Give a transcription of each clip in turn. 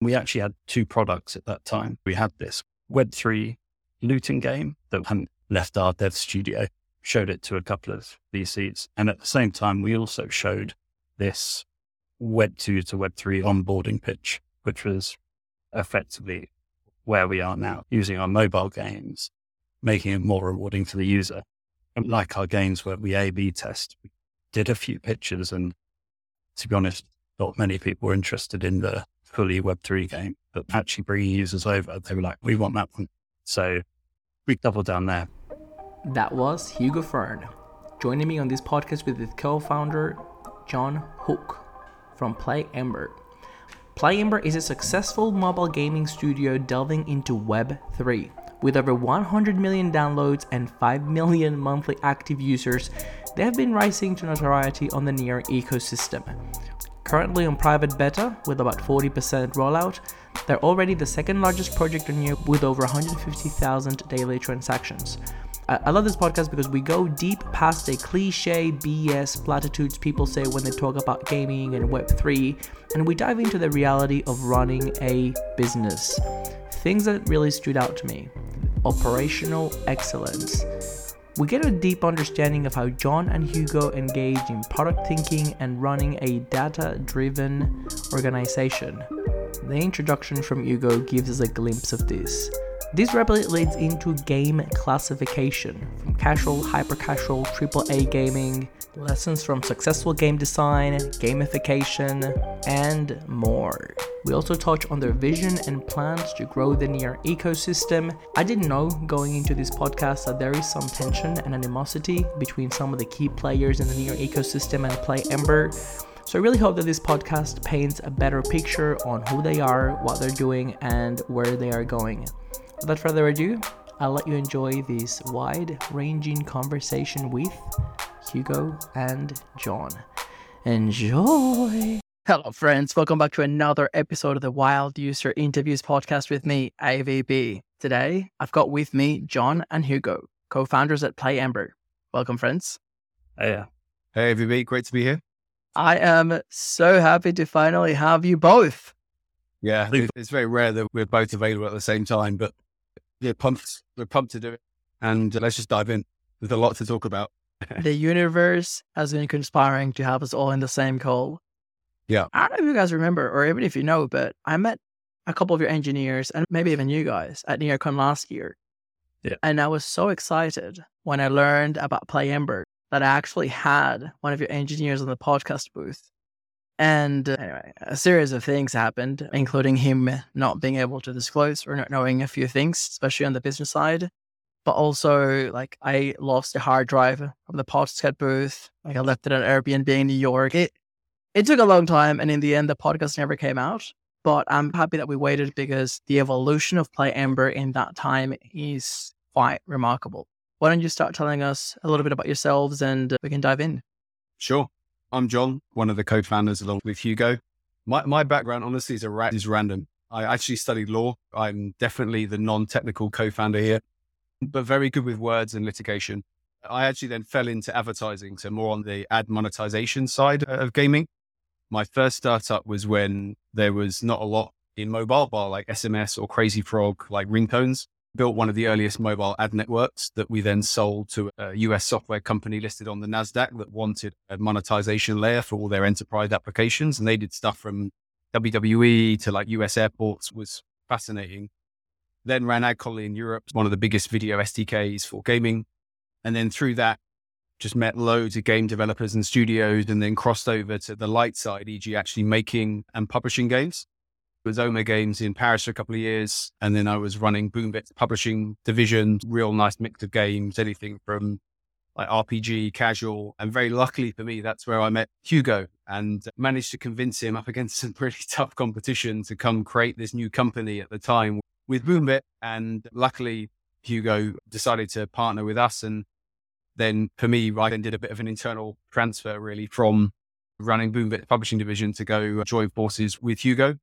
We actually had two products at that time. We had this Web3 looting game that hadn't left our dev studio, showed it to a couple of VCs. And at the same time, we also showed this Web2 to Web3 onboarding pitch, which was effectively where we are now, using our mobile games, making it more rewarding for the user. And like our games where we A B test, we did a few pitches and to be honest, not many people were interested in the fully Web3 game, but actually bringing users over, they were like, we want that one. So we doubled down there. That was Hugo Fern. Joining me on this podcast with his co founder, Jon Hook from Play Ember. Play Ember is a successful mobile gaming studio delving into Web3. With over 100 million downloads and 5 million monthly active users, they have been rising to notoriety on the Near ecosystem. Currently on private beta with about 40% rollout, they're already the second largest project on Near with over 150,000 daily transactions. I love this podcast because we go deep past the cliche BS platitudes people say when they talk about gaming and Web3, and we dive into the reality of running a business. Things that really stood out to me operational excellence. We get a deep understanding of how Jon and Hugo engage in product thinking and running a data driven organization. The introduction from Hugo gives us a glimpse of this. This rapidly leads into game classification, from casual, hyper casual, AAA gaming, lessons from successful game design, gamification, and more. We also touch on their vision and plans to grow the Near ecosystem. I didn't know going into this podcast that there is some tension and animosity between some of the key players in the Near ecosystem and Play Ember. So I really hope that this podcast paints a better picture on who they are, what they're doing, and where they are going. Without further ado, I'll let you enjoy this wide ranging conversation with Hugo and Jon. Enjoy! Hello, friends. Welcome back to another episode of the Wild User Interviews podcast with me, AVB. Today, I've got with me Jon and Hugo, co founders at Play Ember. Welcome, friends. Hey, yeah. Hey, AVB. Great to be here. I am so happy to finally have you both. Yeah, it's very rare that we're both available at the same time, but we're pumped. We're pumped to do it. And uh, let's just dive in. There's a lot to talk about. the universe has been conspiring to have us all in the same call. Yeah. I don't know if you guys remember, or even if you know, but I met a couple of your engineers and maybe even you guys at NEARCON last year. Yeah. And I was so excited when I learned about Play Ember that I actually had one of your engineers on the podcast booth. And uh, anyway, a series of things happened, including him not being able to disclose or not knowing a few things, especially on the business side. But also, like, I lost a hard drive from the podcast booth. Like, I left it at Airbnb in New York. It it took a long time, and in the end, the podcast never came out. But I'm happy that we waited because the evolution of Play Ember in that time is quite remarkable. Why don't you start telling us a little bit about yourselves, and uh, we can dive in? Sure. I'm Jon, one of the co-founders along with Hugo. My, my background, honestly, is, a ra- is random. I actually studied law. I'm definitely the non-technical co-founder here, but very good with words and litigation. I actually then fell into advertising, so more on the ad monetization side of gaming. My first startup was when there was not a lot in mobile, bar like SMS or Crazy Frog, like ringtones built one of the earliest mobile ad networks that we then sold to a US software company listed on the NASDAQ that wanted a monetization layer for all their enterprise applications. And they did stuff from WWE to like US airports was fascinating. Then ran AdColony in Europe, one of the biggest video SDKs for gaming. And then through that, just met loads of game developers and studios and then crossed over to the light side, e.g., actually making and publishing games was Homa Games in Paris for a couple of years. And then I was running Boombit publishing division, real nice mix of games, anything from like RPG, casual. And very luckily for me, that's where I met Hugo and managed to convince him up against some pretty tough competition to come create this new company at the time with Boombit. And luckily, Hugo decided to partner with us. And then for me, I then did a bit of an internal transfer really from running Boombit publishing division to go join forces with Hugo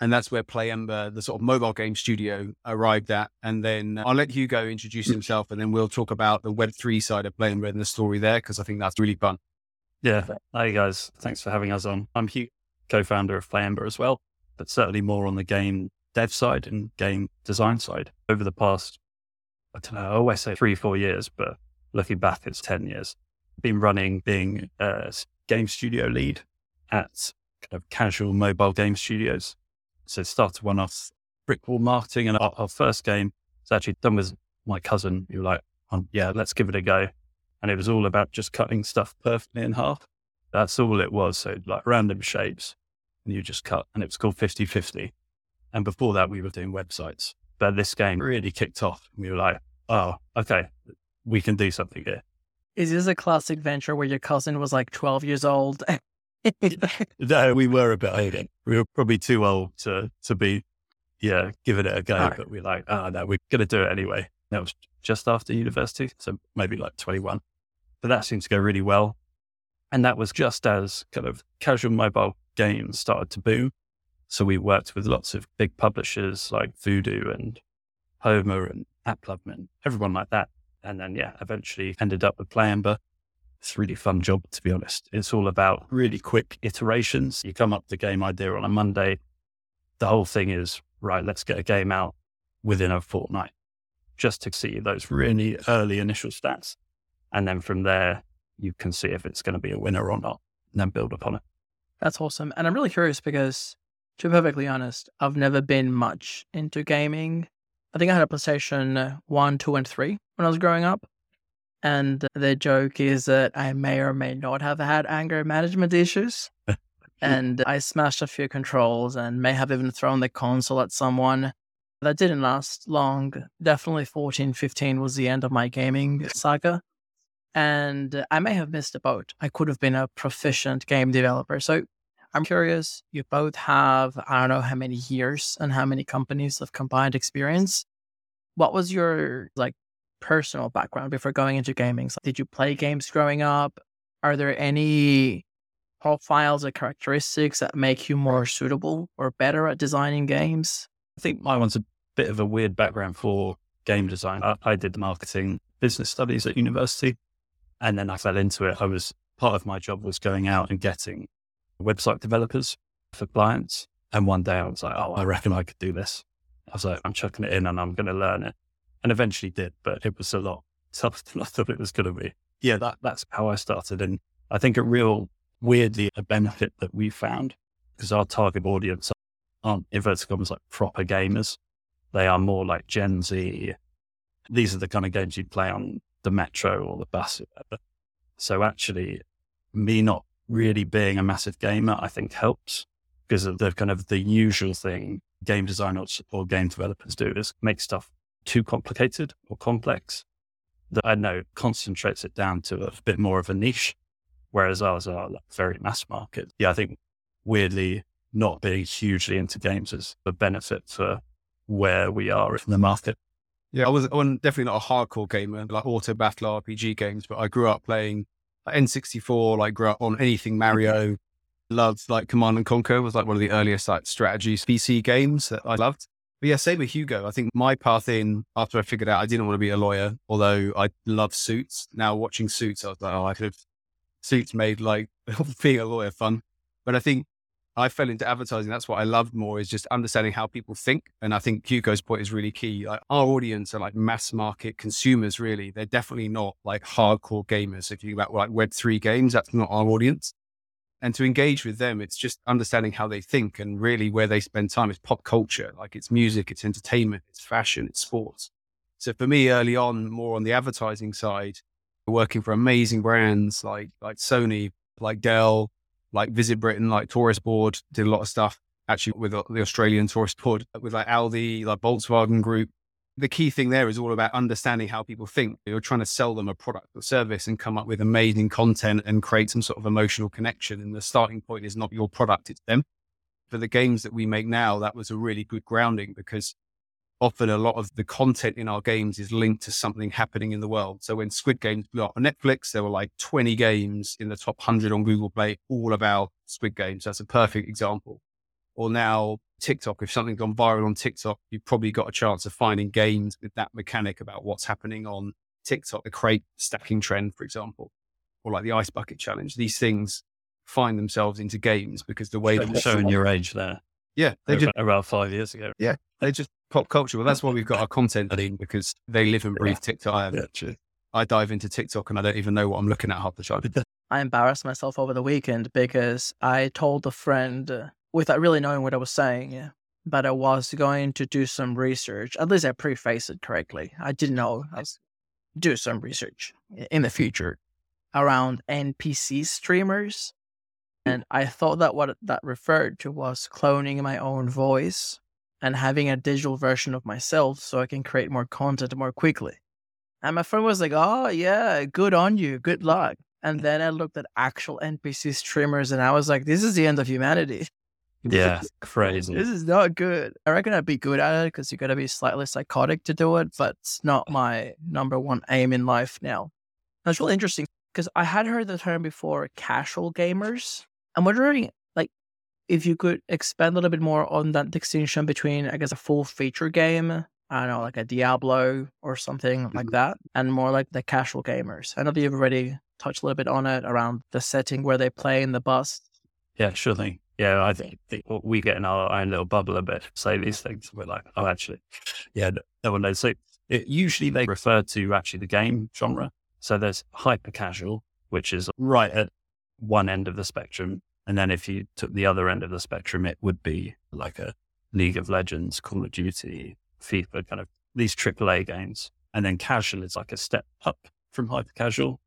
and that's where Play Ember, the sort of mobile game studio, arrived at. And then uh, I'll let Hugo introduce mm. himself, and then we'll talk about the Web three side of Play Ember and the story there because I think that's really fun. Yeah. Hi guys, thanks for having us on. I'm Hugo, co-founder of Play Ember as well. but certainly more on the game dev side and game design side over the past, I don't know, I always say three, four years, but looking back, it's 10 years. Been running, being uh, a game studio lead at kind of casual mobile game studios. So started one off brick wall Marketing and our, our first game was actually done with my cousin. You were like, um, yeah, let's give it a go. And it was all about just cutting stuff perfectly in half. That's all it was. So like random shapes and you just cut and it was called 50 50. And before that, we were doing websites. But this game really kicked off. We were like, oh, okay, we can do something here. Is this a classic venture where your cousin was like 12 years old? no, we were a bit older. We were probably too old to, to be, yeah, giving it a go. Right. But we're like, oh, no, we're going to do it anyway. That was just after university. So maybe like 21. But that seemed to go really well. And that was just as kind of casual mobile games started to boom. So we worked with lots of big publishers like Voodoo and Homa and AppLovin and everyone like that. And then, yeah, eventually ended up with Playember. It's really fun job, to be honest. It's all about really quick iterations. You come up with the game idea on a Monday. The whole thing is, right, let's get a game out within a fortnight just to see those really early initial stats. And then from there, you can see if it's going to be a winner or not, and then build upon it. That's awesome. And I'm really curious because, to be perfectly honest, I've never been much into gaming. I think I had a PlayStation uh, 1, 2, and 3 when I was growing up. And the joke is that I may or may not have had anger management issues. and I smashed a few controls and may have even thrown the console at someone. That didn't last long. Definitely 14, 15 was the end of my gaming saga. And I may have missed a boat. I could have been a proficient game developer. So I'm curious, you both have, I don't know how many years and how many companies of combined experience. What was your like personal background before going into gaming? So did you play games growing up? Are there any profiles or characteristics that make you more suitable or better at designing games? I think my one's a bit of a weird background for game design. I, I did marketing business studies at university and then I fell into it. I was part of my job was going out and getting website developers for clients. And one day I was like, oh, I reckon I could do this. I was like, I'm chucking it in and I'm going to learn it. And eventually did, but it was a lot tougher than I thought it was going to be. Yeah, that, that's how I started. And I think a real, weirdly, a benefit that we found because our target audience aren't inverted commas like proper gamers. They are more like Gen Z. These are the kind of games you'd play on the metro or the bus. Or. So actually, me not really being a massive gamer, I think helps because of the kind of the usual thing game designers or game developers do is make stuff too complicated or complex that I know concentrates it down to a bit more of a niche, whereas ours are like very mass market. Yeah, I think weirdly not being hugely into games is a benefit for where we are in the market. Yeah, I was, I was definitely not a hardcore gamer, like auto battle RPG games, but I grew up playing like N64, like grew up on anything Mario. Loved like Command and Conquer was like one of the earliest like strategy PC games that I loved. But yeah, same with Hugo. I think my path in after I figured out I didn't want to be a lawyer, although I love suits. Now watching suits, I was like, oh, I could have suits made like being a lawyer fun. But I think I fell into advertising. That's what I loved more is just understanding how people think. And I think Hugo's point is really key. Like our audience are like mass market consumers, really. They're definitely not like hardcore gamers. If you think about like Web3 games, that's not our audience. And to engage with them, it's just understanding how they think and really where they spend time is pop culture. Like it's music, it's entertainment, it's fashion, it's sports. So for me early on, more on the advertising side, working for amazing brands like like Sony, like Dell, like Visit Britain, like Tourist Board, did a lot of stuff actually with the Australian Tourist Board, with like Aldi, like Volkswagen Group. The key thing there is all about understanding how people think. You're trying to sell them a product or service and come up with amazing content and create some sort of emotional connection. And the starting point is not your product, it's them. For the games that we make now, that was a really good grounding because often a lot of the content in our games is linked to something happening in the world. So when Squid Games blew up on Netflix, there were like 20 games in the top 100 on Google Play, all about Squid Games. That's a perfect example. Or now TikTok, if something's gone viral on TikTok, you've probably got a chance of finding games with that mechanic about what's happening on TikTok, the crate stacking trend, for example, or like the ice bucket challenge. These things find themselves into games because the way that showing your age there. Yeah, they just around five years ago. Yeah, they just pop culture. Well, that's why we've got our content in because they live and breathe TikTok. I, Yeah, true. I dive into TikTok and I don't even know what I'm looking at half the time. I embarrassed myself over the weekend because I told a friend, uh, without really knowing what I was saying, but I was going to do some research. At least I prefaced it correctly. I didn't know I was do some research in the future around NPC streamers, and I thought that what that referred to was cloning my own voice and having a digital version of myself so I can create more content more quickly. And my friend was like, "Oh yeah, good on you, good luck." And then I looked at actual NPC streamers and I was like, this is the end of humanity. Yeah, crazy. This is not good. I reckon I'd be good at it because you got to be slightly psychotic to do it, but it's not my number one aim in life now. That's really interesting because I had heard the term before casual gamers. I'm wondering, like, if you could expand a little bit more on that distinction between, I guess, a full feature game, I don't know, like a Diablo or something like mm-hmm. that, and more like the casual gamers. I know that you've already touched a little bit on it around the setting where they play in the bus. Yeah, sure thing. Yeah, I think, think we get in our own little bubble a bit, say these things. We're like, oh, actually, yeah, no, one knows. So it, usually they refer to actually the game genre. So there's hyper casual, which is right at one end of the spectrum. And then if you took the other end of the spectrum, it would be like a League of Legends, Call of Duty, FIFA, kind of these AAA games. And then casual is like a step up from hyper casual.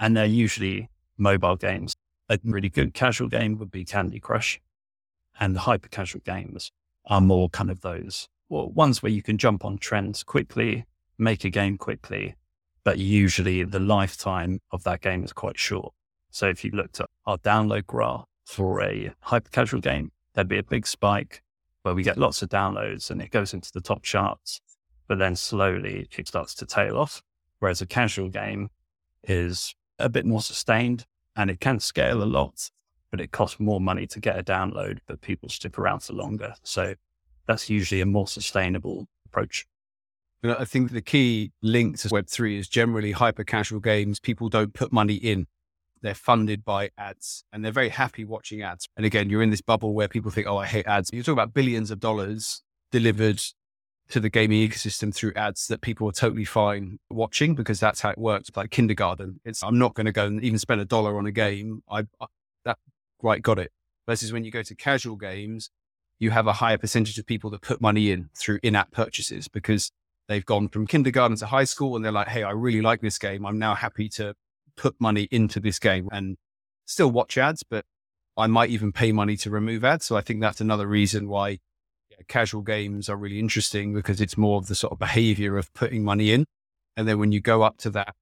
And they're usually mobile games a really good casual game would be Candy Crush. And the hyper casual games are more kind of those well, ones where you can jump on trends quickly, make a game quickly, but usually the lifetime of that game is quite short. So if you looked at our download graph for a hyper casual game, there'd be a big spike where we get lots of downloads and it goes into the top charts, but then slowly it starts to tail off. Whereas a casual game is a bit more sustained and it can scale a lot, but it costs more money to get a download, but people stick around for longer. So that's usually a more sustainable approach. I think the key link to Web3 is generally hyper casual games. People don't put money in. They're funded by ads and they're very happy watching ads. And again, you're in this bubble where people think, oh, I hate ads. You're talking about billions of dollars delivered to the gaming ecosystem through ads that people are totally fine watching because that's how it works. Like kindergarten, it's I'm not going to go and even spend a dollar on a game. I, I that right got it. Versus when you go to casual games, you have a higher percentage of people that put money in through in-app purchases because they've gone from kindergarten to high school and they're like, hey, I really like this game. I'm now happy to put money into this game and still watch ads, but I might even pay money to remove ads. So I think that's another reason why casual games are really interesting because it's more of the sort of behavior of putting money in. And then when you go up to that,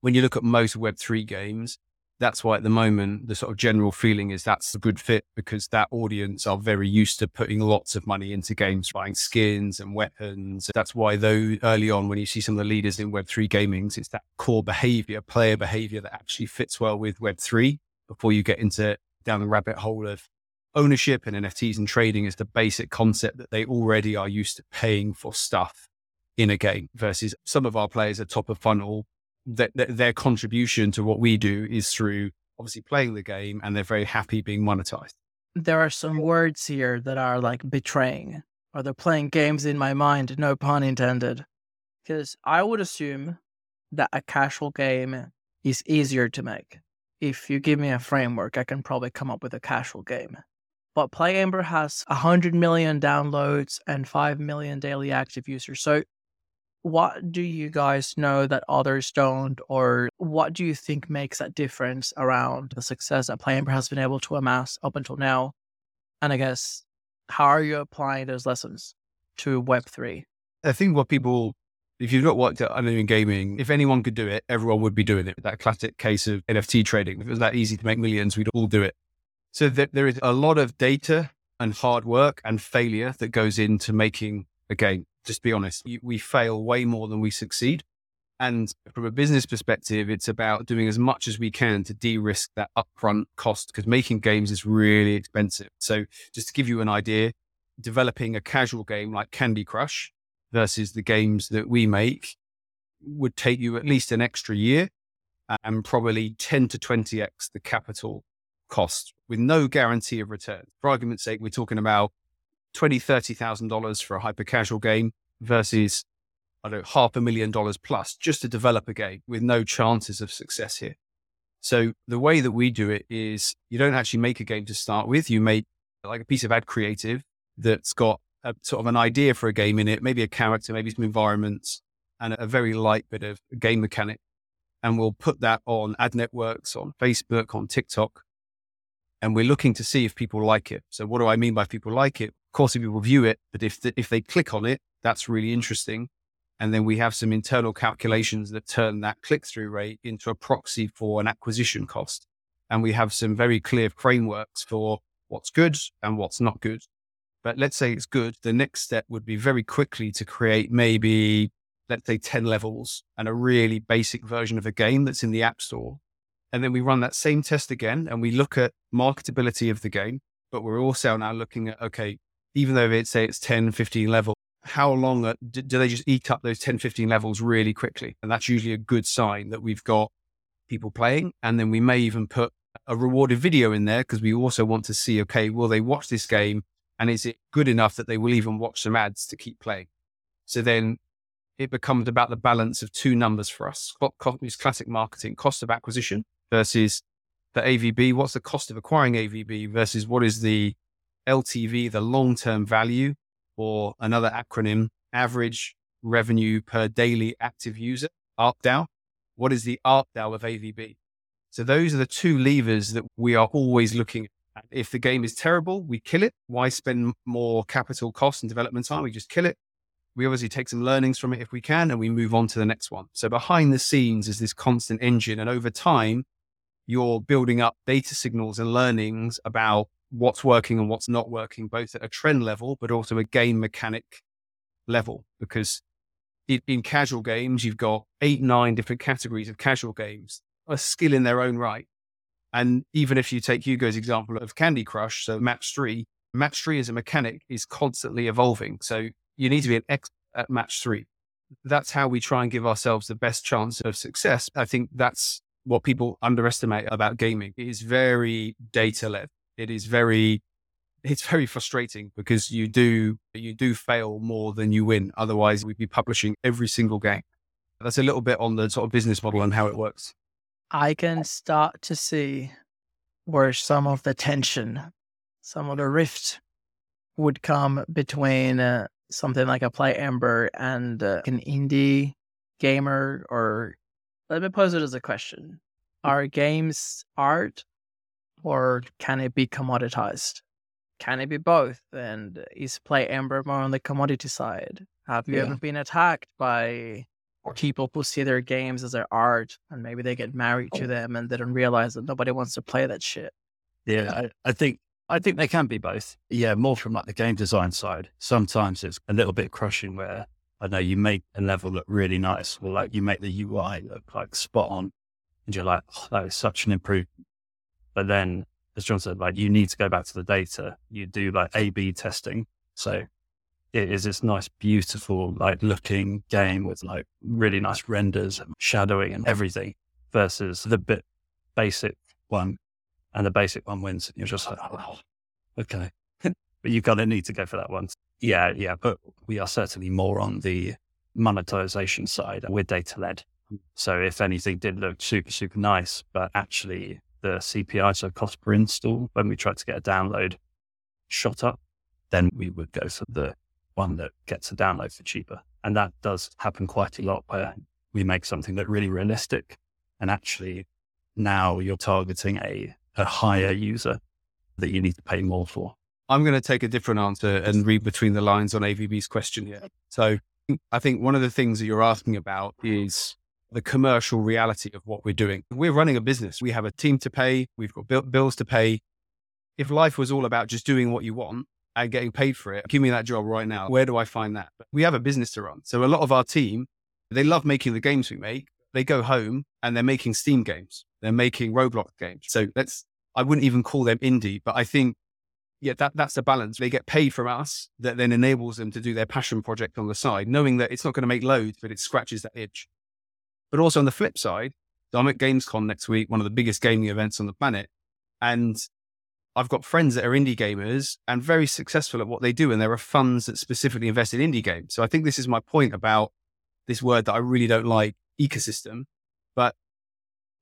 when you look at most Web3 games, that's why at the moment the sort of general feeling is that's a good fit because that audience are very used to putting lots of money into games, buying skins and weapons. That's why though early on when you see some of the leaders in Web3 gaming, it's that core behavior, player behavior that actually fits well with Web3 before you get into down the rabbit hole of ownership and NFTs and trading is the basic concept that they already are used to paying for stuff in a game versus some of our players at top of funnel that, that their contribution to what we do is through obviously playing the game and they're very happy being monetized. There are some words here that are like betraying, or they're playing games in my mind, no pun intended. Because I would assume that a casual game is easier to make. If you give me a framework, I can probably come up with a casual game. But PlayEmber has 100 million downloads and 5 million daily active users. So what do you guys know that others don't or what do you think makes that difference around the success that PlayEmber has been able to amass up until now and i guess how are you applying those lessons to web3 I think what people, if you've not worked at in gaming, if anyone could do it, everyone would be doing it. That classic case of NFT trading. If it was that easy to make millions, we'd all do it. So th- there is a lot of data and hard work and failure that goes into making a game. Just be honest, you, we fail way more than we succeed. And from a business perspective, it's about doing as much as we can to de risk that upfront cost because making games is really expensive. So, just to give you an idea, developing a casual game like Candy Crush versus the games that we make would take you at least an extra year and probably 10 to 20x the capital cost with no guarantee of return. For argument's sake, we're talking about twenty, thirty thousand dollars for a hyper casual game versus I don't know, half a million dollars plus just to develop a game with no chances of success here. So the way that we do it is you don't actually make a game to start with. You make like a piece of ad creative that's got a sort of an idea for a game in it, maybe a character, maybe some environments, and a very light bit of game mechanic. And we'll put that on ad networks, on Facebook, on TikTok. And we're looking to see if people like it. So what do I mean by people like it? Of course, if people view it, but if, the, if they click on it, that's really interesting. And then we have some internal calculations that turn that click through rate into a proxy for an acquisition cost. And we have some very clear frameworks for what's good and what's not good. But let's say it's good. The next step would be very quickly to create maybe, let's say 10 levels and a really basic version of a game that's in the app store. And then we run that same test again and we look at marketability of the game. But we're also now looking at, okay, even though it's say it's 10, 15 levels, how long uh, are, do, do they just eat up those 10, 15 levels really quickly? And that's usually a good sign that we've got people playing. And then we may even put a rewarded video in there because we also want to see, okay, will they watch this game? And is it good enough that they will even watch some ads to keep playing? So then it becomes about the balance of two numbers for us. Classic marketing, cost of acquisition versus the AVB. What's the cost of acquiring AVB versus what is the LTV, the long term value or another acronym, average revenue per daily active user, ARPDAU. What is the ARPDAU of AVB? So those are the two levers that we are always looking at. If the game is terrible, we kill it. Why spend more capital cost and development time? We just kill it. We obviously take some learnings from it if we can, and we move on to the next one. So behind the scenes is this constant engine. And over time, you're building up data signals and learnings about what's working and what's not working, both at a trend level, but also a game mechanic level. Because in casual games, you've got eight, nine different categories of casual games, a skill in their own right. And even if you take Hugo's example of Candy Crush, so match three, match three as a mechanic is constantly evolving. So you need to be an expert at match three. That's how we try and give ourselves the best chance of success. I think that's what people underestimate about gaming. It is very data led it is very it's very frustrating because you do you do fail more than you win. Otherwise, we'd be publishing every single game. That's a little bit on the sort of business model and how it works. I can start to see where some of the tension, some of the rift would come between uh, something like a Play Ember and uh, an indie gamer. Or let me pose it as a question: Are games art or can it be commoditized? Can it be both? And is Play Ember more on the commodity side? Have you yeah. ever been attacked by people who see their games as their art and maybe they get married to oh. them and they don't realize that nobody wants to play that shit? Yeah, I, I think I think they can be both. Yeah, more from like the game design side. Sometimes it's a little bit crushing where I know you make a level look really nice, or like you make the UI look like spot on, and you're like, oh, that is such an improvement. But then, as Jon said, like you need to go back to the data. You do like A B testing. So it is this nice, beautiful, like looking game with like really nice renders and shadowing and everything versus the bit basic one. And the basic one wins. And you're just like, oh, okay. but you kind of need to go for that one. Yeah, yeah. But we are certainly more on the monetization side. We're data led. Hmm. So if anything did look super, super nice, but actually the CPI, so cost per install, when we tried to get a download shot up, then we would go for the one that gets a download for cheaper. And that does happen quite a lot where we make something that really realistic. And actually now you're targeting a, a higher user that you need to pay more for. I'm going to take a different answer and read between the lines on AVB's question here. So I think one of the things that you're asking about is the commercial reality of what we're doing. We're running a business. We have a team to pay. We've got bills to pay. If life was all about just doing what you want and getting paid for it, give me that job right now. Where do I find that? But we have a business to run. So a lot of our team, they love making the games we make. They go home and they're making Steam games. They're making Roblox games. So let's, I wouldn't even call them indie, but I think yeah, that, that's the balance. They get paid from us that then enables them to do their passion project on the side, knowing that it's not going to make loads, but it scratches that itch. But also on the flip side, I'm at Gamescom next week, one of the biggest gaming events on the planet. And I've got friends that are indie gamers and very successful at what they do. And there are funds that specifically invest in indie games. So I think this is my point about this word that I really don't like ecosystem.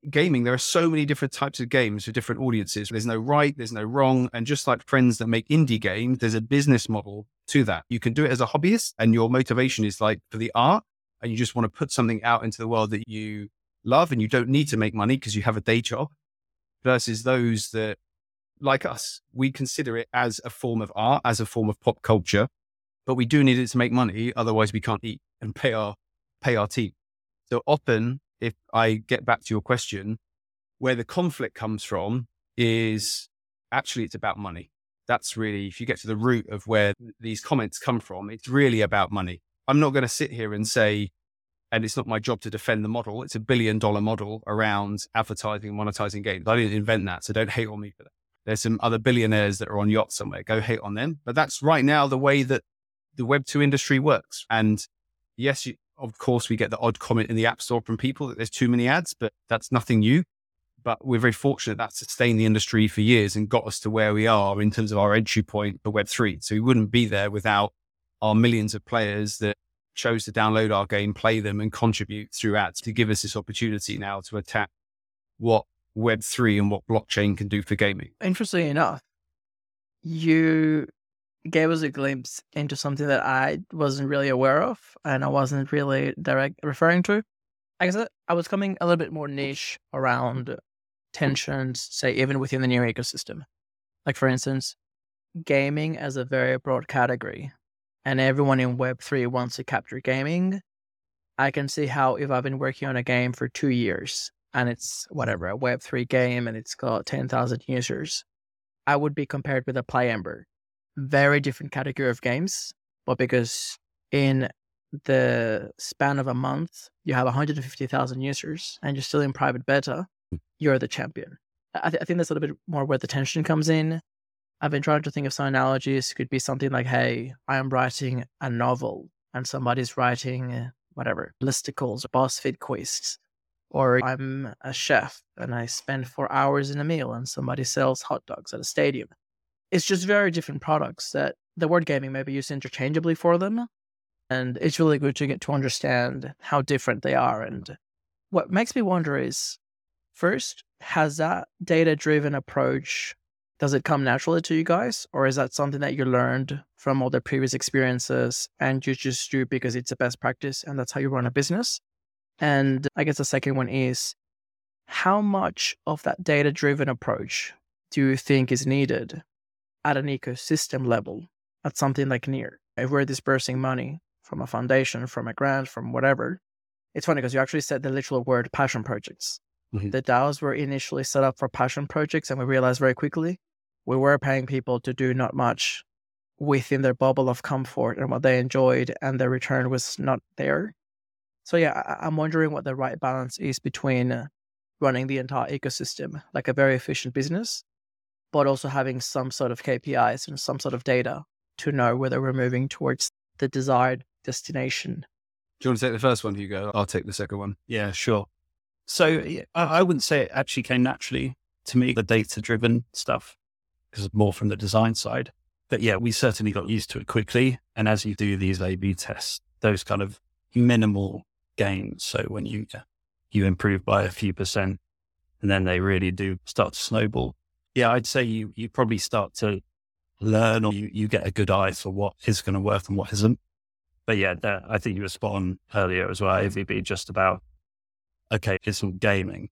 Gaming, there are so many different types of games for different audiences. There's no right, there's no wrong. And just like friends that make indie games, there's a business model to that. You can do it as a hobbyist and your motivation is like for the art and you just want to put something out into the world that you love and you don't need to make money because you have a day job versus those that like us, we consider it as a form of art, as a form of pop culture, but we do need it to make money. Otherwise, we can't eat and pay our pay our team. So often, if I get back to your question, where the conflict comes from is actually it's about money. That's really, if you get to the root of where these comments come from, it's really about money. I'm not going to sit here and say, and it's not my job to defend the model. It's a billion dollar model around advertising and monetizing games. I didn't invent that. So don't hate on me for that. There's some other billionaires that are on yachts somewhere. Go hate on them. But that's right now the way that the Web2 industry works. And yes, you, of course, we get the odd comment in the App Store from people that there's too many ads, but that's nothing new. But we're very fortunate that sustained the industry for years and got us to where we are in terms of our entry point for Web3. So we wouldn't be there without our millions of players that chose to download our game, play them, and contribute through ads to give us this opportunity now to attack what Web3 and what blockchain can do for gaming. Interestingly enough, you gave us a glimpse into something that I wasn't really aware of and I wasn't really direct referring to. I guess I was coming a little bit more niche around tensions, say, even within the new ecosystem. Like, for instance, gaming as a very broad category, and everyone in Web3 wants to capture gaming. I can see how if I've been working on a game for two years and it's whatever, a Web3 game and it's got 10,000 users, I would be compared with a PlayEmber. Very different category of games, but because in the span of a month, you have 150,000 users and you're still in private beta, hmm. you're the champion. I, th- I think that's a little bit more where the tension comes in. I've been trying to think of some analogies. It could be something like, hey, I am writing a novel and somebody's writing whatever, listicles or BuzzFeed quizzes or I'm a chef and I spend four hours in a meal and somebody sells hot dogs at a stadium. It's just very different products that the word gaming may be used interchangeably for them. And it's really good to get to understand how different they are. And what makes me wonder is first, has that data driven approach, does it come naturally to you guys? Or is that something that you learned from all the previous experiences and you just do because it's a best practice and that's how you run a business? And I guess the second one is how much of that data driven approach do you think is needed at an ecosystem level, at something like Near? If we're dispersing money from a foundation, from a grant, from whatever, it's funny because you actually said the literal word passion projects. Mm-hmm. The DAOs were initially set up for passion projects, and we realized very quickly we were paying people to do not much within their bubble of comfort and what they enjoyed, and their return was not there. So yeah, I, am wondering what the right balance is between running the entire ecosystem like a very efficient business, but also having some sort of KPIs and some sort of data to know whether we're moving towards the desired destination. Do you want to take the first one, Hugo? I'll take the second one. Yeah, sure. So I wouldn't say it actually came naturally to me, the data driven stuff, because it's more from the design side. But yeah, we certainly got used to it quickly. And as you do these A B tests, those kind of minimal gains. So when you you improve by a few percent, and then they really do start to snowball. Yeah, I'd say you you probably start to learn, or you, you get a good eye for what is going to work and what isn't. But yeah, that, I think you were spot on earlier as well. AVB just about okay, it's all gaming,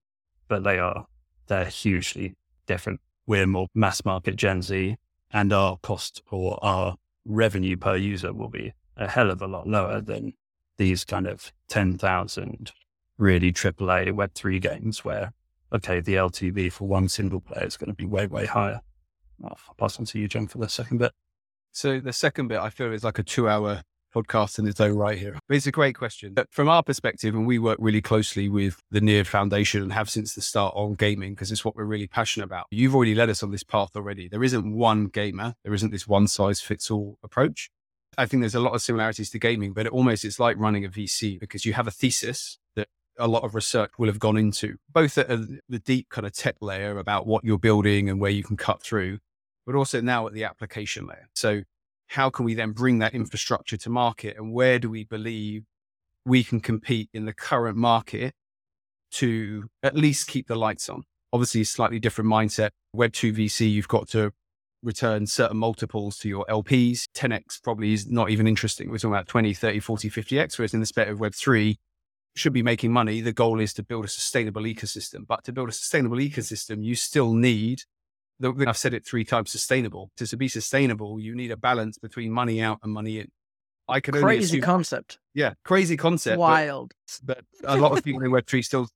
but they are they're hugely different. We're more mass market Gen Z, and our cost or our revenue per user will be a hell of a lot lower than these kind of 10,000 really AAA Web3 games where, okay, the LTV for one single player is going to be way, way higher. I'll pass on to you, Jon, for the second bit. So the second bit, I feel is like a two hour podcast in its own right here. But it's a great question. But from our perspective, and we work really closely with the Near Foundation and have since the start on gaming because it's what we're really passionate about. You've already led us on this path already. There isn't one gamer. There isn't this one size fits all approach. I think there's a lot of similarities to gaming, but it almost it's like running a VC because you have a thesis a lot of research will have gone into, both at a, the deep kind of tech layer about what you're building and where you can cut through, but also now at the application layer. So how can we then bring that infrastructure to market and where do we believe we can compete in the current market to at least keep the lights on? Obviously, a slightly different mindset. Web2 VC, you've got to return certain multiples to your LPs. 10x probably is not even interesting. We're talking about 20, 30, 40, 50x, whereas in the space of Web3, should be making money. The goal is to build a sustainable ecosystem. But to build a sustainable ecosystem, you still need I've said it three times sustainable. To, to be sustainable, you need a balance between money out and money in. I can only crazy assume, concept. Yeah, crazy concept. Wild. But, but a lot of people in Web3 still,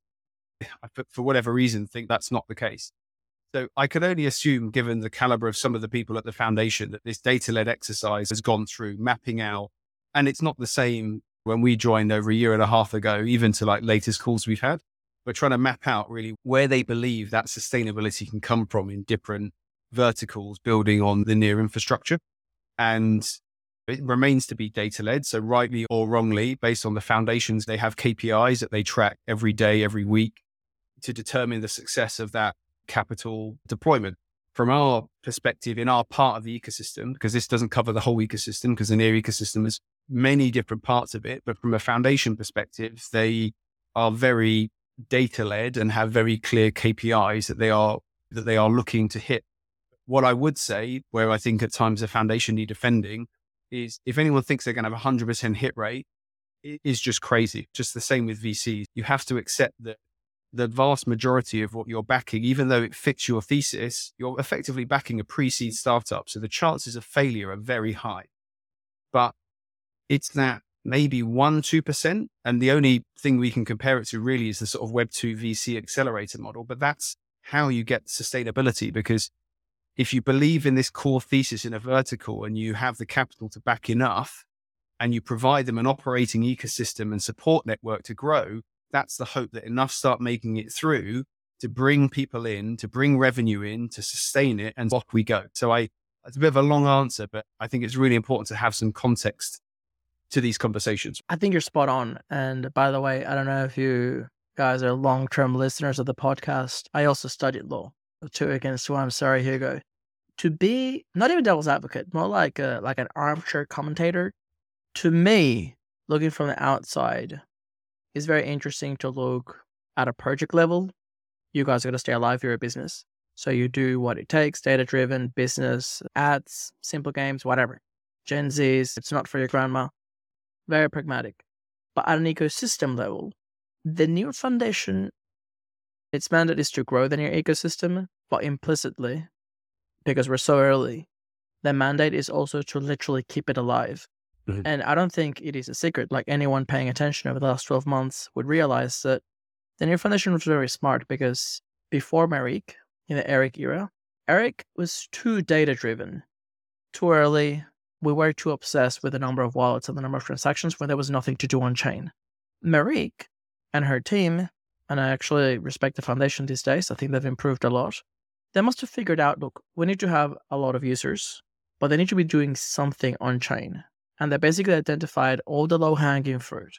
for whatever reason, think that's not the case. So I can only assume, given the caliber of some of the people at the foundation, that this data led exercise has gone through mapping out. And it's not the same when we joined over a year and a half ago, even to like latest calls we've had we're trying to map out really where they believe that sustainability can come from in different verticals, building on the near infrastructure. And it remains to be data led. So, rightly or wrongly, based on the foundations, they have KPIs that they track every day, every week to determine the success of that capital deployment. From our perspective, in our part of the ecosystem, because this doesn't cover the whole ecosystem, because the near ecosystem has many different parts of it, but from a foundation perspective, they are very data led and have very clear KPIs that they are that they are looking to hit. What I would say, where I think at times the foundation need defending, is if anyone thinks they're going to have a hundred percent hit rate, it is just crazy. Just the same with VCs. You have to accept that the vast majority of what you're backing, even though it fits your thesis, you're effectively backing a pre-seed startup. So the chances of failure are very high. But it's that maybe one, 2%. And the only thing we can compare it to really is the sort of Web2 VC accelerator model. But that's how you get sustainability because if you believe in this core thesis in a vertical and you have the capital to back enough and you provide them an operating ecosystem and support network to grow, that's the hope that enough start making it through to bring people in, to bring revenue in, to sustain it, and off we go. So I, it's a bit of a long answer, but I think it's really important to have some context to these conversations. I think you're spot on. And by the way, I don't know if you guys are long term listeners of the podcast. I also studied law too against one. I'm sorry, Hugo. To be not even devil's advocate, more like a like an armchair commentator, to me, looking from the outside, is very interesting to look at a project level. You guys are gonna stay alive, you're a business. So you do what it takes, data driven, business, ads, simple games, whatever. Gen Zs, it's not for your grandma very pragmatic. But at an ecosystem level, the Near Foundation, its mandate is to grow the Near ecosystem, but implicitly, because we're so early, the mandate is also to literally keep it alive. Mm-hmm. And I don't think it is a secret. Like anyone paying attention over the last 12 months would realize that the Near Foundation was very smart because before Marieke, in the Eric era, Eric was too data driven, too early, we were too obsessed with the number of wallets and the number of transactions when there was nothing to do on chain. Marieke and her team, and I actually respect the foundation these days, I think they've improved a lot. They must have figured out look, we need to have a lot of users, but they need to be doing something on chain. And they basically identified all the low hanging fruit.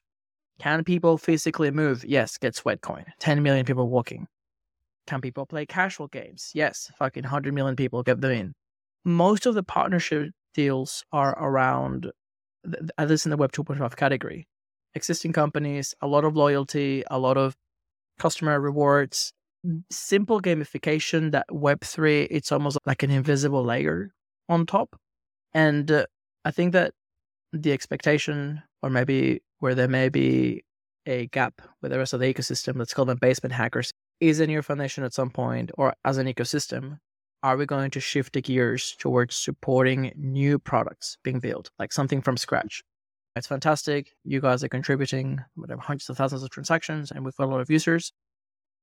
Can people physically move? Yes, get Sweatcoin. 10 million people walking. Can people play casual games? Yes, fucking 100 million people get them in. Most of the partnership deals are around, at least in the Web 2.5 category, existing companies, a lot of loyalty, a lot of customer rewards, simple gamification that Web3, it's almost like an invisible layer on top. And uh, I think that the expectation, or maybe where there may be a gap with the rest of the ecosystem, let's call them basement hackers, is in your foundation at some point, or as an ecosystem, are we going to shift the gears towards supporting new products being built, like something from scratch? It's fantastic. You guys are contributing whatever hundreds of thousands of transactions, and we've got a lot of users.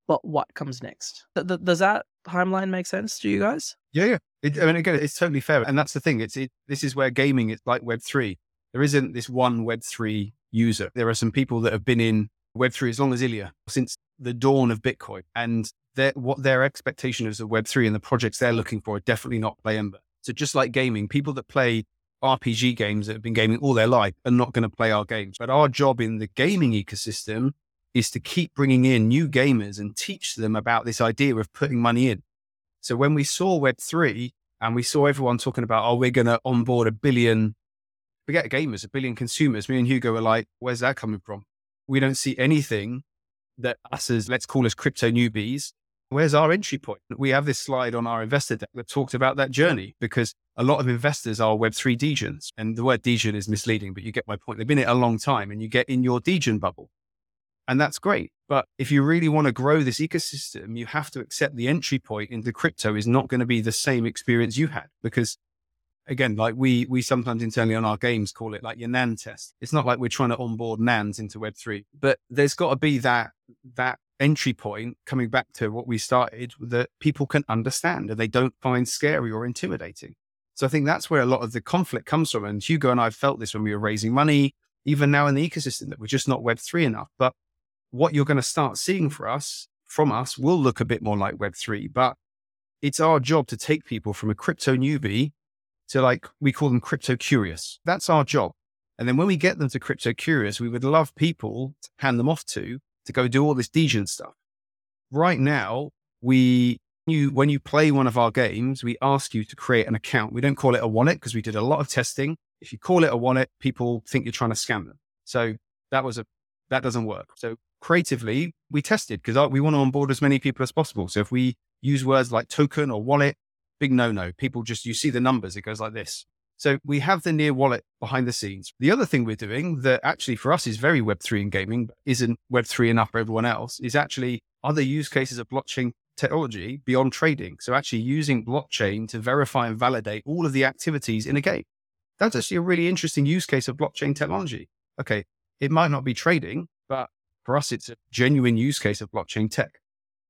But what comes next? Th- th- does that timeline make sense to you guys? Yeah, yeah. It, I mean, again, it's totally fair, and that's the thing. It's it, this is where gaming is like Web three. There isn't this one Web three user. There are some people that have been in Web three as long as Illia since the dawn of Bitcoin, and their, what their expectation is of Web3 and the projects they're looking for are definitely not Play Ember. So just like gaming, people that play RPG games that have been gaming all their life are not going to play our games. But our job in the gaming ecosystem is to keep bringing in new gamers and teach them about this idea of putting money in. So when we saw Web3, And we saw everyone talking about, oh, we're going to onboard a billion, forget gamers, a billion consumers. Me and Hugo were like, where's that coming from? We don't see anything that us as, let's call us crypto newbies, where's our entry point? We have this slide on our investor deck that talked about that journey because a lot of investors are Web3 degens. And the word degen is misleading, but you get my point. They've been in it a long time and you get in your degen bubble. And that's great. But if you really want to grow this ecosystem, you have to accept the entry point into crypto is not going to be the same experience you had because again, like we we sometimes internally on our games call it like your NAN test. It's not like we're trying to onboard NANs into Web3, but there's got to be that that entry point coming back to what we started that people can understand and they don't find scary or intimidating. So I think that's where a lot of the conflict comes from. And Hugo and I felt this when we were raising money, even now in the ecosystem that we're just not Web3 enough. But what you're going to start seeing for us from us will look a bit more like Web3, but it's our job to take people from a crypto newbie to like, we call them crypto curious. That's our job. And then when we get them to crypto curious, we would love people to hand them off to to go do all this degen stuff. Right now, we you when you play one of our games, we ask you to create an account. We don't call it a wallet because we did a lot of testing. If you call it a wallet, people think you're trying to scam them. So that was a that doesn't work. So creatively, we tested because we want to onboard as many people as possible. So if we use words like token or wallet, big no no. People just, you see the numbers, it goes like this. So we have the near wallet behind the scenes. The other thing we're doing that actually for us is very Web3 in gaming, but isn't Web3 enough for everyone else, is actually other use cases of blockchain technology beyond trading. So actually using blockchain to verify and validate all of the activities in a game. That's actually a really interesting use case of blockchain technology. Okay. It might not be trading, but for us, it's a genuine use case of blockchain tech.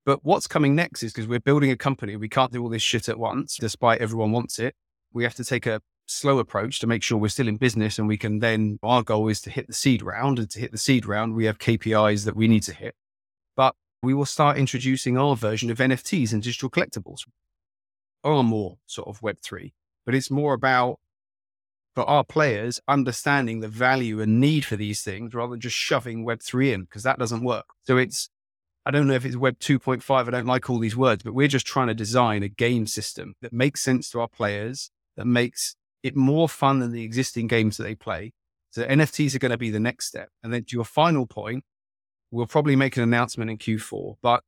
But what's coming next is because we're building a company, we can't do all this shit at once, despite everyone wants it. We have to take a slow approach to make sure we're still in business and we can then, our goal is to hit the seed round. And to hit the seed round, we have KPIs that we need to hit. But we will start introducing our version of NFTs and digital collectibles, or more sort of Web3. But it's more about for our players understanding the value and need for these things rather than just shoving Web3 in because that doesn't work. So it's, I don't know if it's Web 2.5. I don't like all these words, but we're just trying to design a game system that makes sense to our players, that makes it more fun than the existing games that they play. So NFTs are going to be the next step. And then to your final point, we'll probably make an announcement in Q4, but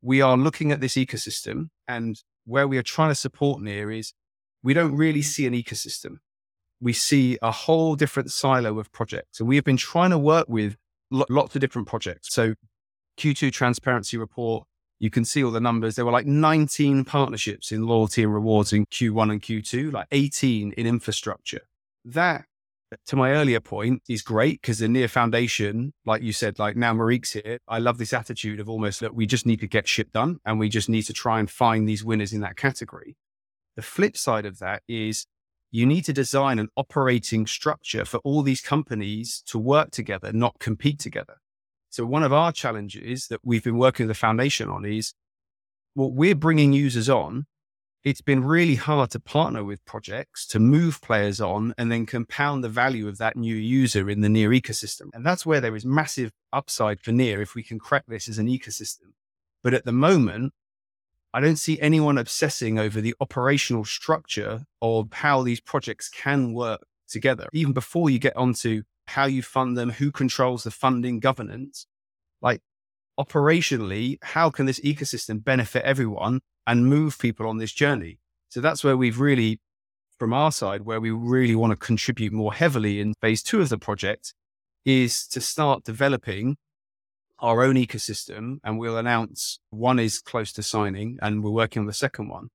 we are looking at this ecosystem and where we are trying to support near is we don't really see an ecosystem we see a whole different silo of projects. And we have been trying to work with lo- lots of different projects. So, Q2 transparency report, you can see all the numbers. There were like 19 partnerships in loyalty and rewards in Q1 and Q2, like 18 in infrastructure. That, to my earlier point, is great because the Near Foundation, like you said, like now Marieke's here. I love this attitude of almost that we just need to get shit done and we just need to try and find these winners in that category. The flip side of that is you need to design an operating structure for all these companies to work together, not compete together. So one of our challenges that we've been working with the foundation on is what we're bringing users on. It's been really hard to partner with projects to move players on and then compound the value of that new user in the near ecosystem. And that's where there is massive upside for near if we can crack this as an ecosystem. But at the moment, I don't see anyone obsessing over the operational structure of how these projects can work together. Even before you get onto how you fund them, who controls the funding governance, like operationally, how can this ecosystem benefit everyone and move people on this journey? So that's where we've really, from our side, where we really want to contribute more heavily in phase two of the project is to start developing our own ecosystem and we'll announce one is close to signing and we're working on the second one.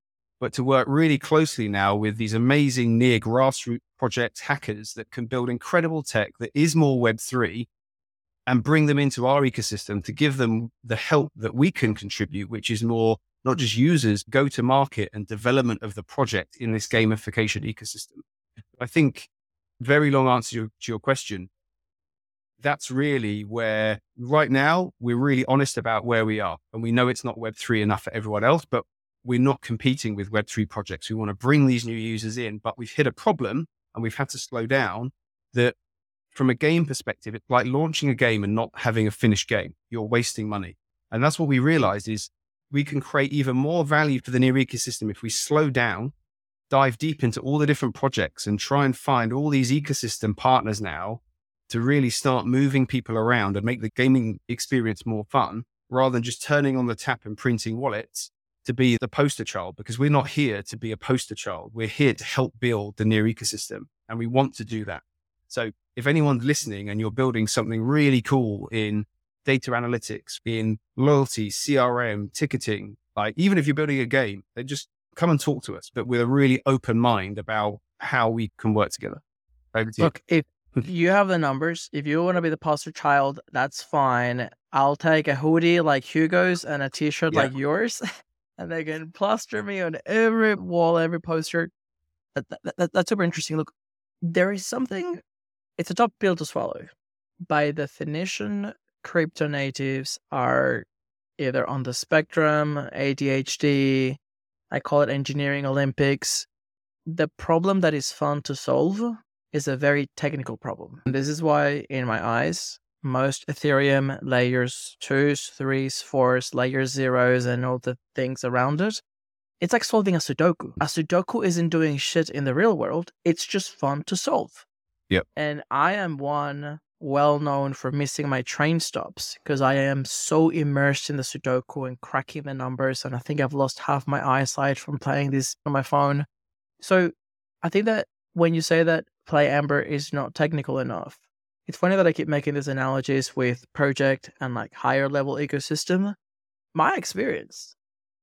But to work really closely now with these amazing near grassroots project hackers that can build incredible tech that is more Web3 and bring them into our ecosystem to give them the help that we can contribute, which is more not just users, go to market and development of the project in this gamification ecosystem. I think very long answer to your, question that's really where right now we're really honest about where we are. And we know it's not Web3 enough for everyone else, but we're not competing with Web3 projects. We want to bring these new users in, but we've hit a problem and we've had to slow down that from a game perspective, it's like launching a game and not having a finished game. You're wasting money. And that's what we realized is we can create even more value for the near ecosystem if we slow down, dive deep into all the different projects and try and find all these ecosystem partners now to really start moving people around and make the gaming experience more fun rather than just turning on the tap and printing wallets to be the poster child because we're not here to be a poster child. We're here to help build the near ecosystem and we want to do that. So if anyone's listening and you're building something really cool in data analytics, in loyalty, CRM, ticketing, like even if you're building a game, they just come and talk to us, but with a really open mind about how we can work together. Look, if you have the numbers, if you want to be the poster child, that's fine. I'll take a hoodie like Hugo's and a t-shirt yeah. like yours, and they can plaster me on every wall, every poster. That, that, that, that's super interesting. Look, there is something. It's a tough pill to swallow. By definition, crypto natives are either on the spectrum, ADHD, I call it engineering Olympics. The problem that is fun to solve is a very technical problem. And this is why, in my eyes, most Ethereum layers twos, threes, fours, layer zeros, and all the things around it, it's like solving a Sudoku. A Sudoku isn't doing shit in the real world, it's just fun to solve. Yep. And I am one well known for missing my train stops because I am so immersed in the Sudoku and cracking the numbers. And I think I've lost half my eyesight from playing this on my phone. So I think that when you say that PlayEmber is not technical enough, it's funny that I keep making these analogies with project and like higher level ecosystem. My experience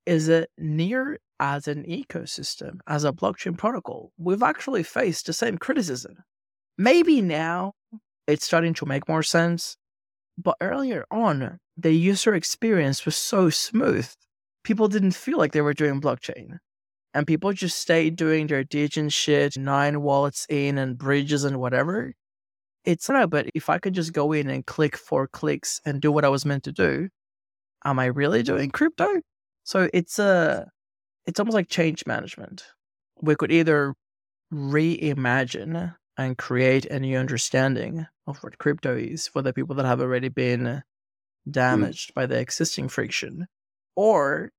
is that near as an ecosystem, as a blockchain protocol, we've actually faced the same criticism. Maybe now it's starting to make more sense. But earlier on, the user experience was so smooth. People didn't feel like they were doing blockchain. And people just stayed doing their Degen shit, nine wallets in and bridges and whatever. It's no, but if I could just go in and click four clicks and do what I was meant to do, am I really doing crypto? So it's a, it's almost like change management. We could either reimagine and create a new understanding of what crypto is for the people that have already been mm. damaged mm. by the existing friction. Or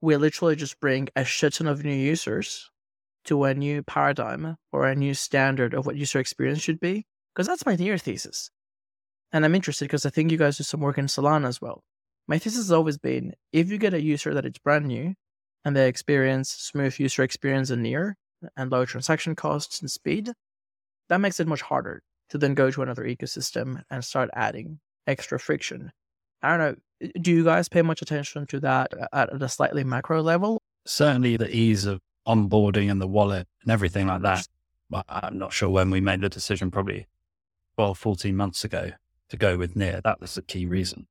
we literally just bring a shit ton of new users to a new paradigm or a new standard of what user experience should be. Because that's my near thesis. And I'm interested because I think you guys do some work in Solana as well. My thesis has always been if you get a user that it's brand new and they experience smooth user experience and near and low transaction costs and speed, that makes it much harder to then go to another ecosystem and start adding extra friction. I don't know. Do you guys pay much attention to that uh, at a slightly macro level? Certainly, the ease of onboarding and the wallet and everything like that. But I'm not sure when we made the decision, probably 12, 14 months ago, to go with Near. That was the key reason.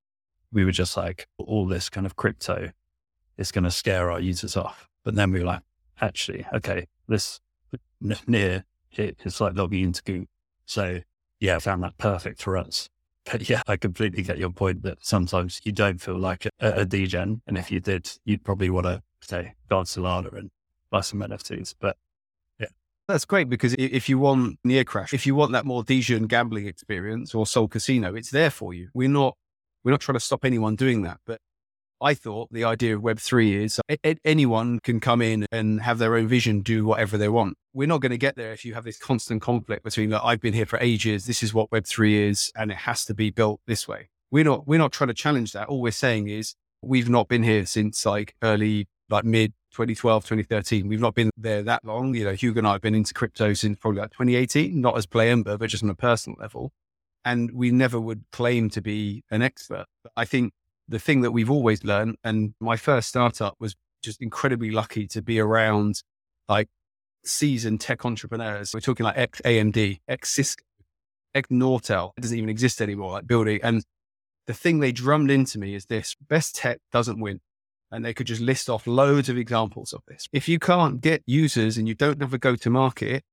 We were just like, all this kind of crypto is going to scare our users off. But then we were like, actually, okay, this Near it's like logging into Google. So yeah, I found that perfect for us. But yeah, I completely get your point that sometimes you don't feel like a, a degen. And if you did, you'd probably want to say God Solana and buy some NFTs. But. That's great because if you want near crash, if you want that more degen gambling experience or Soul Casino, it's there for you. We're not, we're not trying to stop anyone doing that. But I thought the idea of Web3 is anyone can come in and have their own vision, do whatever they want. We're not going to get there if you have this constant conflict between that I've been here for ages, this is what Web3 is, and it has to be built this way. We're not we're not trying to challenge that. All we're saying is we've not been here since like early like mid 2012, 2013. We've not been there that long. You know, Hugo and I have been into crypto since probably like 2018, not as PlayEmber, but just on a personal level. And we never would claim to be an expert. I think the thing that we've always learned, and my first startup was just incredibly lucky to be around like seasoned tech entrepreneurs. We're talking like ex AMD, ex Cisco, ex Nortel. It doesn't even exist anymore, like building. And the thing they drummed into me is this best tech doesn't win. And they could just list off loads of examples of this. If you can't get users and you don't have a go to market,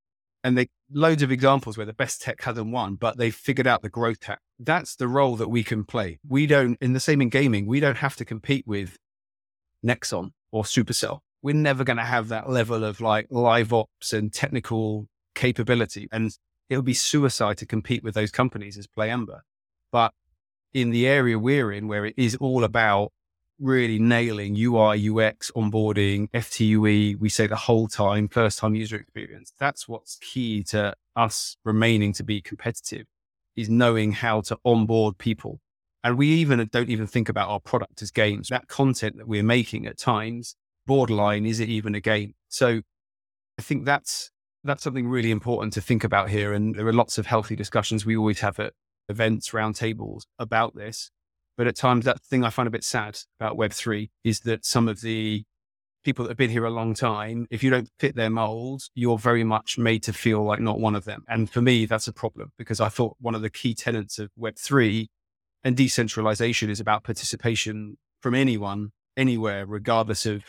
and they loads of examples where the best tech hasn't won, but they've figured out the growth tech. That's the role that we can play. We don't, in the same in gaming, we don't have to compete with Nexon or Supercell. We're never going to have that level of like live ops and technical capability. And it would be suicide to compete with those companies as Play But in the area we're in, where it is all about really nailing UI, UX, onboarding, FTUE, we say the whole time, first time user experience. That's what's key to us remaining to be competitive is knowing how to onboard people. And we even don't even think about our product as games. That content that we're making at times, borderline, is it even a game? So I think that's that's something really important to think about here. And there are lots of healthy discussions we always have at events, roundtables about this. But at times, that thing I find a bit sad about Web3 is that some of the people that have been here a long time, if you don't fit their mold, you're very much made to feel like not one of them. And for me, that's a problem because I thought one of the key tenets of Web3 and decentralization is about participation from anyone, anywhere, regardless of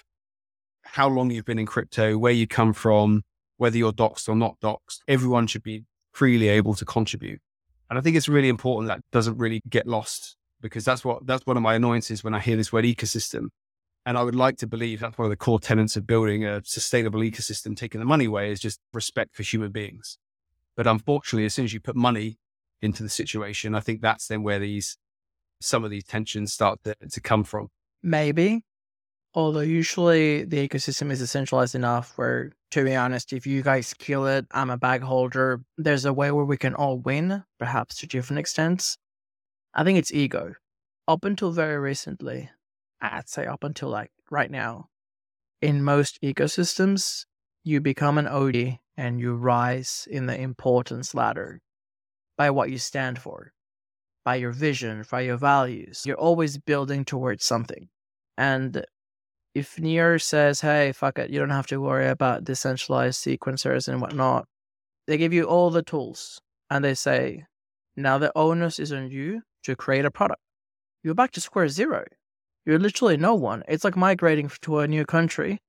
how long you've been in crypto, where you come from, whether you're doxed or not doxed. Everyone should be freely able to contribute. And I think it's really important that doesn't really get lost because that's what that's one of my annoyances when I hear this word ecosystem. And I would like to believe that's one of the core tenets of building a sustainable ecosystem, taking the money away is just respect for human beings. But unfortunately, as soon as you put money into the situation, I think that's then where these some of these tensions start to, to come from. Maybe. Although usually the ecosystem is decentralized enough where, to be honest, if you guys kill it, I'm a bag holder. There's a way where we can all win, perhaps to different extents. I think it's ego. Up until very recently, I'd say up until like right now, in most ecosystems, you become an OG and you rise in the importance ladder by what you stand for, by your vision, by your values. You're always building towards something. And if Near says, hey, fuck it, you don't have to worry about decentralized sequencers and whatnot, they give you all the tools and they say, now the onus is on you to create a product. You're back to square zero. You're literally no one. It's like migrating to a new country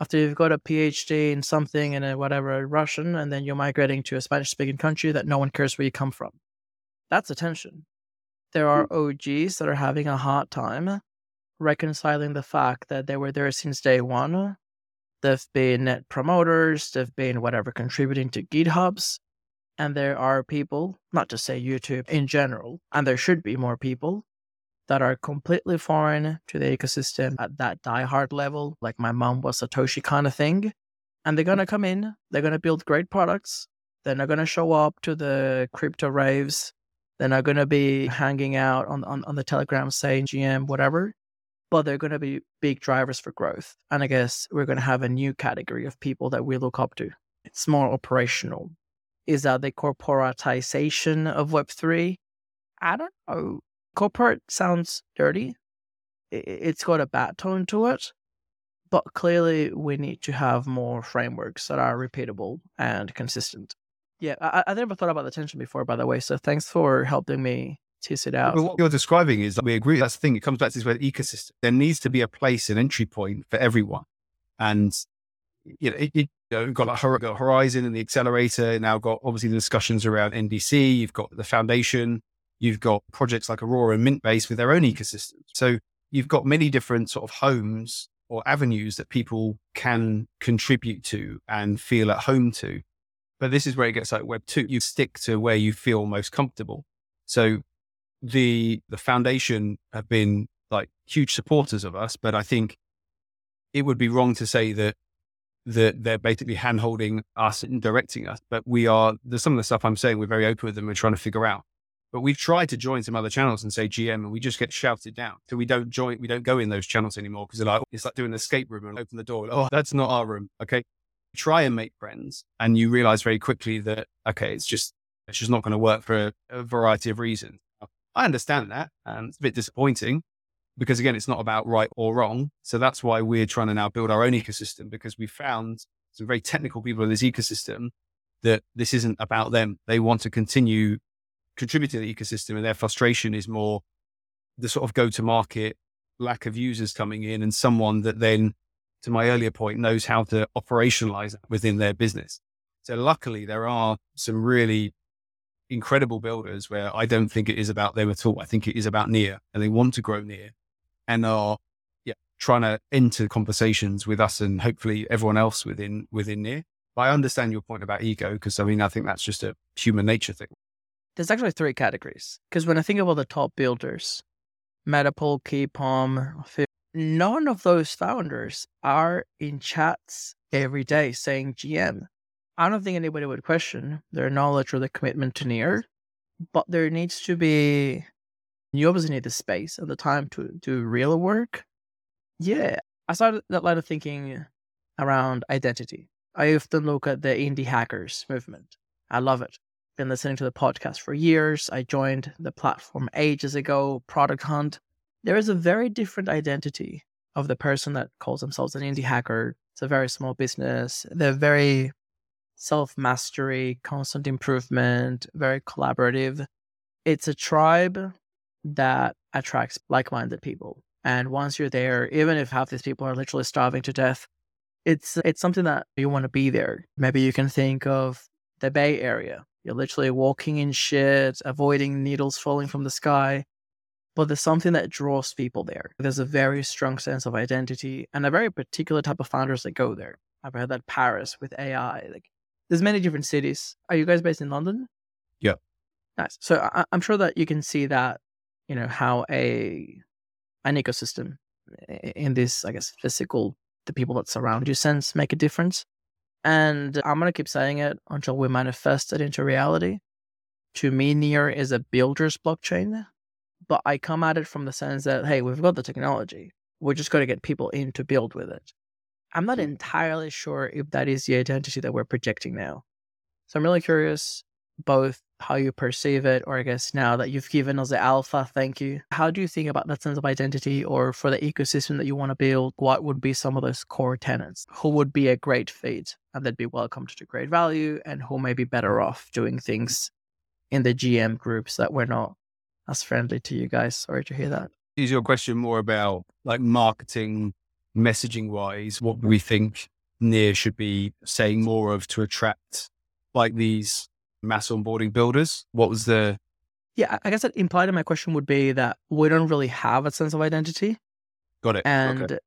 after you've got a PhD in something in a whatever Russian, and then you're migrating to a Spanish speaking country that no one cares where you come from. That's attention. There are hmm. OGs that are having a hard time reconciling the fact that they were there since day one. They've been net promoters, they've been whatever contributing to GitHubs, and there are people, not to say YouTube in general, and there should be more people that are completely foreign to the ecosystem at that die-hard level, like my mom was Satoshi kind of thing. And they're going to come in, they're going to build great products. They're not going to show up to the crypto raves. They're not going to be hanging out on, on, on the Telegram saying GM, whatever. But they're going to be big drivers for growth. And I guess we're going to have a new category of people that we look up to. It's more operational, is that the corporatization of Web3? I don't know. Corporate sounds dirty. It's got a bad tone to it. But clearly, we need to have more frameworks that are repeatable and consistent. Yeah, I, I never thought about the tension before, by the way. So thanks for helping me tease it out. But what you're describing is that we agree. That's the thing. It comes back to this word ecosystem. There needs to be a place, an entry point for everyone. And you know, it, it you know, got like got Horizon and the accelerator. Now got obviously the discussions around NDC. You've got the foundation. You've got projects like Aurora and Mintbase with their own ecosystems. So you've got many different sort of homes or avenues that people can contribute to and feel at home to. But this is where it gets like Web two. You stick to where you feel most comfortable. So the the foundation have been like huge supporters of us, but I think it would be wrong to say that that they're basically hand holding us and directing us. But we are, there's some of the stuff I'm saying, we're very open with them. We're trying to figure out. But we've tried to join some other channels and say GM, and we just get shouted down. So we don't join, we don't go in those channels anymore because they're like, oh, it's like doing an escape room and open the door. Oh, that's not our room. Okay. Try and make friends. And you realize very quickly that, okay, it's just, it's just not going to work for a, a variety of reasons. I understand that. And it's a bit disappointing because again, it's not about right or wrong. So that's why we're trying to now build our own ecosystem because we found some very technical people in this ecosystem that this isn't about them. They want to continue contributing to the ecosystem and their frustration is more the sort of go to market lack of users coming in and someone that then to my earlier point knows how to operationalize within their business. So luckily there are some really incredible builders where I don't think it is about them at all. I think it is about near and they want to grow near and are yeah trying to enter conversations with us and hopefully everyone else within within near. But I understand your point about ego because I mean I think that's just a human nature thing. There's actually three categories because when I think about the top builders, Metapol, Keypom, none of those founders are in chats every day saying GM. I don't think anybody would question their knowledge or their commitment to Near, but there needs to be you obviously need the space and the time to do real work. Yeah, I started that line of thinking around identity. I often look at the indie hackers movement. I love it. Been listening to the podcast for years. I joined the platform ages ago, Product Hunt. There is a very different identity of the person that calls themselves an indie hacker. It's a very small business. They're very self mastery, constant improvement, very collaborative. It's a tribe that attracts like minded people. And once you're there, even if half these people are literally starving to death, it's it's something that you want to be there. Maybe you can think of the Bay Area. You're literally walking in shit, avoiding needles falling from the sky. But there's something that draws people there. There's a very strong sense of identity and a very particular type of founders that go there. I've heard that Paris with AI, like there's many different cities. Are you guys based in London? Yeah. Nice. So I- I'm sure that you can see that, you know, how a an ecosystem in this, I guess, physical, the people that surround you sense make a difference. And I'm gonna keep saying it until we manifest it into reality. To me, Near is a builder's blockchain, but I come at it from the sense that hey, we've got the technology. We're just going to get people in to build with it. I'm not hmm. entirely sure if that is the identity that we're projecting now. So I'm really curious both how you perceive it, or I guess now that you've given us the alpha, thank you. How do you think about that sense of identity, or for the ecosystem that you want to build, what would be some of those core tenants? Who would be a great fit and they'd be welcomed to great value, and who may be better off doing things in the GM groups that were not as friendly to you guys? Sorry to hear that. Is your question more about like marketing, messaging wise, what we think Near should be saying more of to attract like these mass onboarding builders? What was the Yeah, I guess that implied in my question would be that we don't really have a sense of identity. got it? And okay.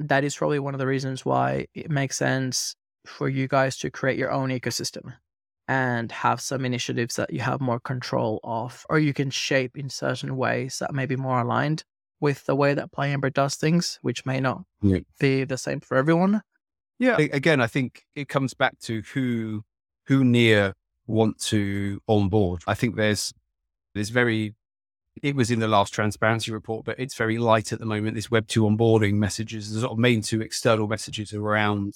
that is probably one of the reasons why it makes sense for you guys to create your own ecosystem and have some initiatives that you have more control of, or you can shape in certain ways that may be more aligned with the way that PlayEmber does things, which may not Yeah. be the same for everyone. Yeah. Again, I think it comes back to who who near want to onboard. I think there's there's very it was in the last transparency report, but it's very light at the moment. This Web two onboarding messages, the sort of main two external messages around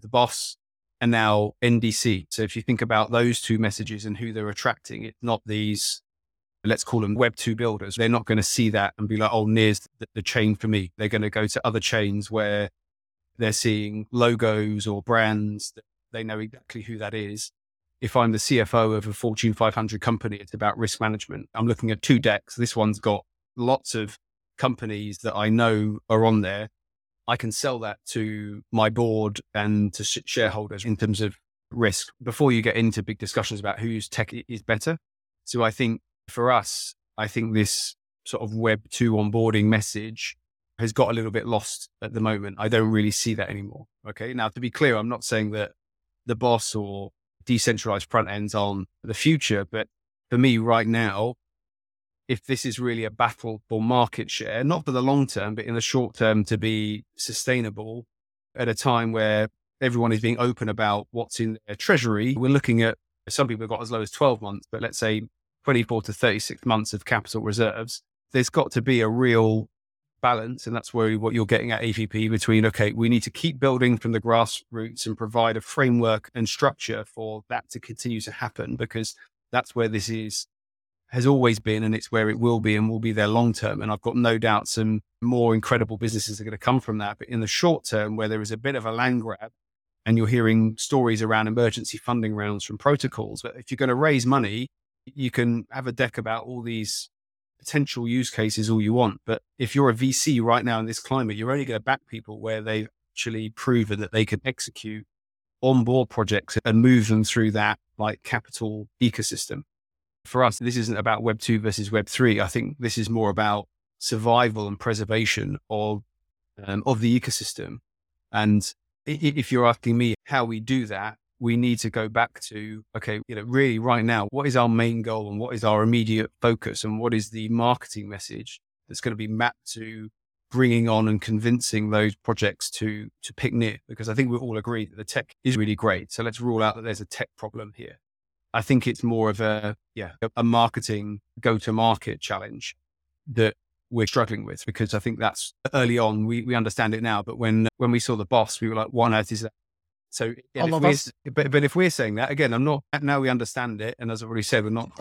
the boss and now NDC. So if you think about those two messages and who they're attracting, it's not these let's call them Web two builders. They're not going to see that and be like, oh, near's the, the chain for me. They're going to go to other chains where they're seeing logos or brands that they know exactly who that is. If I'm the CFO of a Fortune 500 company, it's about risk management. I'm looking at two decks. This one's got lots of companies that I know are on there. I can sell that to my board and to sh- shareholders in terms of risk before you get into big discussions about whose tech is better. So I think for us, I think this sort of Web 2 onboarding message has got a little bit lost at the moment. I don't really see that anymore. Okay. Now, to be clear, I'm not saying that the boss or decentralized front ends on the future, but for me right now, if this is really a battle for market share, not for the long term, but in the short term to be sustainable at a time where everyone is being open about what's in their treasury, we're looking at some people have got as low as 12 months, but let's say 24 to 36 months of capital reserves. There's got to be a real balance. And that's where what you're getting at AVP between, okay, we need to keep building from the grassroots and provide a framework and structure for that to continue to happen because that's where this is has always been and it's where it will be and will be there long term. And I've got no doubt some more incredible businesses are going to come from that. But in the short term, where there is a bit of a land grab and you're hearing stories around emergency funding rounds from protocols, but if you're going to raise money, you can have a deck about all these potential use cases all you want. But if you're a VC right now in this climate, you're only going to back people where they've actually proven that they can execute on board projects and move them through that like capital ecosystem. For us, this isn't about Web 2 versus Web 3. I think this is more about survival and preservation of, um, of the ecosystem. And if you're asking me how we do that, we need to go back to, okay, you know, really right now, what is our main goal and what is our immediate focus and what is the marketing message that's going to be mapped to bringing on and convincing those projects to to pick near because I think we all agree that the tech is really great. So let's rule out that there's a tech problem here. I think it's more of a yeah a marketing go to market challenge that we're struggling with because I think that's early on we we understand it now, but when when we saw the boss, we were like, what on earth is that? So, if but, but if we're saying that again, I'm not now we understand it, and as I've already said, we're not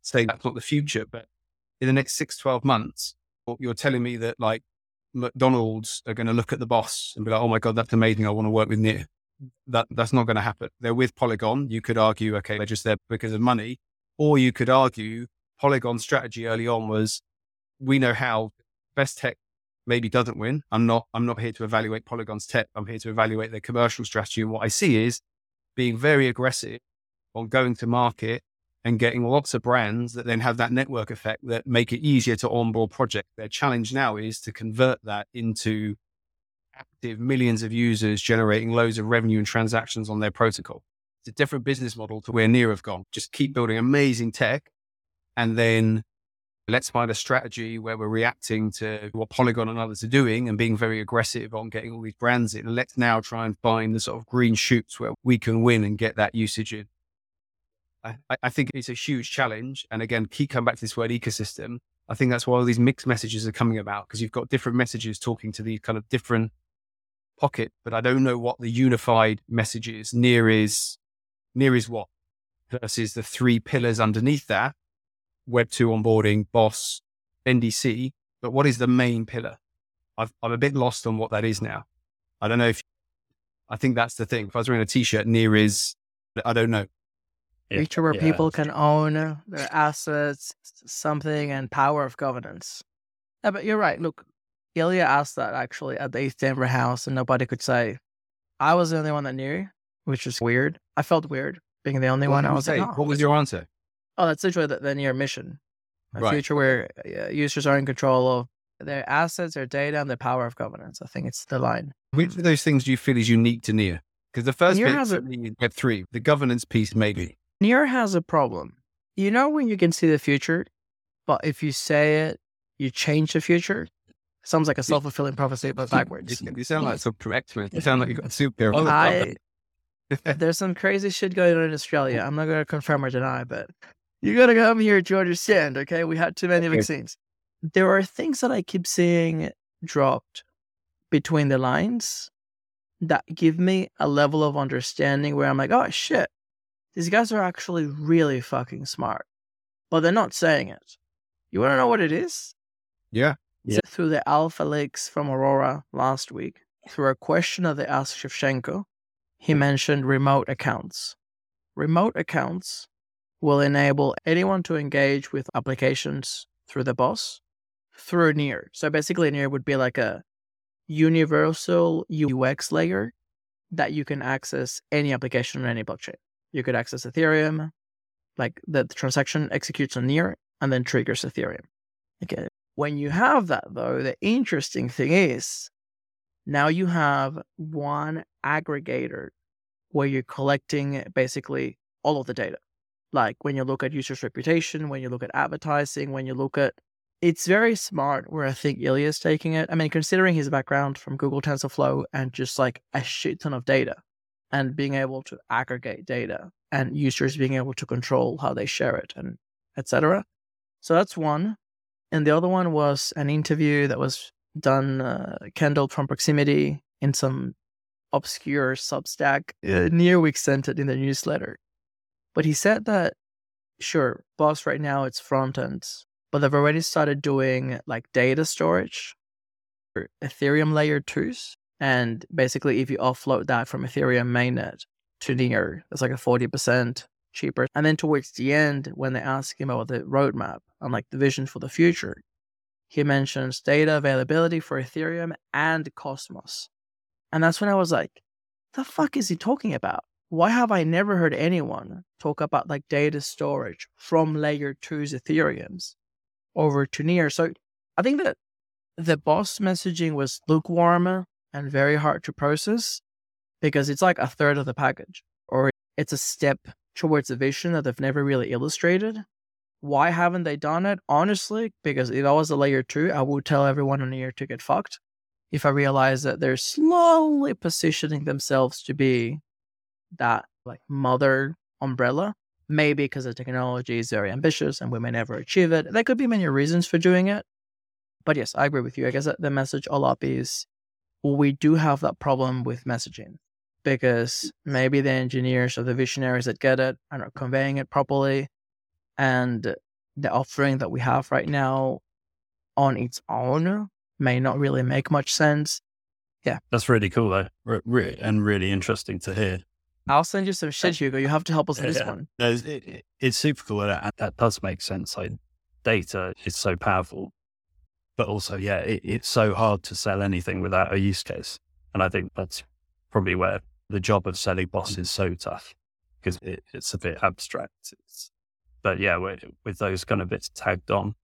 saying that's not the future, but in the next six, 12 months, you're telling me that like McDonald's are going to look at the boss and be like, "Oh my god, that's amazing! I want to work with Near." That that's not going to happen. They're with Polygon. You could argue, okay, they're just there because of money, or you could argue Polygon's strategy early on was, we know how best tech maybe doesn't win. I'm not I'm not here to evaluate Polygon's tech. I'm here to evaluate their commercial strategy. And what I see is being very aggressive on going to market and getting lots of brands that then have that network effect that make it easier to onboard projects. Their challenge now is to convert that into active millions of users generating loads of revenue and transactions on their protocol. It's a different business model to where Near have gone. Just keep building amazing tech and then let's find a strategy where we're reacting to what Polygon and others are doing and being very aggressive on getting all these brands in. And let's now try and find the sort of green shoots where we can win and get that usage in. I, I think it's a huge challenge. And again, keep coming back to this word ecosystem. I think that's why all these mixed messages are coming about because you've got different messages talking to these kind of different pocket, but I don't know what the unified message is. Near is near is what versus the three pillars underneath that: Web two onboarding, Boss, NDC. But what is the main pillar? i am a bit lost on what that is now. I don't know if I think that's the thing. If I was wearing a t-shirt, near is I don't know yeah. feature where yeah. people can own their assets, something, and power of governance. Yeah, but you're right. Look, Illia asked that actually at the Eighth Chamber House, and nobody could say. I was the only one that knew, which is weird. I felt weird being the only what one. I was like, oh, what was your answer? Oh, that's literally the, the near mission. A right. future where uh, users are in control of their assets, their data, and the power of governance. I think it's the line. Which of those things do you feel is unique to Near? Because the first Near bit has a, Web three, the governance piece, maybe. Near has a problem. You know when you can see the future, but if you say it, you change the future. Sounds like a self fulfilling prophecy, but backwards. You, sound like some correct man. You sound like you got a superhero. I, there's some crazy shit going on in Australia. I'm not going to confirm or deny, but you got to come here to understand. Okay, we had too many okay. vaccines. There are things that I keep seeing dropped between the lines that give me a level of understanding where I'm like, oh shit, these guys are actually really fucking smart, but they're not saying it. You want to know what it is? Yeah. yeah. through the alpha leaks from Aurora last week, through a question that they asked Shevchenko, he mentioned remote accounts. Remote accounts will enable anyone to engage with applications through the boss through Near. So basically, Near would be like a universal UX layer that you can access any application on any blockchain you could access Ethereum, like the, the transaction executes on Near and then triggers Ethereum. Okay. When you have that, though, the interesting thing is now you have one aggregator where you're collecting basically all of the data. Like when you look at users' reputation, when you look at advertising, when you look at it's very smart where I think Illia is taking it. I mean, considering his background from Google TensorFlow and just like a shit ton of data, and being able to aggregate data and users being able to control how they share it and etc. So that's one. And the other one was an interview that was done, uh, Kendall from Proximity in some obscure Substack uh, near week it in the newsletter. But he said that, sure, Boss right now it's front ends, but they've already started doing like data storage, for Ethereum layer twos, and basically, if you offload that from Ethereum mainnet to Near, it's like a 40% cheaper. And then towards the end, when they ask him about the roadmap and like the vision for the future, he mentions data availability for Ethereum and Cosmos. And that's when I was like, the fuck is he talking about? Why have I never heard anyone talk about like data storage from layer two's Ethereums over to Near? So I think that the boss messaging was lukewarm and very hard to process because it's like a third of the package or it's a step towards a vision that they've never really illustrated. Why haven't they done it? Honestly, because if I was a layer two, I would tell everyone on layer two get fucked. If I realize that they're slowly positioning themselves to be that like mother umbrella, maybe because the technology is very ambitious and we may never achieve it. There could be many reasons for doing it. But yes, I agree with you. I guess the message all up is we do have that problem with messaging because maybe the engineers or the visionaries that get it are not conveying it properly. And the offering that we have right now on its own may not really make much sense. Yeah. That's really cool, though. And really interesting to hear. I'll send you some shit, Hugo. You have to help us with this one. No, it's, it, it's super cool. And that does make sense. Like, data is so powerful. But also, yeah, it, it's so hard to sell anything without a use case. And I think that's probably where the job of selling boss is so tough because it, it's a bit abstract. It's, but yeah, with, with those kind of bits tagged on,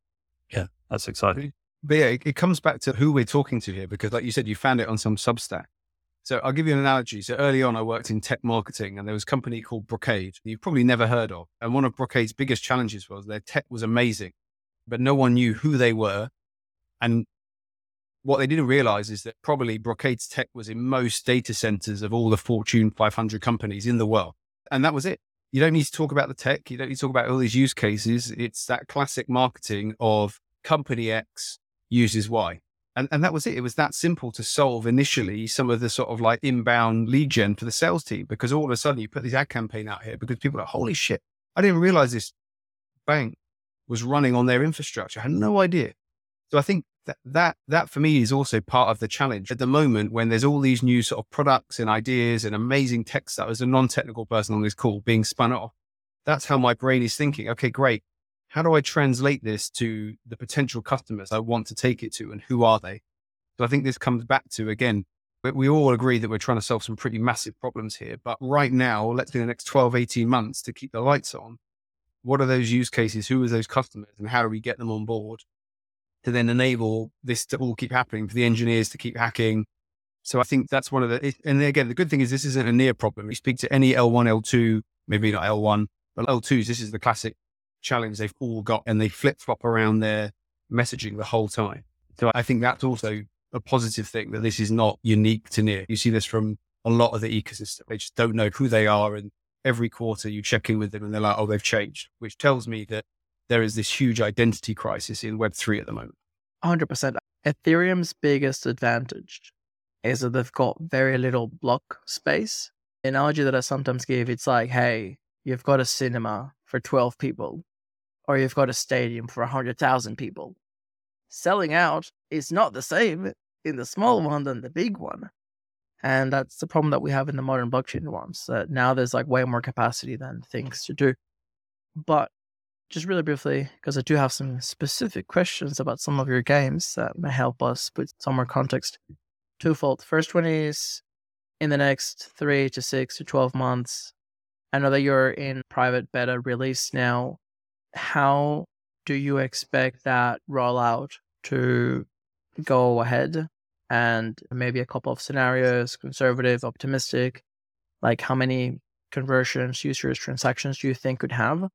yeah, that's exciting. But yeah, it, it comes back to who we're talking to here because, like you said, you found it on some Substack. So I'll give you an analogy. So early on, I worked in tech marketing, and there was a company called Brocade you've probably never heard of. And one of Brocade's biggest challenges was their tech was amazing, but no one knew who they were. And what they didn't realize is that probably Brocade's tech was in most data centers of all the Fortune 500 companies in the world. And that was it. You don't need to talk about the tech. You don't need to talk about all these use cases. It's that classic marketing of company X uses Y. And, and that was it. It was that simple to solve initially some of the sort of like inbound lead gen for the sales team because all of a sudden you put this ad campaign out here because people are, holy shit, I didn't realize this bank was running on their infrastructure. I had no idea. So I think that, that, that for me is also part of the challenge at the moment when there's all these new sort of products and ideas and amazing tech stuff as a non-technical person on this call being spun off. That's how my brain is thinking. Okay, great how do I translate this to the potential customers I want to take it to and who are they? So I think this comes back to, again, we all agree that we're trying to solve some pretty massive problems here. But right now, let's say the next 12, 18 months to keep the lights on, what are those use cases? Who are those customers? And how do we get them on board to then enable this to all keep happening for the engineers to keep hacking? So I think that's one of the, and again, the good thing is this isn't a near problem. You speak to any L1, L2, maybe not L1, but L2s, this is the classic challenge they've all got and they flip flop around their messaging the whole time. So I think that's also a positive thing that this is not unique to Near. You see this from a lot of the ecosystem. They just don't know who they are. And every quarter you check in with them and they're like, oh, they've changed, which tells me that there is this huge identity crisis in Web3 at the moment. 100%. Ethereum's biggest advantage is that they've got very little block space. Analogy that I sometimes give, it's like, hey, you've got a cinema for 12 people or you've got a stadium for 100,000 people. Selling out is not the same in the small mm. one than the big one. And that's the problem that we have in the modern blockchain ones. That now there's like way more capacity than things to do. But just really briefly, because I do have some specific questions about some of your games that may help us put some more context. Twofold. First one is in the next three to six to 12 months, I know that you're in private beta release now how do you expect that rollout to go ahead? And maybe a couple of scenarios conservative, optimistic. Like, how many conversions, users, transactions do you think could have?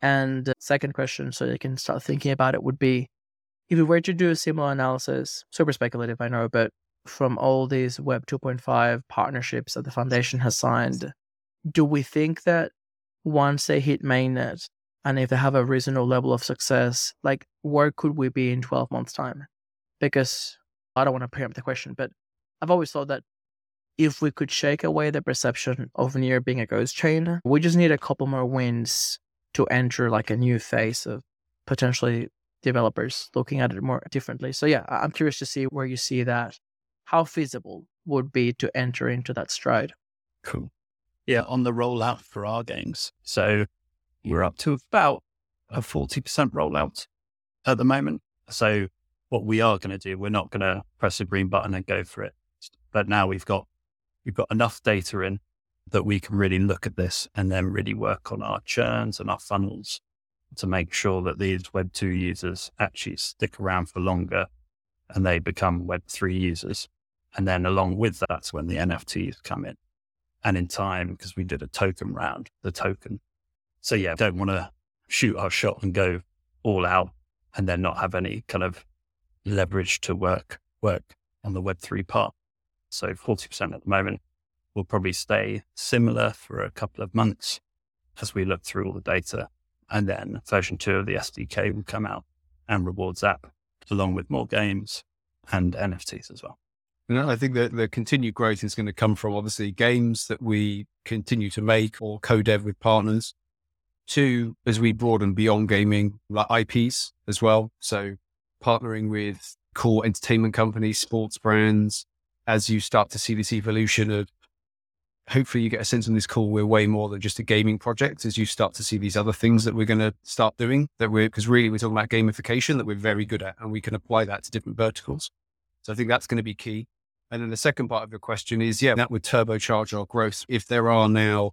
And uh, second question, so you can start thinking about it, would be if we were to do a similar analysis, super speculative, I know, but from all these Web 2.5 partnerships that the foundation has signed, do we think that once they hit mainnet, and if they have a reasonable level of success, like where could we be in 12 months' time? Because I don't want to preempt the question, but I've always thought that if we could shake away the perception of Near being a ghost chain, we just need a couple more wins to enter like a new phase of potentially developers looking at it more differently. So yeah, I'm curious to see where you see that. How feasible would be to enter into that stride? Cool. Yeah, on the rollout for our games. So we're up to about a 40% rollout at the moment. So what we are going to do, we're not going to press a green button and go for it. But now we've got, we've got enough data in that we can really look at this and then really work on our churns and our funnels to make sure that these Web2 users actually stick around for longer and they become Web3 users. And then along with that's when the NFTs come in. And in time, because we did a token round, the token so yeah, don't want to shoot our shot and go all out and then not have any kind of leverage to work work on the Web3 part. So 40% at the moment will probably stay similar for a couple of months as we look through all the data. And then version two of the SDK will come out and rewards app along with more games and NFTs as well. And I think that the continued growth is going to come from obviously games that we continue to make or co-dev with partners. Two, as we broaden beyond gaming, like IPs as well. So partnering with core entertainment companies, sports brands, as you start to see this evolution of hopefully you get a sense on this call we're way more than just a gaming project as you start to see these other things that we're going to start doing that we're because really we're talking about gamification that we're very good at and we can apply that to different verticals. So i think that's going to be key. And then the second part of your question is yeah that would turbocharge our growth. If there are now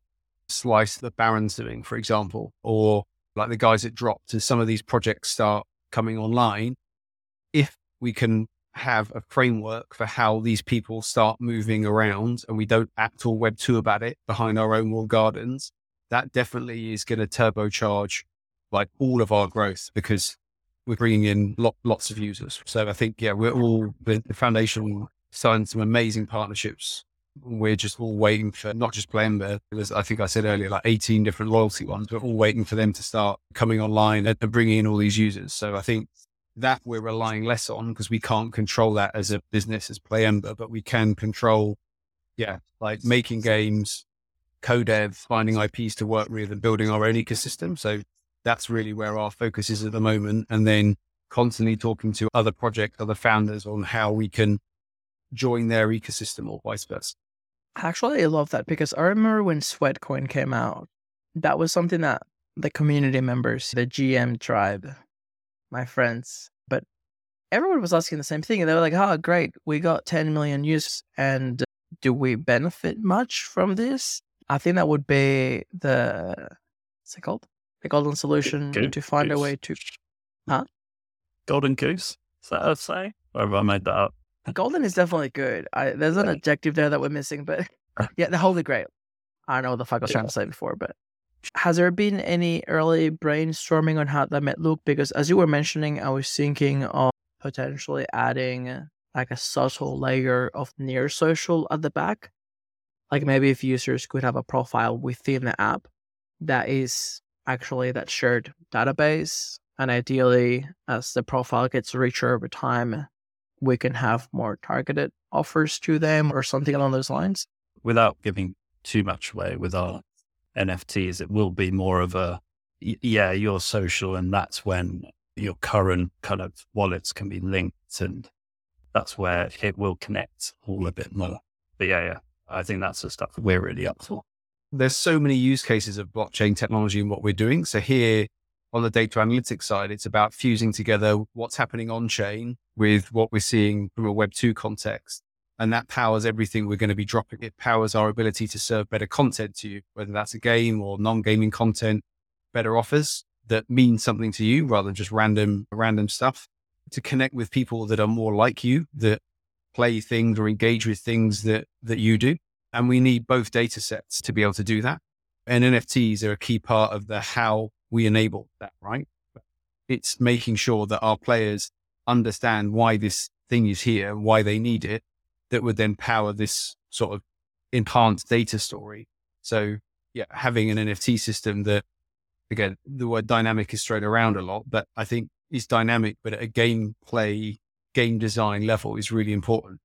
slice that baron's doing for example or like the guys at dropped as some of these projects start coming online if we can have a framework for how these people start moving around and we don't act all web 2 about it behind our own walled gardens that definitely is going to turbocharge like all of our growth because we're bringing in lot, lots of users. So i think yeah we're all the foundation signed some amazing partnerships we're just all waiting for not just PlayEmber. There's, I think I said earlier, like 18 different loyalty ones. We're all waiting for them to start coming online and, bringing in all these users. So I think that we're relying less on because we can't control that as a business as Play PlayEmber, but we can control, yeah, like making games, co-dev, finding IPs to work with and building our own ecosystem. So that's really where our focus is at the moment. And then constantly talking to other projects, other founders on how we can join their ecosystem or vice versa. Actually, I love that because I remember when Sweatcoin came out, that was something that the community members, the GM tribe, my friends, but everyone was asking the same thing. And they were like, oh, great, we got 10 million users. And do we benefit much from this? I think that would be the, what's it called? The golden solution Good to find goose. a way to, huh? Golden goose? Is that what I'd say? Or have I made that up? Golden is definitely good. I, there's an adjective there that we're missing, but uh. yeah, the Holy Grail. I don't know what the fuck I was trying to say before, but has there been any early brainstorming on how that might look? Because as you were mentioning, I was thinking of potentially adding like a subtle layer of Near Social at the back. Like maybe if users could have a profile within the app that is actually that shared database. And ideally, as the profile gets richer over time, we can have more targeted offers to them or something along those lines. Without giving too much away with our NFTs, it will be more of a, yeah, you're social and that's when your current kind of wallets can be linked and that's where it will connect all a bit more. But yeah, yeah, I think that's the stuff that we're really up for. There's so many use cases of blockchain technology and what we're doing. So here on the data analytics side, it's about fusing together what's happening on chain with what we're seeing from a Web 2 context. And that powers everything we're going to be dropping. It powers our ability to serve better content to you, whether that's a game or non gaming content, better offers that mean something to you rather than just random, random stuff to connect with people that are more like you, that play things or engage with things that, that you do. And we need both data sets to be able to do that. And NFTs are a key part of the how we enable that, right? It's making sure that our players understand why this thing is here, why they need it, that would then power this sort of enhanced data story. So yeah, having an NFT system that again, the word dynamic is thrown around a lot, but I think is dynamic, but at a gameplay, game design level is really important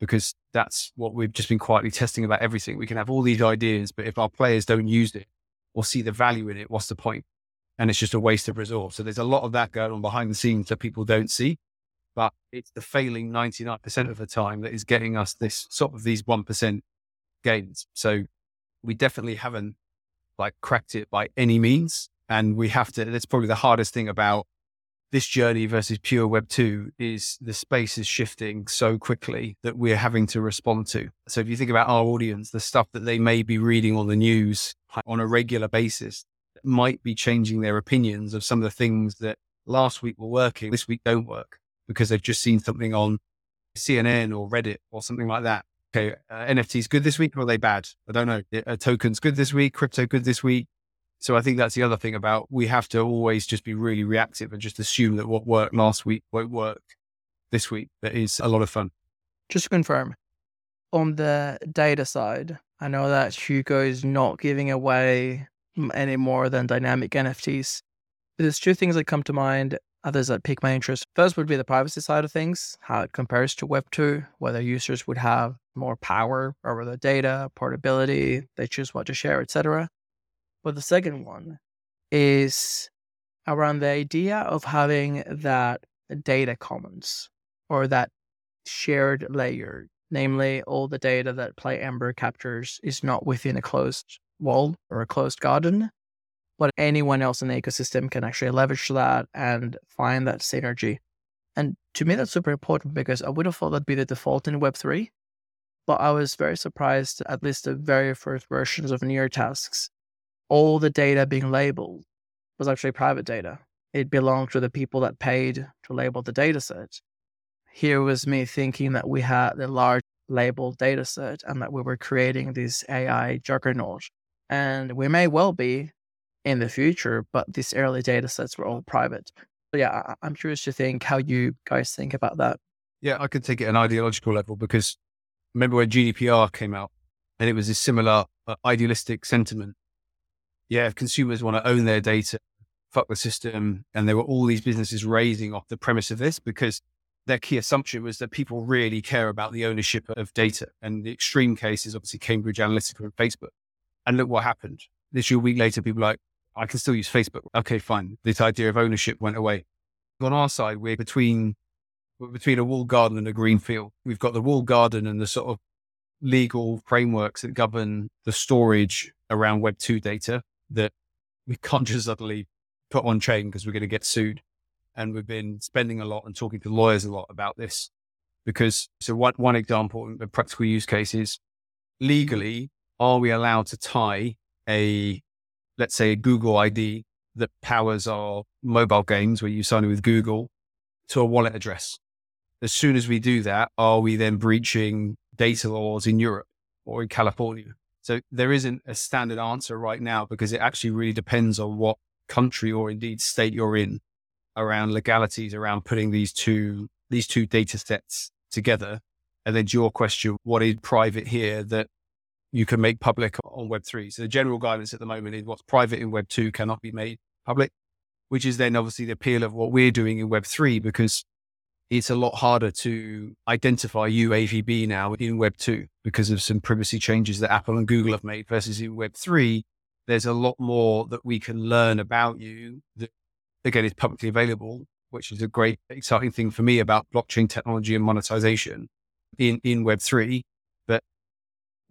because that's what we've just been quietly testing about everything. We can have all these ideas, but if our players don't use it or see the value in it, what's the point? And it's just a waste of resource. So there's a lot of that going on behind the scenes that people don't see, but it's the failing 99% of the time that is getting us this sort of these 1% gains. So we definitely haven't like cracked it by any means. And we have to, that's probably the hardest thing about this journey versus pure web 2 is the space is shifting so quickly that we're having to respond to so if you think about our audience the stuff that they may be reading on the news on a regular basis might be changing their opinions of some of the things that last week were working this week don't work because they've just seen something on cnn or reddit or something like that. Okay uh, nfts good this week or are they bad? I don't know. A token's good this week? Crypto good this week? So I think that's the other thing about we have to always just be really reactive and just assume that what worked last week won't work this week. That is a lot of fun. Just to confirm, on the data side, I know that Hugo is not giving away any more than dynamic NFTs. There's two things that come to mind, others that pique my interest. First would be the privacy side of things, how it compares to Web2, whether users would have more power over the data, portability, they choose what to share, etc. But the second one is around the idea of having that data commons or that shared layer, namely all the data that PlayEmber captures is not within a closed wall or a closed garden, but anyone else in the ecosystem can actually leverage that and find that synergy. And to me, that's super important because I would have thought that'd be the default in Web3. But I was very surprised, at least the very first versions of Near Tasks, all the data being labeled was actually private data. It belonged to the people that paid to label the data set. Here was me thinking that we had a large labeled data set and that we were creating this AI juggernaut. And we may well be in the future, but these early data sets were all private. So yeah, I'm curious to think how you guys think about that. Yeah, I could take it an ideological level because remember when GDPR came out and it was a similar uh, idealistic sentiment yeah, if consumers want to own their data, fuck the system. And there were all these businesses raising off the premise of this because their key assumption was that people really care about the ownership of data. And the extreme case is obviously Cambridge Analytica and Facebook. And look what happened. This Literally a week later, people like, I can still use Facebook. Okay, fine. This idea of ownership went away. On our side, we're between we're between a walled garden and a green field. We've got the walled garden and the sort of legal frameworks that govern the storage around Web 2 data that we can't just suddenly put on chain because we're going to get sued. And we've been spending a lot and talking to lawyers a lot about this because so one, one example, a practical use case is legally, are we allowed to tie a, let's say a Google ID that powers our mobile games where you sign in with Google to a wallet address? As soon as we do that, are we then breaching data laws in Europe or in California? So there isn't a standard answer right now because it actually really depends on what country or indeed state you're in around legalities around putting these two these two data sets together. And then to your question, what is private here that you can make public on Web3? So the general guidance at the moment is what's private in Web2 cannot be made public, which is then obviously the appeal of what we're doing in Web3 because it's a lot harder to identify UAVB now in Web 2 because of some privacy changes that Apple and Google have made versus in Web 3. There's a lot more that we can learn about you that, again, is publicly available, which is a great, exciting thing for me about blockchain technology and monetization in, in Web 3. But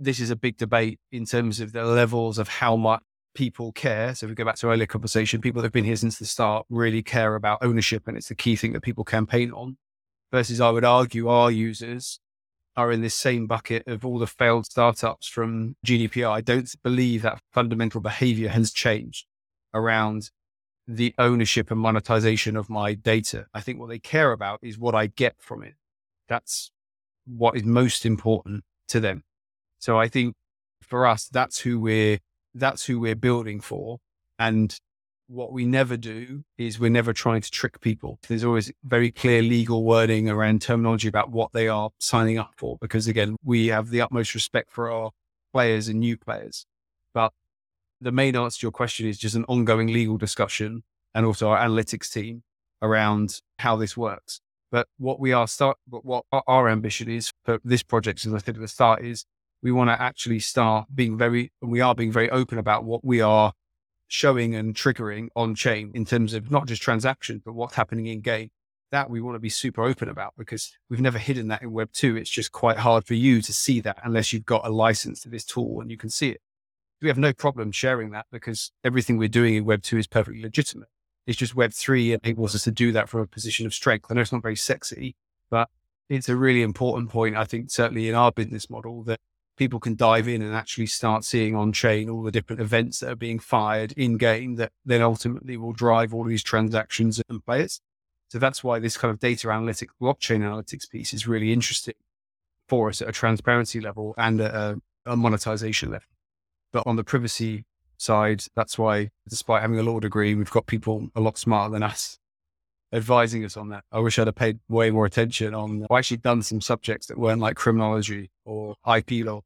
this is a big debate in terms of the levels of how much people care. So if we go back to earlier conversation, people that have been here since the start really care about ownership and it's the key thing that people campaign on versus I would argue our users are in this same bucket of all the failed startups from GDPR. I don't believe that fundamental behavior has changed around the ownership and monetization of my data. I think what they care about is what I get from it. That's what is most important to them. So I think for us, that's who we're, that's who we're building for. And what we never do is we're never trying to trick people. There's always very clear legal wording around terminology about what they are signing up for, because again, we have the utmost respect for our players and new players. But the main answer to your question is just an ongoing legal discussion and also our analytics team around how this works. But what we are start, but what our ambition is for this project, as I said at the start, is we want to actually start being very, we are being very open about what we are showing and triggering on chain in terms of not just transactions, but what's happening in game. That we want to be super open about because we've never hidden that in Web 2. It's just quite hard for you to see that unless you've got a license to this tool and you can see it. We have no problem sharing that because everything we're doing in Web 2 is perfectly legitimate. It's just Web 3 enables us to do that from a position of strength. I know it's not very sexy, but it's a really important point, I think, certainly in our business model that people can dive in and actually start seeing on chain all the different events that are being fired in game that then ultimately will drive all these transactions and players. So that's why this kind of data analytics, blockchain analytics piece is really interesting for us at a transparency level and a, a monetization level. But on the privacy side. That's why, despite having a law degree, we've got people a lot smarter than us advising us on that. I wish I'd have paid way more attention on, I actually done some subjects that weren't like criminology or IP law.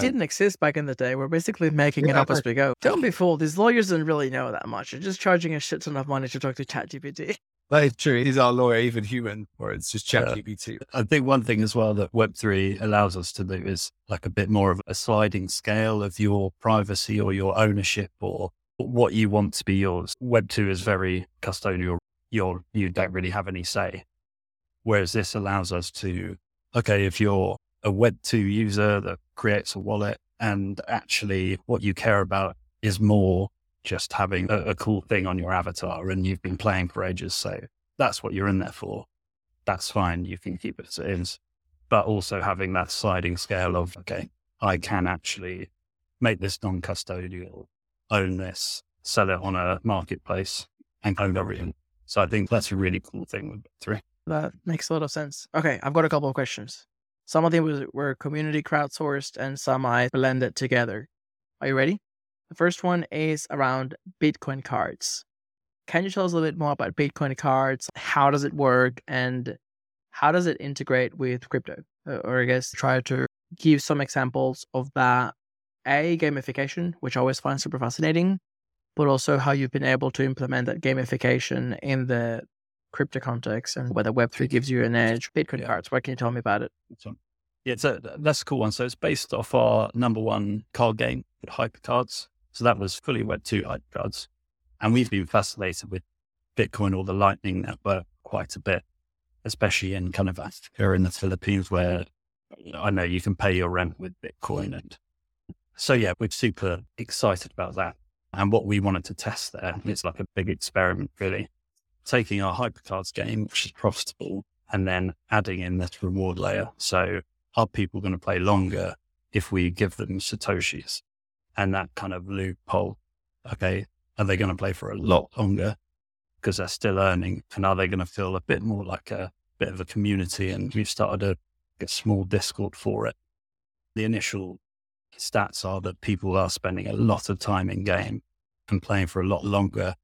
Didn't exist back in the day. We're basically making it up as we go. Don't be fooled. These lawyers don't really know that much. They're just charging a shit ton of money to talk to ChatGPT. That is true. Is our lawyer even human, or it's just Yeah. ChatGPT? I think one thing as well that Web3 allows us to do is like a bit more of a sliding scale of your privacy or your ownership or what you want to be yours. Web2 is very custodial. You're, you don't really have any say. Whereas this allows us to, okay, if you're a Web2 user that creates a wallet and actually what you care about is more just having a, a cool thing on your avatar and you've been playing for ages. So that's what you're in there for that's fine. You can keep it as it is. But also having that sliding scale of, okay, I can actually make this non custodial, own this, sell it on a marketplace and own everything. So I think that's a really cool thing with Web3. That makes a lot of sense. Okay, I've got a couple of questions. Some of them were community crowdsourced and some I blended together. Are you ready? The first one is around Bitcoin cards. Can you tell us a little bit more about Bitcoin cards? How does it work and how does it integrate with crypto? Uh, Or I guess try to give some examples of that A, gamification, which I always find super fascinating, but also how you've been able to implement that gamification in the crypto context and whether Web3 gives you an edge. Bitcoin Yeah. cards, what can you tell me about it? Yeah, it's a, that's a cool one. So it's based off our number one card game, with Hypercards. So that was fully Web2 Hypercards. And we've been fascinated with Bitcoin or the Lightning Network quite a bit, especially in kind of Africa and the Philippines, where I know you can pay your rent with Bitcoin. And so, yeah, we're super excited about that. And what we wanted to test there, it's like a big experiment, really. Taking our Hypercards game, which is profitable, and then adding in this reward layer. So, are people going to play longer if we give them Satoshis? And that kind of loophole, okay, are they going to play for a lot longer because they're still earning? And are they going to feel a bit more like a bit of a community? And we've started a, a small Discord for it. The initial stats are that people are spending a lot of time in game and playing for a lot longer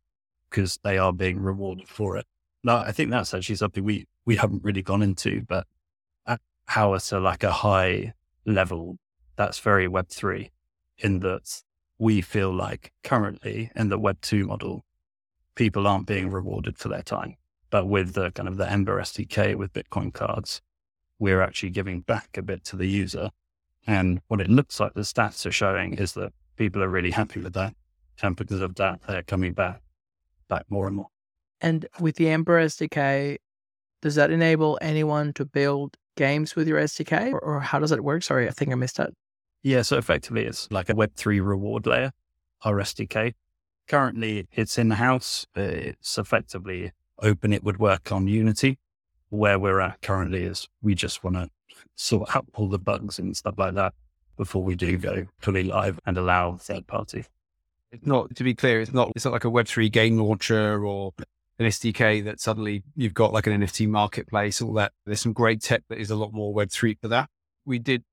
because they are being rewarded for it. Now, I think that's actually something we, we haven't really gone into, but at how it's a, like a high level, that's very Web3 in that we feel like currently in the Web2 model, people aren't being rewarded for their time. But with the kind of the Ember SDK with Bitcoin cards, we're actually giving back a bit to the user. And what it looks like the stats are showing is that people are really happy with that. And because of that, they're coming back, back more and more. And with the Ember SDK, does that enable anyone to build games with your SDK or, or how does it work? Sorry, I think I missed that. Yeah, so effectively it's like a Web3 reward layer, our SDK. Currently it's in house. It's effectively open. It would work on Unity. Where we're at currently is we just want to sort out all the bugs and stuff like that before we do go fully live and allow third party. It's not to be clear. It's not. It's not like a Web three game launcher or an SDK that suddenly you've got like an NFT marketplace. All that. There's some great tech that is a lot more Web three for that. We did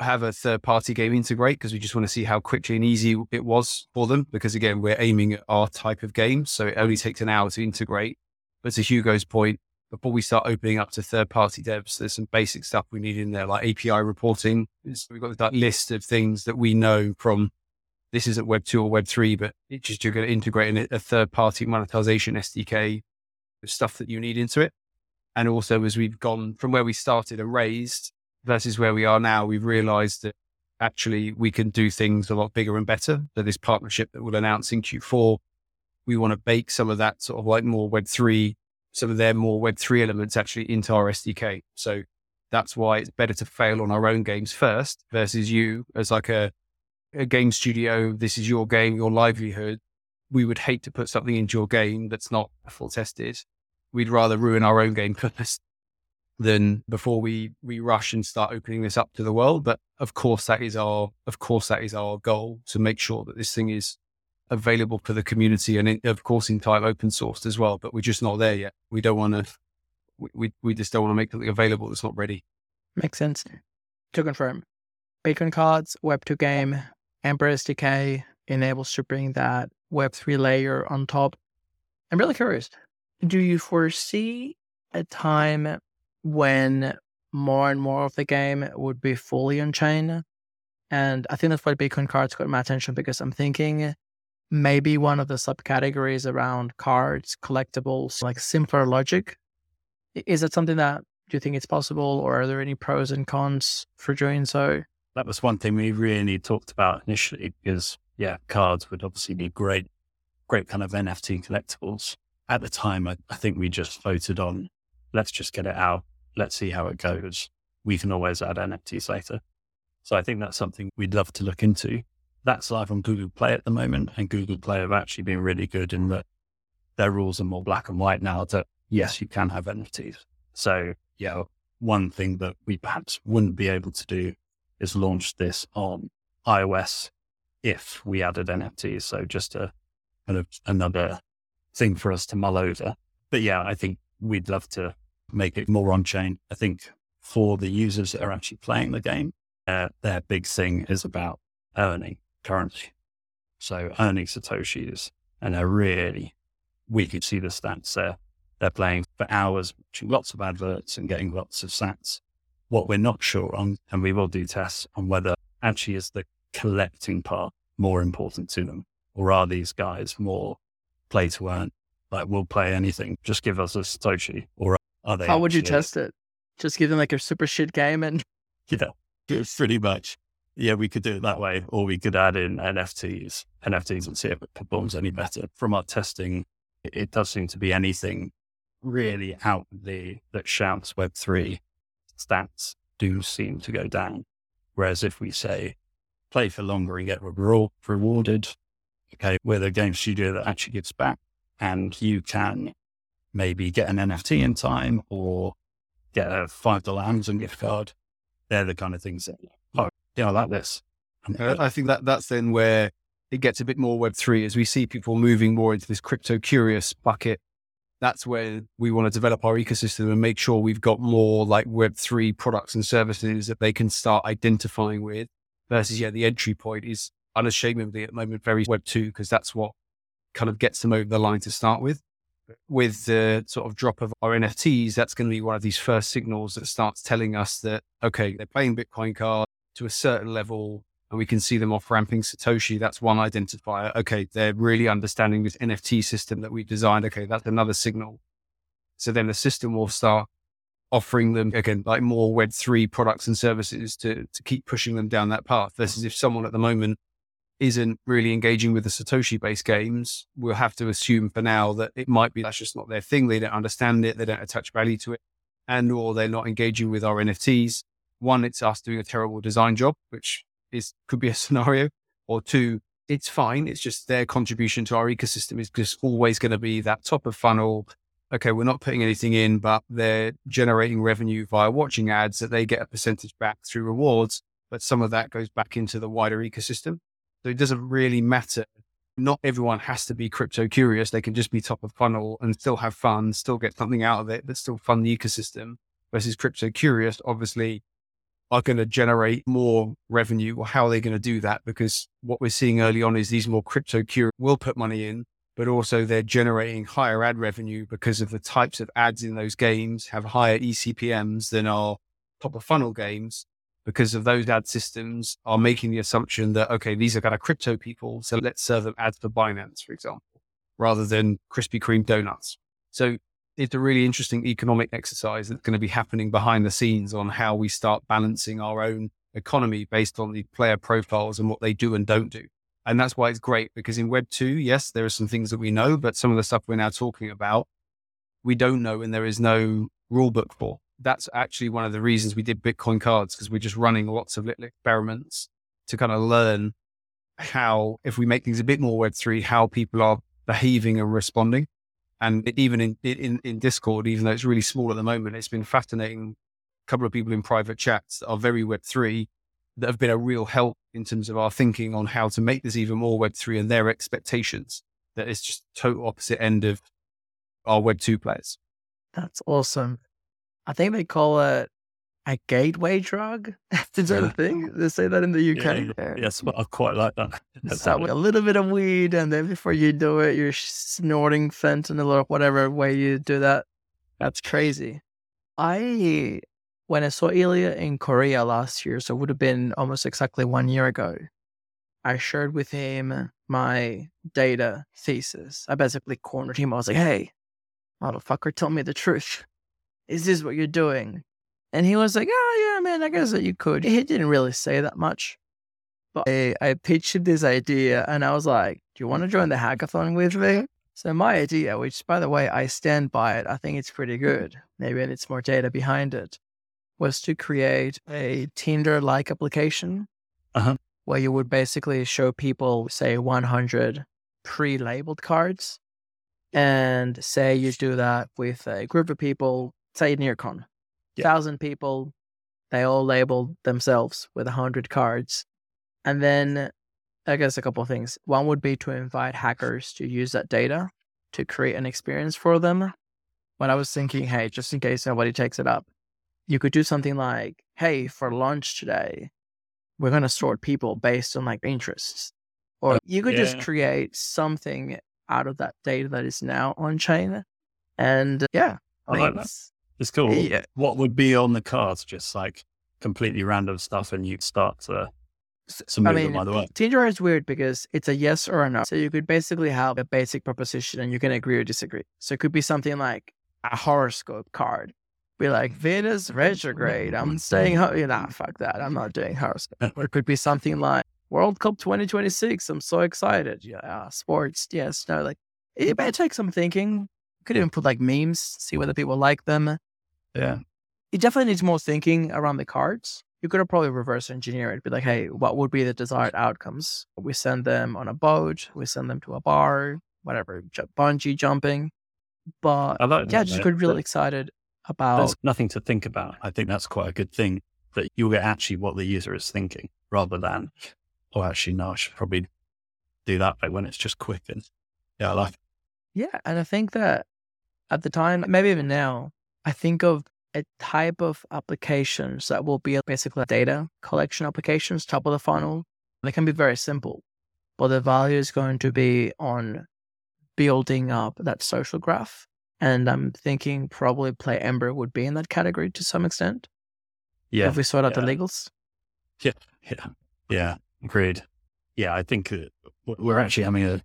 have a third party game integrate because we just want to see how quickly and easy it was for them. Because again, we're aiming at our type of game, so it only takes an hour to integrate. But to Hugo's point, before we start opening up to third party devs, there's some basic stuff we need in there, like API reporting. It's- We've got that list of things that we know from this isn't Web 2 or Web 3, but it's just you're going to integrate in a third party monetization SDK, stuff that you need into it. And also, as we've gone from where we started and raised versus where we are now, we've realized that actually we can do things a lot bigger and better. So, this partnership that we'll announce in Q4, we want to bake some of that sort of like more Web 3, some of their more Web 3 elements actually into our SDK. So, that's why it's better to fail on our own games first versus you as like a a game studio, this is your game, your livelihood. We would hate to put something into your game that's not full tested. We'd rather ruin our own game first than before we we rush and start opening this up to the world. But of course, that is our of course that is our goal to make sure that this thing is available for the community and in, of course in time open sourced as well. But we're just not there yet. We don't want to. We, we just don't want to make something available that's not ready. Makes sense. To confirm, Bitcoin cards, Web2 game, Ember SDK, enables to bring that Web3 layer on top. I'm really curious. Do you foresee a time when more and more of the game would be fully on chain? And I think that's why Bitcoin cards got my attention because I'm thinking maybe one of the subcategories around cards, collectibles, like simpler logic. Is that something that do you think it's possible, or are there any pros and cons for doing so? That was one thing we really talked about initially because, yeah, cards would obviously be great, great kind of NFT collectibles. At the time, I, I think we just voted on let's just get it out. Let's see how it goes. We can always add NFTs later. So I think that's something we'd love to look into. That's live on Google Play at the moment, and Google Play have actually been really good in that their rules are more black and white now that yes, you can have NFTs. So yeah, one thing that we perhaps wouldn't be able to do is launch this on iOS if we added NFTs. So just a kind of another thing for us to mull over. But yeah, I think we'd love to make it more on chain. I think for the users that are actually playing the game, uh, their big thing is about earning currency. So earning Satoshis. And they're really, we could see the stats there. They're playing for hours, watching lots of adverts and getting lots of sats. What we're not sure on, and we will do tests on whether actually is the collecting part more important to them, or are these guys more play to earn? Like we'll play anything, just give us a Satoshi, or are they? How would you test it? Just give them like a super shit game and yeah, pretty much. Yeah, we could do it that way, or we could add in NFTs, NFTs, and see if it performs any better. From our testing, it does seem to be anything really out the that shouts Web3 stats do seem to go down. Whereas if we say play for longer and get rewarded, okay, we're the game studio that actually gives back and you can maybe get an NFT in time or get a $5 Amazon gift card. They're the kind of things that, oh, yeah, I like this. Uh, I think that that's then where it gets a bit more Web3 as we see people moving more into this crypto curious bucket that's where we want to develop our ecosystem and make sure we've got more like Web3 products and services that they can start identifying with versus, yeah, the entry point is unashamedly at the moment very Web2 because that's what kind of gets them over the line to start with. With the sort of drop of our NFTs, that's going to be one of these first signals that starts telling us that, okay, they're playing Bitcoin card to a certain level and we can see them off ramping Satoshi. That's one identifier. Okay, they're really understanding this NFT system that we designed. Okay, that's another signal. So then the system will start offering them again like more Web three products and services to to keep pushing them down that path. Versus if someone at the moment isn't really engaging with the Satoshi based games, we'll have to assume for now that it might be that's just not their thing. They don't understand it. They don't attach value to it, and or they're not engaging with our NFTs. One, it's us doing a terrible design job, which is could be a scenario, or two, it's fine. It's just their contribution to our ecosystem is just always going to be that top of funnel. Okay, we're not putting anything in, but they're generating revenue via watching ads that they get a percentage back through rewards. But some of that goes back into the wider ecosystem. So it doesn't really matter. Not everyone has to be crypto curious. They can just be top of funnel and still have fun, still get something out of it, but still fund the ecosystem. Versus crypto curious, obviously are going to generate more revenue or how are they going to do that? Because what we're seeing early on is these more crypto curious will put money in, but also they're generating higher ad revenue because of the types of ads in those games have higher ECPMs than our top of funnel games because of those ad systems are making the assumption that, okay, these are kind of crypto people. So let's serve them ads for Binance, for example, rather than Krispy Kreme donuts. So it's a really interesting economic exercise that's going to be happening behind the scenes on how we start balancing our own economy based on the player profiles and what they do and don't do. And that's why it's great because in Web 2, yes, there are some things that we know, but some of the stuff we're now talking about, we don't know and there is no rule book for. That's actually one of the reasons we did Bitcoin cards because we're just running lots of little experiments to kind of learn how, if we make things a bit more Web3, how people are behaving and responding. And even in, in, in Discord, even though it's really small at the moment, it's been fascinating. A couple of people in private chats that are very Web3 that have been a real help in terms of our thinking on how to make this even more Web3 and their expectations. That it's just total opposite end of our Web2 players. That's awesome. I think they call it a gateway drug. Is that a thing? They say that in the UK. Yeah. Yes, but I quite like that. That's So a little bit of weed, and then before you do it, you're snorting fentanyl or whatever way you do that. That's crazy. I when I saw Illia in Korea last year, so it would have been almost exactly one year ago. I shared with him my data thesis. I basically cornered him. I was like, "Hey, motherfucker, tell me the truth. Is this what you're doing?" And he was like, "Oh yeah, man, I guess that you could." He didn't really say that much. But I, I pitched this idea and I was like, Do you want to join the hackathon with me? So my idea, which by the way, I stand by it, I think it's pretty good. Maybe it needs more data behind it, was to create a Tinder like application Uh-huh. where you would basically show people, say, 100 pre labeled cards and say you do that with a group of people, say NEARCON, Yeah. thousand people, they all labeled themselves with a 100 cards. And then I guess a couple of things. One would be to invite hackers to use that data to create an experience for them. When I was thinking, hey, just in case nobody takes it up, you could do something like, hey, for lunch today, we're going to sort people based on like interests. Or oh, you could just create something out of that data that is now on chain. And yeah, I like that. It's- cool. Yeah. What would be on the cards? Just like completely random stuff, and you'd start to, to move I mean, them either way. Tinder is weird because it's a yes or a no. So you could basically have a basic proposition and you can agree or disagree. So it could be something like a horoscope card. Be like, Venus retrograde. I'm staying home. You know, fuck that. I'm not doing horoscope. or it could be something like World Cup 2026. I'm so excited. Yeah. uh, sports. Yes. No. Like, it may take some thinking. Could even put like memes, see whether people like them. Yeah. It definitely needs more thinking around the cards. You could have probably reverse engineer it. Be like, hey, what would be the desired outcomes? We send them on a boat. We send them to a bar, whatever, bungee jumping. But I like yeah, just got really excited about. There's nothing to think about. I think that's quite a good thing that you'll get actually what the user is thinking rather than, oh, actually, no, I should probably do that but when it's just quick. And yeah, I like it. Yeah, and I think that at the time, maybe even now, I think of a type of applications that will be basically data collection applications, top of the funnel. They can be very simple, but the value is going to be on building up that social graph. And I'm thinking probably PlayEmber would be in that category to some extent Yeah. if we sort out the legals. Yeah. Yeah. Yeah. Agreed. Yeah. I think uh, we're actually having a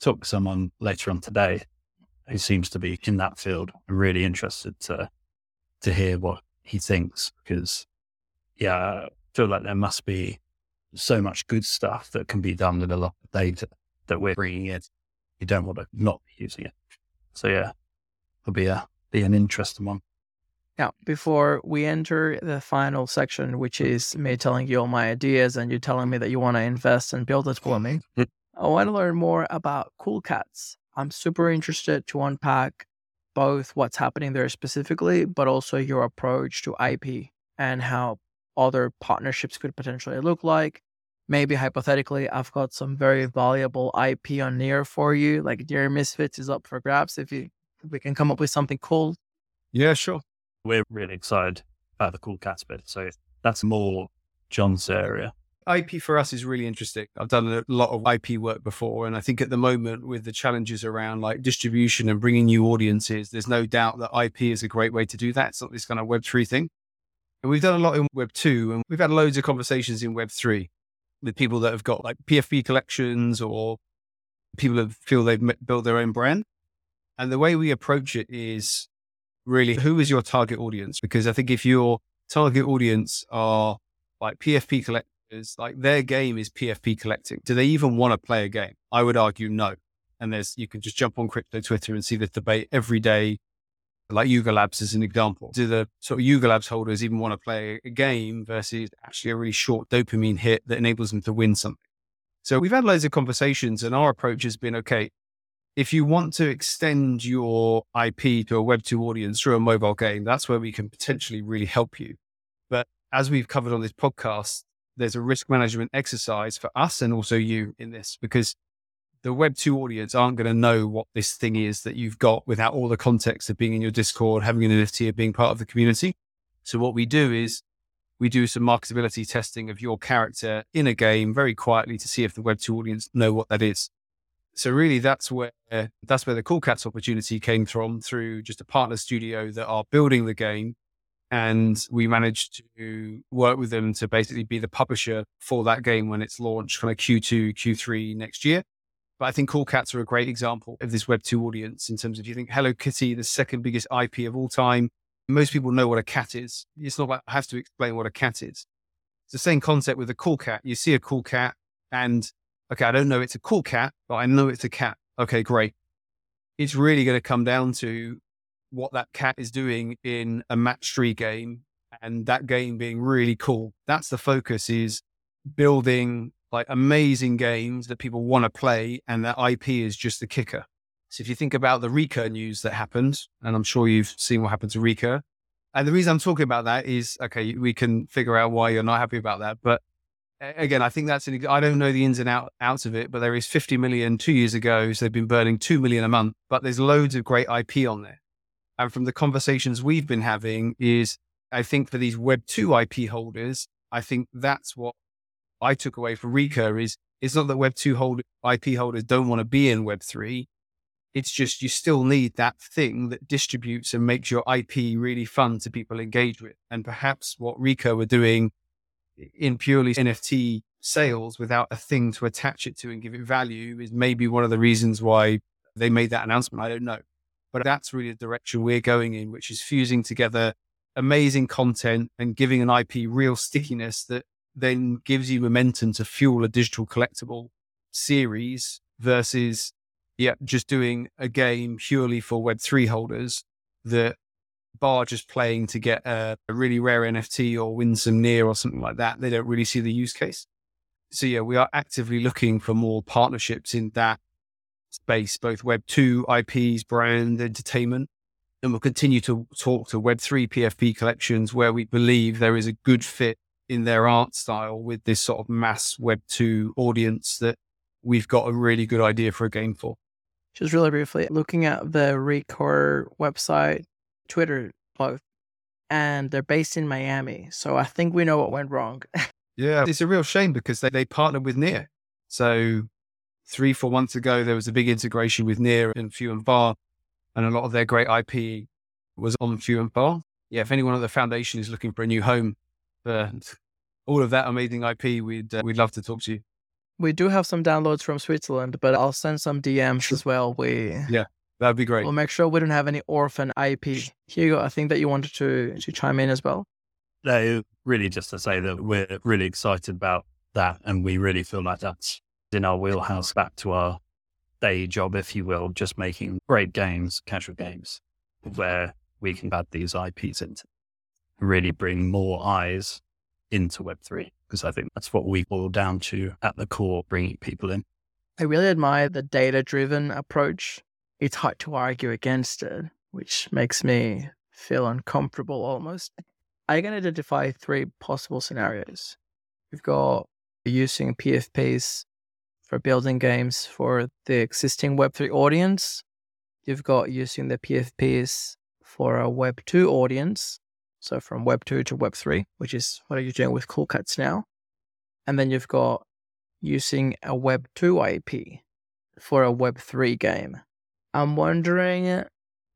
talk with someone later on today who seems to be in that field. I'm really interested to, to hear what he thinks because, yeah, I feel like there must be so much good stuff that can be done with a lot of data that we're bringing in. You don't want to not be using it. So, yeah, it'll be, a, be an interesting one. Now, before we enter the final section, which is me telling you all my ideas and you telling me that you want to invest and build it for me, Mm. I want to learn more about Cool Cats. I'm super interested to unpack both what's happening there specifically, but also your approach to IP and how other partnerships could potentially look like. Maybe hypothetically, I've got some very valuable IP on Near for you, like Near Misfits is up for grabs if you if we can come up with something cool. Yeah, sure. We're really excited about the cool cats bit. So, that's more Jon's area. IP for us is really interesting. I've done a lot of IP work before, and I think at the moment, with the challenges around like distribution and bringing new audiences, there's no doubt that IP is a great way to do that. It's not this kind of Web3 thing. And we've done a lot in Web2, and we've had loads of conversations in Web3 with people that have got like PFP collections or people that feel they've built their own brand. And the way we approach it is really who is your target audience? Because I think if your target audience are like PFP like their game is PFP collecting. Do they even want to play a game? I would argue no. And there's, you can just jump on crypto Twitter and see this debate every day, like Yuga Labs as an example. Do the sort of Yuga Labs holders even want to play a game versus actually a really short dopamine hit that enables them to win something? So we've had loads of conversations and our approach has been, okay, if you want to extend your IP to a Web2 audience through a mobile game, that's where we can potentially really help you. But as we've covered on this podcast, there's a risk management exercise for us and also you in this because the Web2 audience aren't going to know what this thing is that you've got without all the context of being in your Discord, having an NFT, of being part of the community. So what we do is we do some marketability testing of your character in a game very quietly to see if the Web2 audience know what that is. So really that's where that's where the Cool Cats opportunity came from through just a partner studio that are building the game. And we managed to work with them to basically be the publisher for that game when it's launched kind of Q2, Q3 next year. But I think Cool Cats are a great example of this Web2 audience in terms of you think Hello Kitty, the second biggest IP of all time, most people know what a cat is. It's not like I have to explain what a cat is. It's the same concept with a cool cat. You see a cool cat and, okay, I don't know it's a cool cat, but I know it's a cat. Okay, great. It's really going to come down to what that cat is doing in a match three game and that game being really cool. That's the focus is building like amazing games that people want to play and that IP is just the kicker. So if you think about the Recur news that happened, and I'm sure you've seen what happened to Recur, and the reason I'm talking about that is okay, we can figure out why you're not happy about that. But again, I think that's an, I don't know the ins and out, outs of it, but there is 50 million two years ago. So they've been burning 2 million a month, but there's loads of great IP on there. And from the conversations we've been having is I think for these web two IP holders, I think that's what I took away from Recur is it's not that web two hold IP holders don't want to be in web three. It's just you still need that thing that distributes and makes your IP really fun to people engage with. And perhaps what Recur were doing in purely NFT sales without a thing to attach it to and give it value is maybe one of the reasons why they made that announcement. I don't know. But that's really the direction we're going in, which is fusing together amazing content and giving an IP real stickiness that then gives you momentum to fuel a digital collectible series versus yeah, just doing a game purely for Web3 holders that bar just playing to get a, a, really rare NFT or win some near or something like that. They don't really see the use case. So yeah, we are actively looking for more partnerships in that space, both Web2 IPs, brand, entertainment. And we'll continue to talk to Web3 PFP collections where we believe there is a good fit in their art style with this sort of mass Web2 audience that we've got a really good idea for a game for just really briefly looking at the Recur website, Twitter, both, and they're based in Miami. So I think we know what went wrong. yeah, it's a real shame because they, they partnered with Near. So three, four months ago, there was a big integration with Near and Few and Far, and a lot of their great IP was on Few and Far. Yeah, if anyone at the foundation is looking for a new home for all of that amazing IP, we'd uh, we'd love to talk to you. We do have some downloads from Switzerland, but I'll send some DMs as well. We yeah, that'd be great. We'll make sure we don't have any orphan IP. Hugo, I think that you wanted to to chime in as well. No, really just to say that we're really excited about that, and we really feel like that's in our wheelhouse back to our day job, if you will, just making great games, casual games, where we can add these IPs into, really bring more eyes into Web3 because I think that's what we boil down to at the core, bringing people in. I really admire the data driven approach. It's hard to argue against it, which makes me feel uncomfortable almost. I can identify three possible scenarios. We've got using PFPs for building games for the existing Web3 audience. You've got using the PFPs for a Web2 audience. So from Web 2 to Web 3, which is what are you're doing with Cool Cats now. And then you've got using a Web 2 IP for a Web 3 game. I'm wondering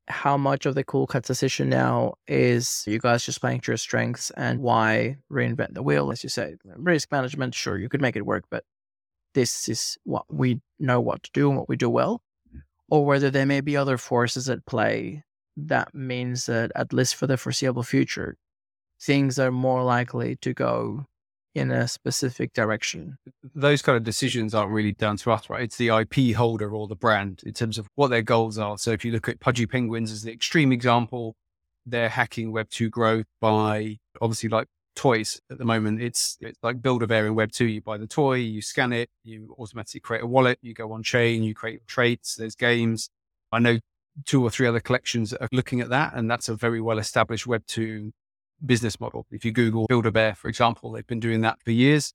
how much of the Cool Cats decision now is you guys just playing to your strengths and why reinvent the wheel, as you say. Risk management, sure, you could make it work, but this is what we know what to do and what we do well. Or whether there may be other forces at play that means that at least for the foreseeable future, things are more likely to go in a specific direction. Those kind of decisions aren't really down to us, right? It's the IP holder or the brand in terms of what their goals are. So if you look at Pudgy Penguins as the extreme example, they're hacking Web2 growth by obviously like toys at the moment. It's, it's like Build a Bear in Web2. You buy the toy, you scan it, you automatically create a wallet, you go on chain, you create traits, there's games. I know two or three other collections are looking at that. And that's a very well established Web2 business model. If you Google Build a Bear, for example, they've been doing that for years.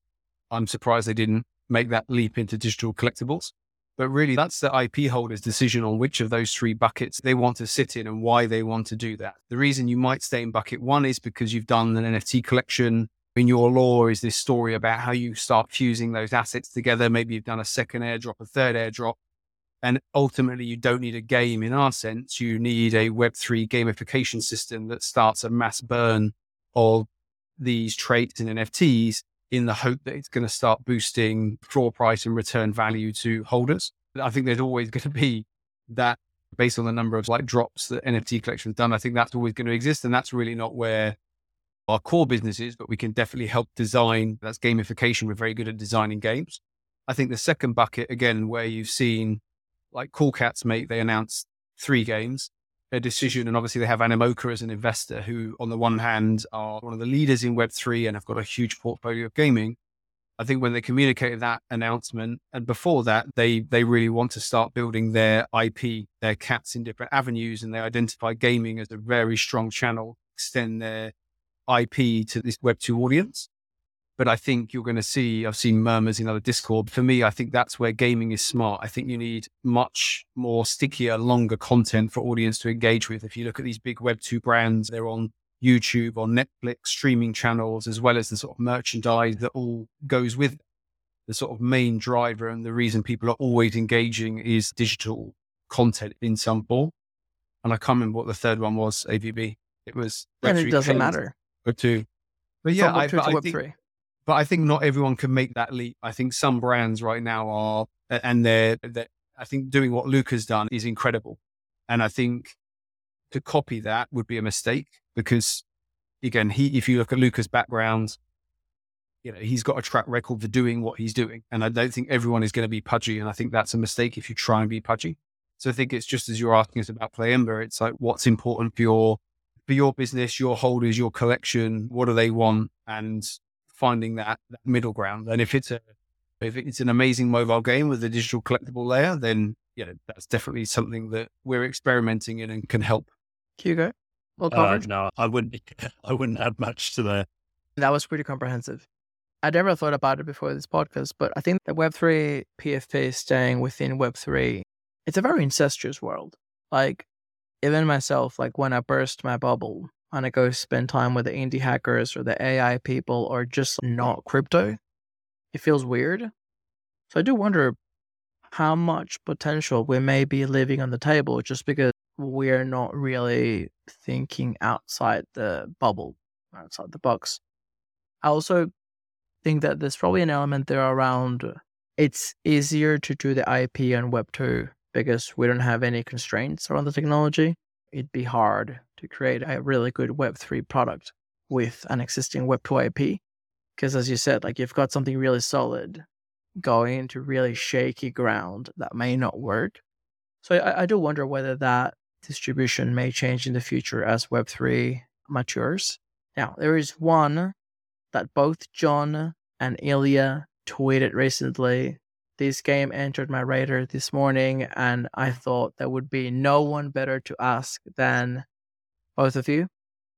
I'm surprised they didn't make that leap into digital collectibles. But really, that's the IP holder's decision on which of those three buckets they want to sit in and why they want to do that. The reason you might stay in bucket one is because you've done an NFT collection. In your lore is this story about how you start fusing those assets together. Maybe you've done a second airdrop, a third airdrop, and ultimately you don't need a game in our sense. You need a Web3 gamification system that starts a mass burn of these traits and NFTs in the hope that it's going to start boosting floor price and return value to holders. I think there's always going to be that based on the number of like drops that NFT collections done. I think that's always going to exist. And that's really not where our core business is, but we can definitely help design. That's gamification. We're very good at designing games. I think the second bucket, again, where you've seen like Cool Cats make, they announced three games a decision. And obviously, they have Animoca as an investor who, on the one hand, are one of the leaders in Web3 and have got a huge portfolio of gaming. I think when they communicated that announcement, and before that, they they really want to start building their IP, their cats in different avenues, and they identify gaming as a very strong channel, extend their IP to this Web2 audience. But I think you're going to see, I've seen murmurs in other Discord. For me, I think that's where gaming is smart. I think you need much more stickier, longer content for audience to engage with. If you look at these big Web2 brands, they're on YouTube, on Netflix, streaming channels, as well as the sort of merchandise that all goes with the sort of main driver. And the reason people are always engaging is digital content in some form. And I can't remember what the third one was, AVB. It was. And it doesn't matter. Web2. But yeah, Web2 I, I think, Web3. But I think not everyone can make that leap. I think some brands right now are, and they're, they're, I think doing what Luca has done is incredible. And I think to copy that would be a mistake because again, he, if you look at Luca's background, you know, he's got a track record for doing what he's doing. And I don't think everyone is going to be pudgy. And I think that's a mistake if you try and be pudgy. So I think it's just as you're asking us about PlayEmber, it's like what's important for your, for your business, your holders, your collection, what do they want? And finding that, that middle ground. And if it's a if it's an amazing mobile game with a digital collectible layer, then you know that's definitely something that we're experimenting in and can help. Hugo, well Uh, covered. no, I wouldn't. I wouldn't add much to that. That was pretty comprehensive. I never thought about it before this podcast, but I think the Web3 PFP staying within Web3, it's a very incestuous world. Like, even myself, like when I burst my bubble and I go spend time with the indie hackers or the AI people or just not crypto, it feels weird. So I do wonder how much potential we may be leaving on the table just because we're not really thinking outside the bubble, outside the box. I also think that there's probably an element there around it's easier to do the IP on Web2 because we don't have any constraints around the technology. It'd be hard to create a really good Web3 product with an existing Web2 IP. Because as you said, like you've got something really solid going into really shaky ground that may not work. So I, I do wonder whether that distribution may change in the future as Web3 matures. Now, there is one that both Jon and Illia tweeted recently. This game entered my radar this morning, and I thought there would be no one better to ask than both of you.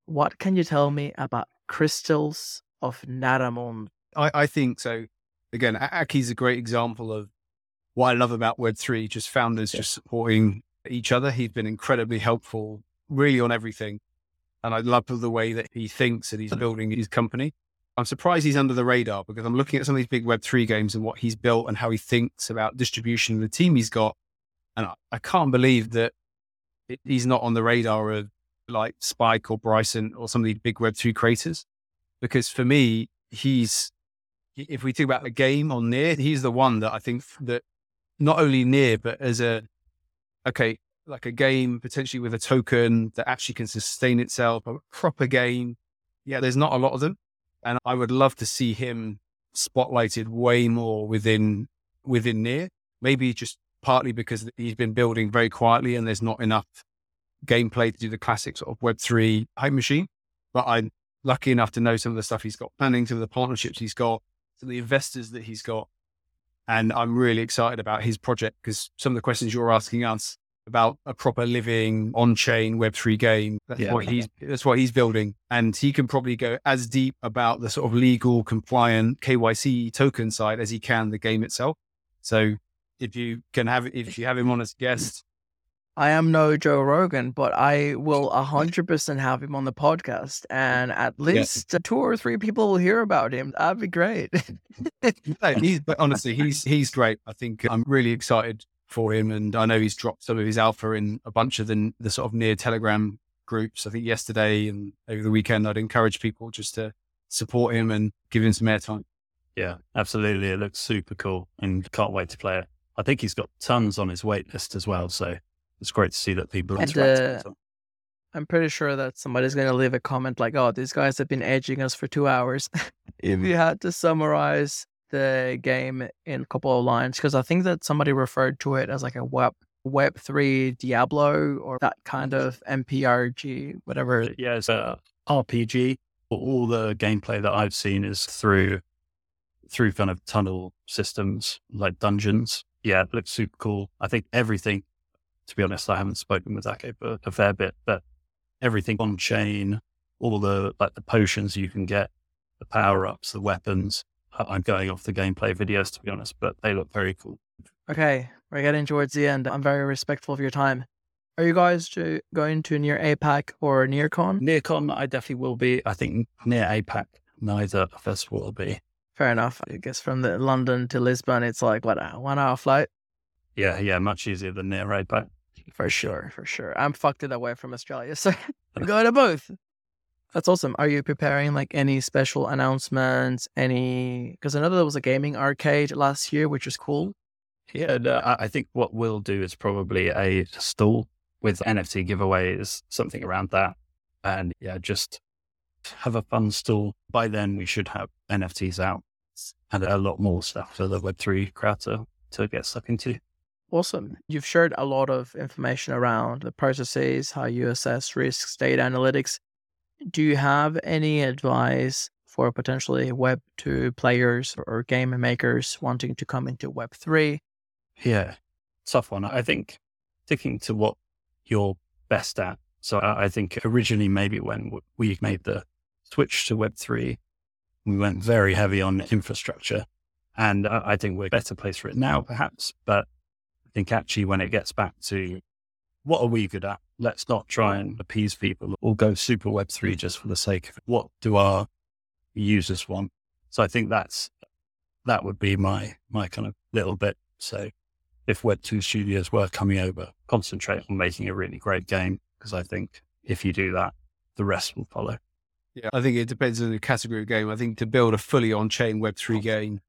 What can you tell me about Crystals of Naramunz? I, I think so. Again, Aki's a great example of what I love about Web3, just founders just supporting each other. He's been incredibly helpful, really on everything. And I love the way that he thinks and he's mm. building his company. I'm surprised he's under the radar because I'm looking at some of these big Web3 games and what he's built and how he thinks about distribution and the team he's got. And I, I can't believe that it, he's not on the radar of like Spike or Bryson or some of these big Web3 creators. Because for me, he's, if we think about a game on near, he's the one that I think that not only near, but as a, okay, like a game potentially with a token that actually can sustain itself, a proper game. Yeah, there's not a lot of them. And I would love to see him spotlighted way more within within near. Maybe just partly because he's been building very quietly and there's not enough gameplay to do the classic sort of Web3 hype machine. But I'm lucky enough to know some of the stuff he's got planning, some of the partnerships he's got, some of the investors that he's got. And I'm really excited about his project because some of the questions you're asking us about a proper living on-chain Web3 game. That's Yeah. what he's that's what he's building, and he can probably go as deep about the sort of legal, compliant KYC token side as he can the game itself. So if you can have if you have him on as guest. I am no Joe Rogan, but I will 100% have him on the podcast. And at least yeah. two or three people will hear about him. That'd be great. no, he's, but honestly, he's, he's great. I think I'm really excited for him. And I know he's dropped some of his alpha in a bunch of the, the sort of near Telegram groups. I think yesterday and over the weekend, I'd encourage people just to support him and give him some airtime. Yeah, absolutely. It looks super cool and can't wait to play it. I think he's got tons on his wait list as well. So it's great to see that people and, uh, I'm pretty sure that somebody's going to leave a comment like, oh, these guys have been edging us for two hours. if you had to summarize the game in a couple of lines, because I think that somebody referred to it as like a web Web three Diablo or that kind of MPRG, whatever. Yeah, it's a RPG. All the gameplay that I've seen is through through kind of tunnel systems like dungeons. Yeah, it looks super cool. I think everything to be honest, I haven't spoken with Ake for a fair bit, but everything on chain, all the like the potions you can get, the power ups, the weapons. I'm going off the gameplay videos to be honest, but they look very cool. Okay, we're getting towards the end. I'm very respectful of your time. Are you guys to, going to near APAC or NEARCON? NEARCON, I definitely will be. I think near APAC, neither of us will be. Fair enough. I guess from the London to Lisbon, it's like what a one hour flight. Yeah, yeah, much easier than near APAC. For sure, for sure. I'm fucked it away from Australia, so go to both. That's awesome. Are you preparing like any special announcements? Any because I know there was a gaming arcade last year, which was cool. Yeah, no, I think what we'll do is probably a stall with NFT giveaways, something around that, and yeah, just have a fun stall. By then, we should have NFTs out and a lot more stuff for the Web three crowd to to get stuck into. Awesome. You've shared a lot of information around the processes, how you assess risks, data analytics. Do you have any advice for potentially Web 2 players or game makers wanting to come into Web 3? Yeah, tough one. I think sticking to what you're best at. So I think originally, maybe when we made the switch to Web 3, we went very heavy on infrastructure. And I think we're a better place for it now, perhaps. But I think actually when it gets back to what are we good at? Let's not try and appease people or go super Web3 just for the sake of it. What do our users want? So I think that's, that would be my, my kind of little bit. So if Web2 studios were coming over, concentrate on making a really great game. Because I think if you do that, the rest will follow. Yeah, I think it depends on the category of game. I think to build a fully on chain Web3 game,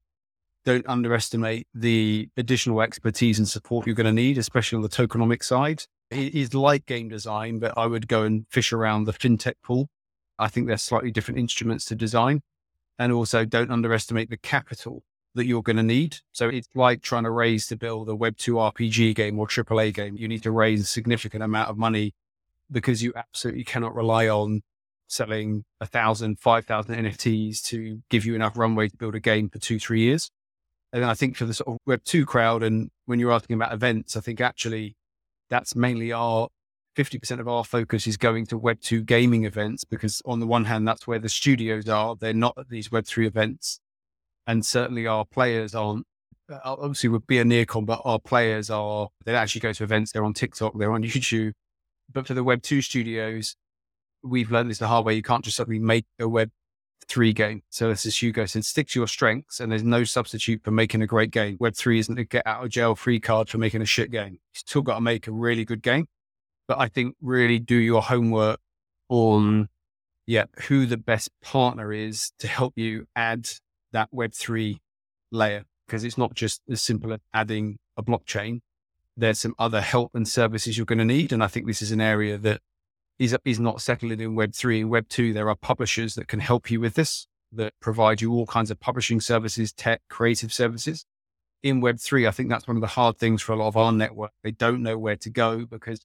don't underestimate the additional expertise and support you're going to need, especially on the tokenomic side. Is like game design, but I would go and fish around the fintech pool. I think they're slightly different instruments to design. And also don't underestimate the capital that you're going to need. So it's like trying to raise to build a Web2 RPG game or AAA game. You need to raise a significant amount of money because you absolutely cannot rely on selling a thousand, five thousand NFTs to give you enough runway to build a game for two, three years. And I think for the sort of Web 2 crowd, and when you're asking about events, I think actually that's mainly our 50% of our focus is going to Web 2 gaming events because, on the one hand, that's where the studios are. They're not at these Web 3 events. And certainly our players aren't. Uh, obviously, would be a NEARCON, but our players are, they actually go to events. They're on TikTok, they're on YouTube. But for the Web 2 studios, we've learned this the hard way. You can't just suddenly make a Web three game. So this is Hugo said, stick to your strengths and there's no substitute for making a great game. Web three isn't a get out of jail free card for making a shit game. You still got to make a really good game. But I think really do your homework on, yeah, who the best partner is to help you add that Web three layer. Because it's not just as simple as adding a blockchain. There's some other help and services you're going to need. And I think this is an area that is, is not settling in Web 3. In Web 2, there are publishers that can help you with this, that provide you all kinds of publishing services, tech, creative services. In Web 3, I think that's one of the hard things for a lot of our network. They don't know where to go because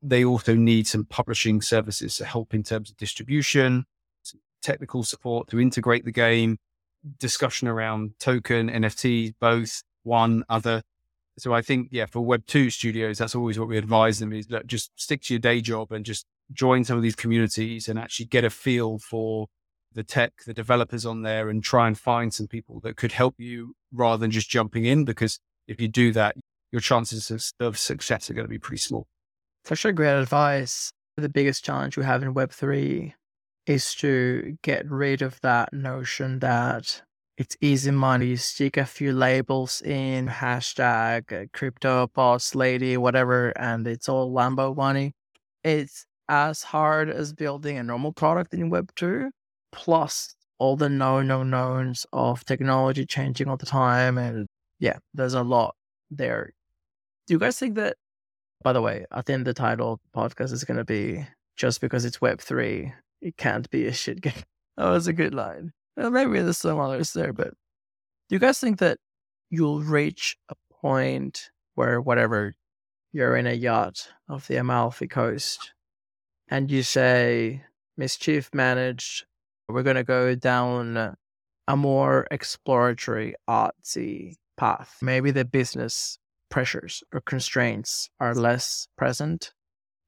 they also need some publishing services to help in terms of distribution, technical support to integrate the game, discussion around token, NFTs, both, one, other. So I think, yeah, for Web 2 studios, that's always what we advise them is that just stick to your day job and just join some of these communities and actually get a feel for the tech, the developers on there and try and find some people that could help you rather than just jumping in because if you do that, your chances of, success are going to be pretty small. It's actually great advice. The biggest challenge we have in Web3 is to get rid of that notion that it's easy money. You stick a few labels in hashtag uh, crypto boss lady, whatever, and it's all Lambo money. It's as hard as building a normal product in Web2, plus all the no no knowns of technology changing all the time. And yeah, there's a lot there. Do you guys think that, by the way, I think the title the podcast is going to be just because it's Web3, it can't be a shit game. That was a good line. Well, maybe there's some others there, but do you guys think that you'll reach a point where whatever you're in a yacht off the Amalfi Coast and you say, Mischief managed, we're going to go down a more exploratory, artsy path. Maybe the business pressures or constraints are less present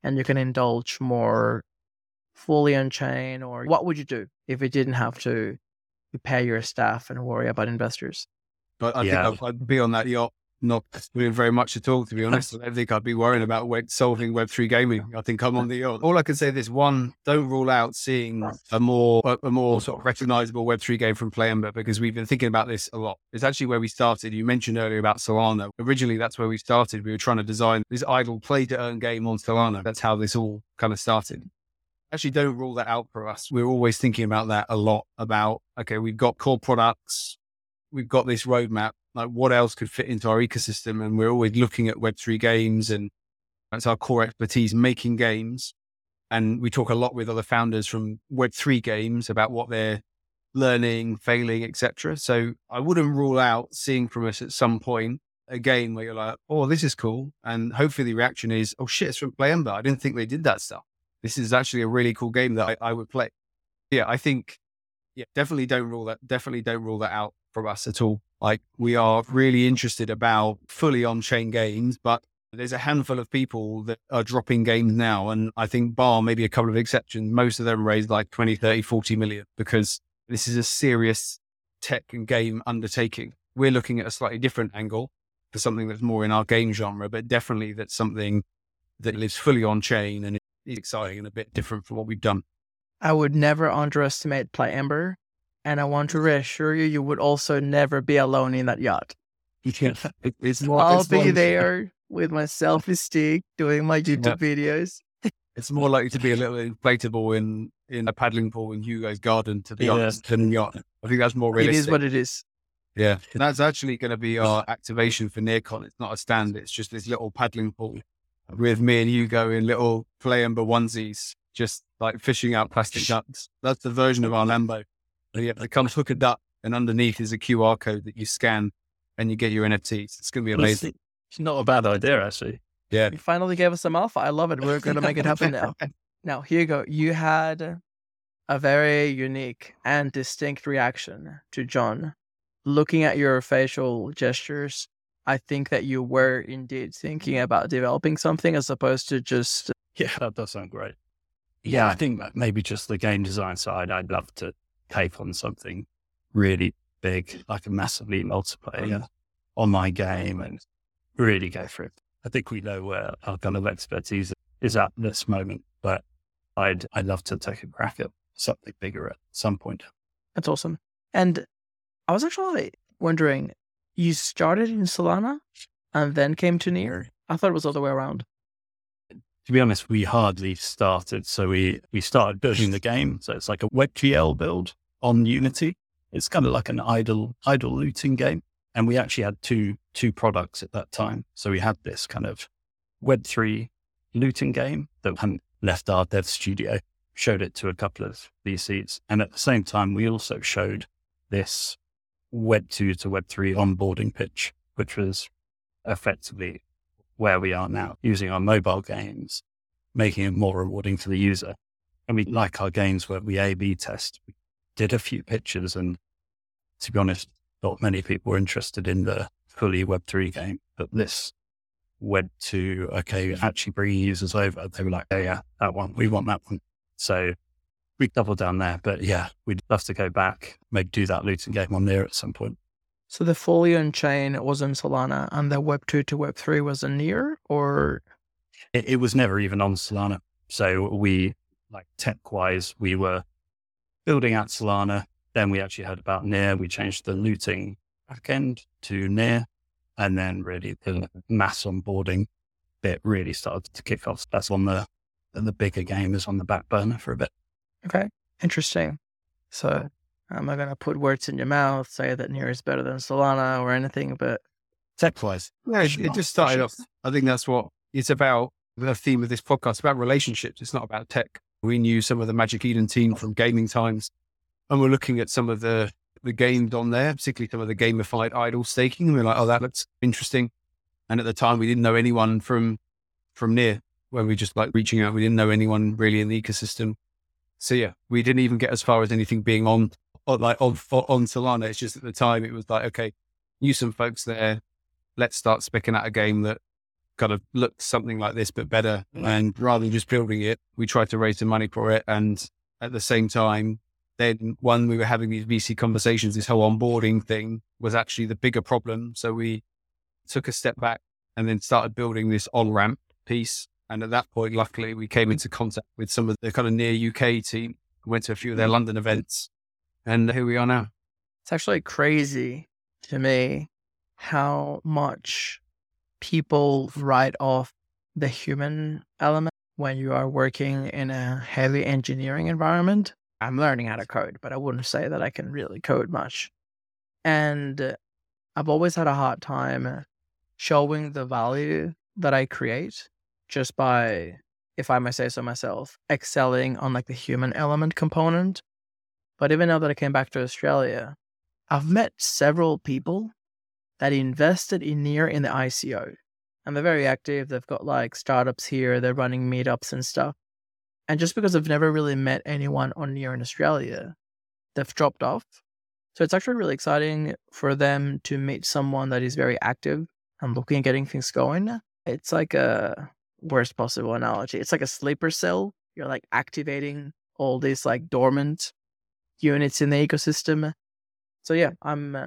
and you can indulge more fully on chain or what would you do if you didn't have to pay your staff and worry about investors. But I yeah. think I'd, I'd, be on that yacht, not doing very much at all, to be honest. I don't think I'd be worrying about web, solving Web3 gaming. I think I'm on the yacht. All I can say is one, don't rule out seeing a more, a more sort of recognizable Web3 game from PlayEmber because we've been thinking about this a lot. It's actually where we started. You mentioned earlier about Solana. Originally, that's where we started. We were trying to design this idle play to earn game on Solana. That's how this all kind of started actually don't rule that out for us. We're always thinking about that a lot about, okay, we've got core products, we've got this roadmap, like what else could fit into our ecosystem? And we're always looking at Web3 games and that's our core expertise making games. And we talk a lot with other founders from Web3 games about what they're learning, failing, etc. So I wouldn't rule out seeing from us at some point a game where you're like, oh, this is cool. And hopefully the reaction is, oh shit, it's from PlayEmber. I didn't think they did that stuff this is actually a really cool game that I, I would play. Yeah, I think, yeah, definitely don't rule that, definitely don't rule that out from us at all. Like we are really interested about fully on chain games, but there's a handful of people that are dropping games now. And I think bar maybe a couple of exceptions, most of them raised like 20, 30, 40 million because this is a serious tech and game undertaking. We're looking at a slightly different angle for something that's more in our game genre, but definitely that's something that lives fully on chain and is exciting and a bit different from what we've done. I would never underestimate PlayEmber, and I want to reassure you, you would also never be alone in that yacht. Yeah, it's more, I'll it's be more, there with my selfie stick doing my YouTube yeah. videos. it's more likely to be a little inflatable in in a paddling pool in Hugo's garden, to be yeah. honest, than yacht. I think that's more realistic. It is what it is. Yeah, and that's actually going to be our activation for NEARCON. It's not a stand; it's just this little paddling pool with me and Hugo in little PlayEmber onesies, just like fishing out plastic ducks. That's the version of our Lambo. Yeah, it comes hook a duck, and underneath is a QR code that you scan, and you get your NFTs. It's going to be amazing. It's not a bad idea, actually. Yeah. You finally gave us some alpha. I love it. We're going to make it happen now. now, Hugo, you had a very unique and distinct reaction to Jon. Looking at your facial gestures, I think that you were indeed thinking about developing something as opposed to just. Yeah, that does sound great. Yeah, I think maybe just the game design side, I'd love to take on something really big, like a massively multiplayer online game and really go for it. I think we know where our kind of expertise is at this moment, but I'd I'd love to take a crack at something bigger at some point. That's awesome. And I was actually wondering, you started in Solana and then came to Near. I thought it was all the way around. To be honest, we hardly started. So we, we started building the game. So it's like a WebGL build on Unity. It's kind of like an idle, idle looting game. And we actually had two, two products at that time. So we had this kind of Web3 looting game that hadn't left our dev studio, showed it to a couple of VCs. And at the same time, we also showed this Web 2 to Web 3 onboarding pitch, which was effectively where we are now, using our mobile games, making it more rewarding for the user. And we like our games where we A B test. We did a few pitches, and to be honest, not many people were interested in the fully Web3 game. But this went to, okay, actually bringing users over, they were like, oh, yeah, that one, we want that one. So we doubled down there. But yeah, we'd love to go back, maybe do that looting game on there at some point. So the fully on chain was in Solana and the Web 2 to Web 3 was in Near or? It, it was never even on Solana. So we, like tech wise, we were building out Solana. Then we actually heard about Near. We changed the looting backend to Near. And then really the mass onboarding bit really started to kick off. That's on the, the bigger game is on the back burner for a bit. Okay. Interesting. So I'm not going to put words in your mouth, say that Near is better than Solana or anything, but tech wise, yeah, it, it just started off. I think that's what it's about. The theme of this podcast about relationships. It's not about tech. We knew some of the Magic Eden team from gaming times, and we're looking at some of the the games on there, particularly some of the gamified idle staking. And we're like, oh, that looks interesting. And at the time, we didn't know anyone from from near when we just like reaching out. We didn't know anyone really in the ecosystem. So yeah, we didn't even get as far as anything being on, like on on Solana. It's just at the time it was like, okay, knew some folks there. Let's start specking out a game that kind of looked something like this but better. Mm. And rather than just building it, we tried to raise the money for it. And at the same time, then when we were having these VC conversations, this whole onboarding thing was actually the bigger problem. So we took a step back and then started building this on ramp piece and at that point, luckily, we came into contact with some of the kind of near UK team, went to a few of their mm. London events, and here we are now. It's actually crazy to me how much people write off the human element when you are working in a heavy engineering environment. I'm learning how to code, but I wouldn't say that I can really code much. And I've always had a hard time showing the value that I create just by, if I may say so myself, excelling on like the human element component. But even now that I came back to Australia, I've met several people that invested in Near in the ICO. And they're very active. They've got like startups here, they're running meetups and stuff. And just because I've never really met anyone on Near in Australia, they've dropped off. So it's actually really exciting for them to meet someone that is very active and looking at getting things going. It's like a worst possible analogy. It's like a sleeper cell. You're like activating all these like dormant units in the ecosystem. So yeah, I'm uh,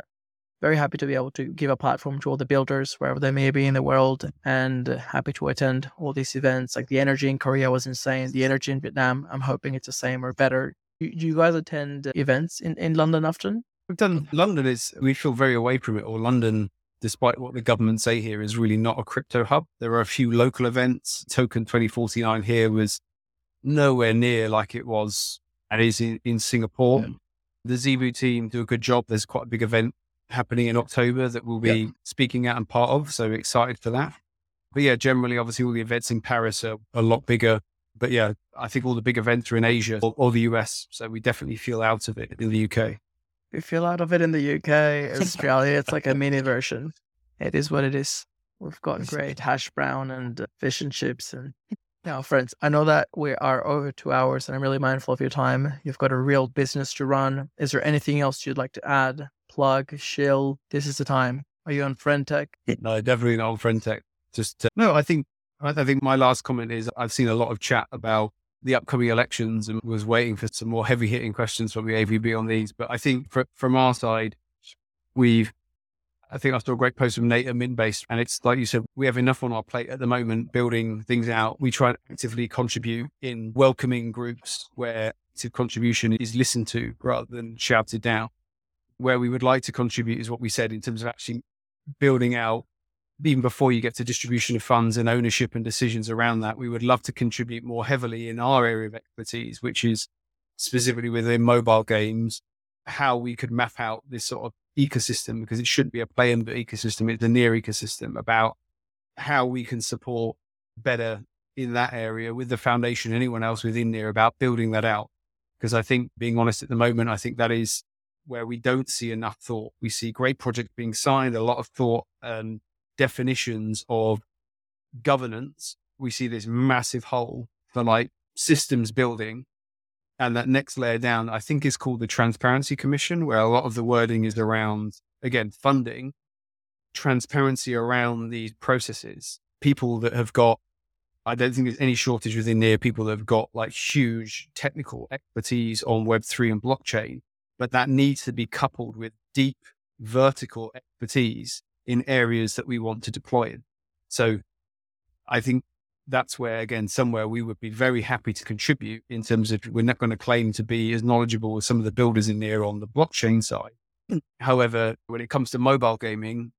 very happy to be able to give a platform to all the builders wherever they may be in the world and happy to attend all these events. Like the energy in Korea was insane. The energy in Vietnam, I'm hoping it's the same or better. Do you guys attend events in, in London often? We've done London is we feel very away from it or London despite what the government say here, is really not a crypto hub. There are a few local events. Token 2049 here was nowhere near like it was and is in, in Singapore. Yeah. The Zebu team do a good job. There's quite a big event happening in October that we'll be yeah. speaking at and part of. So excited for that. But yeah, generally, obviously, all the events in Paris are a lot bigger. But yeah, I think all the big events are in Asia or, or the US. So we definitely feel out of it in the UK we feel out of it in the UK, Australia. it's like a mini version. It is what it is. We've got great hash brown and fish and chips. And now, friends, I know that we are over two hours and I'm really mindful of your time. You've got a real business to run. Is there anything else you'd like to add? Plug, shill? This is the time. Are you on FriendTech? No, definitely not on FriendTech. Just uh, no, I think I think my last comment is I've seen a lot of chat about the upcoming elections and was waiting for some more heavy hitting questions from the AVB on these. But I think for, from our side, we've, I think I saw a great post from Nate at Mintbase. And it's like you said, we have enough on our plate at the moment building things out. We try to actively contribute in welcoming groups where active contribution is listened to rather than shouted down. Where we would like to contribute is what we said in terms of actually building out even before you get to distribution of funds and ownership and decisions around that, we would love to contribute more heavily in our area of expertise, which is specifically within mobile games, how we could map out this sort of ecosystem, because it shouldn't be a play in the ecosystem, it's a near ecosystem about how we can support better in that area with the foundation, anyone else within there about building that out. Because I think, being honest at the moment, I think that is where we don't see enough thought. We see great projects being signed, a lot of thought and definitions of governance, we see this massive hole for like systems building. And that next layer down, I think is called the Transparency Commission, where a lot of the wording is around, again, funding, transparency around these processes. People that have got, I don't think there's any shortage within there, people that have got like huge technical expertise on Web3 and blockchain, but that needs to be coupled with deep vertical expertise in areas that we want to deploy in. So I think that's where, again, somewhere we would be very happy to contribute in terms of we're not going to claim to be as knowledgeable as some of the builders in there on the blockchain side. Mm. However, when it comes to mobile gaming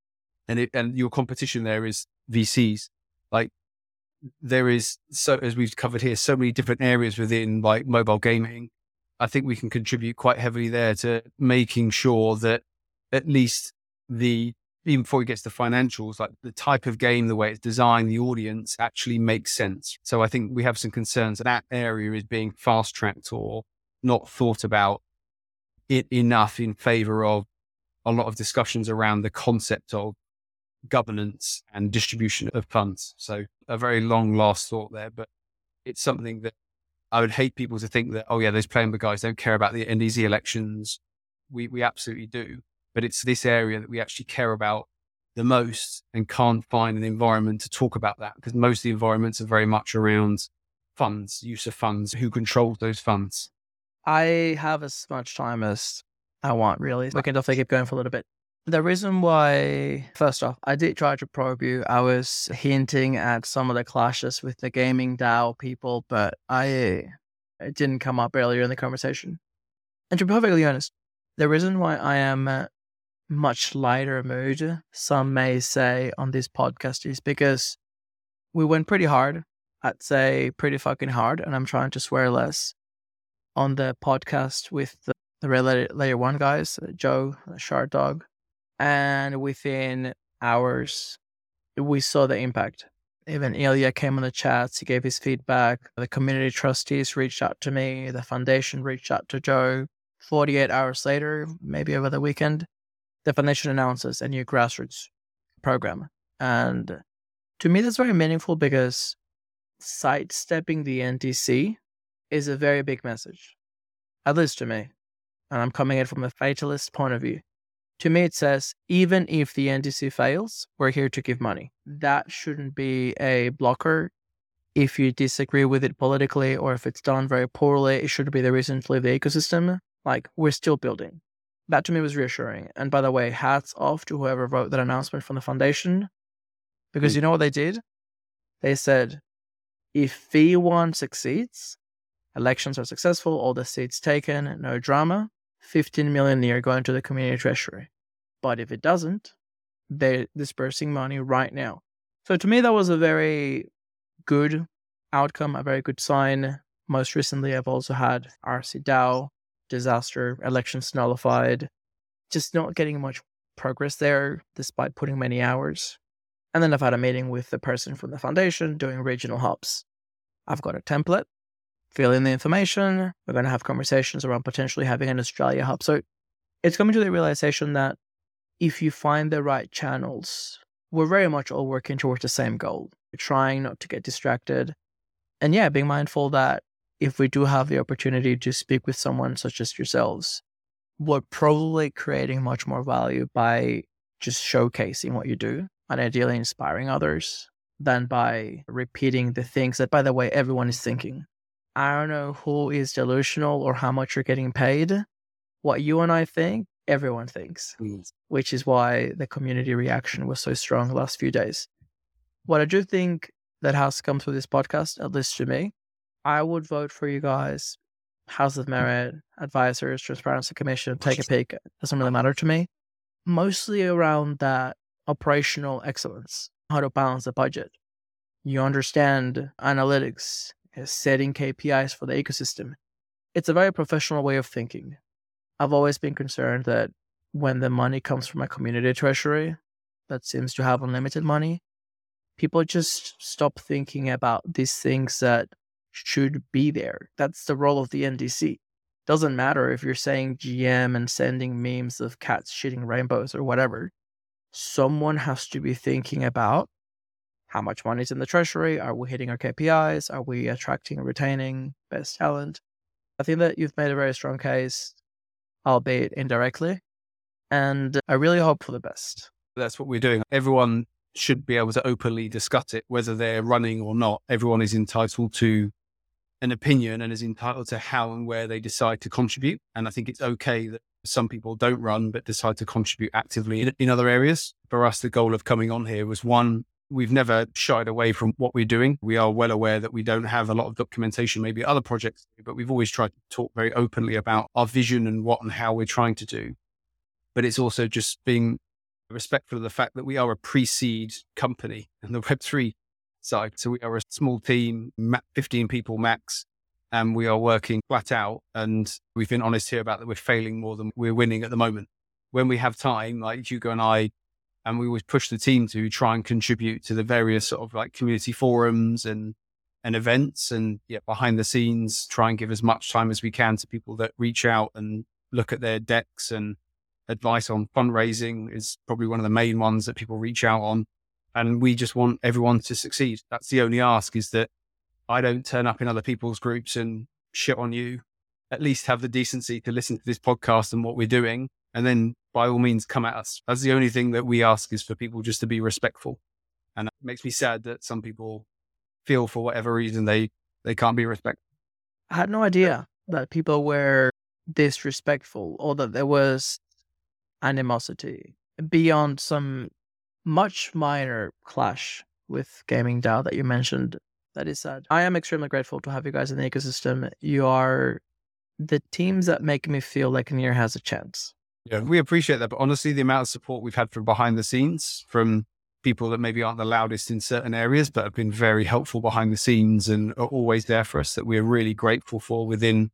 and it, and your competition there is VCs, like there is so as we've covered here, so many different areas within like mobile gaming. I think we can contribute quite heavily there to making sure that at least the even before it gets to financials, like the type of game, the way it's designed, the audience actually makes sense. So I think we have some concerns that that area is being fast tracked or not thought about it enough in favor of a lot of discussions around the concept of governance and distribution of funds. So a very long last thought there, but it's something that I would hate people to think that, oh yeah, those playing guys don't care about the NDC elections. We, we absolutely do but it's this area that we actually care about the most and can't find an environment to talk about that because most of the environments are very much around funds, use of funds, who controls those funds. I have as much time as I want, really. We can definitely keep going for a little bit. The reason why, first off, I did try to probe you. I was hinting at some of the clashes with the gaming DAO people, but I it didn't come up earlier in the conversation. And to be perfectly honest, the reason why I am uh, much lighter mood, some may say, on this podcast is because we went pretty hard. I'd say pretty fucking hard, and I'm trying to swear less on the podcast with the, the layer, layer one guys, uh, Joe, Shard Dog, and within hours, we saw the impact. Even Illia came on the chats, he gave his feedback. The community trustees reached out to me, the foundation reached out to Joe. 48 hours later, maybe over the weekend, the foundation announces a new grassroots program. And to me, that's very meaningful because sidestepping the NDC is a very big message, at least to me. And I'm coming at it from a fatalist point of view. To me, it says even if the NDC fails, we're here to give money. That shouldn't be a blocker. If you disagree with it politically or if it's done very poorly, it should be the reason to leave the ecosystem. Like, we're still building that to me was reassuring. And by the way, hats off to whoever wrote that announcement from the foundation, because mm. you know what they did? They said, if V1 succeeds, elections are successful, all the seats taken, no drama, 15 million a year going to the community treasury. But if it doesn't, they're dispersing money right now. So to me, that was a very good outcome, a very good sign. Most recently, I've also had RC DAO disaster, elections nullified, just not getting much progress there despite putting many hours. And then I've had a meeting with the person from the foundation doing regional hubs. I've got a template, fill in the information. We're going to have conversations around potentially having an Australia hub. So it's coming to the realization that if you find the right channels, we're very much all working towards the same goal. Trying not to get distracted. And yeah, being mindful that if we do have the opportunity to speak with someone such as yourselves, we're probably creating much more value by just showcasing what you do and ideally inspiring others than by repeating the things that, by the way, everyone is thinking. I don't know who is delusional or how much you're getting paid. What you and I think, everyone thinks, mm. which is why the community reaction was so strong the last few days. What I do think that has come through this podcast, at least to me, I would vote for you guys. House of hmm. Merit, advisors, Transparency Commission, take a peek. It doesn't really matter to me. Mostly around that operational excellence, how to balance the budget. You understand analytics, setting KPIs for the ecosystem. It's a very professional way of thinking. I've always been concerned that when the money comes from a community treasury that seems to have unlimited money, people just stop thinking about these things that should be there. That's the role of the NDC. Doesn't matter if you're saying GM and sending memes of cats shitting rainbows or whatever. Someone has to be thinking about how much money is in the treasury. Are we hitting our KPIs? Are we attracting and retaining best talent? I think that you've made a very strong case, albeit indirectly. And I really hope for the best. That's what we're doing. Everyone should be able to openly discuss it, whether they're running or not. Everyone is entitled to an opinion and is entitled to how and where they decide to contribute. And I think it's okay that Some people don't run, but decide to contribute actively in, in other areas. For us, the goal of coming on here was one, we've never shied away from what we're doing. We are well aware that we don't have a lot of documentation, maybe other projects, but we've always tried to talk very openly about our vision and what and how we're trying to do. But it's also just being respectful of the fact that we are a pre seed company and the Web3 side. So we are a small team, 15 people max, and we are working flat out. And we've been honest here about that we're failing more than we're winning at the moment. When we have time, like Hugo and I, and we always push the team to try and contribute to the various sort of like community forums and and events and yeah, behind the scenes, try and give as much time as we can to people that reach out and look at their decks and advice on fundraising is probably one of the main ones that people reach out on. And we just want everyone to succeed. That's the only ask is that I don't turn up in other people's groups and shit on you. At least have the decency to listen to this podcast and what we're doing. And then by all means come at us. That's the only thing that we ask is for people just to be respectful. And it makes me sad that some people feel for whatever reason they, they can't be respectful. I had no idea that people were disrespectful or that there was animosity beyond some much minor clash with gaming DAO that you mentioned that is sad. I am extremely grateful to have you guys in the ecosystem. You are the teams that make me feel like Near has a chance. Yeah, we appreciate that. But honestly, the amount of support we've had from behind the scenes, from people that maybe aren't the loudest in certain areas, but have been very helpful behind the scenes and are always there for us that we're really grateful for within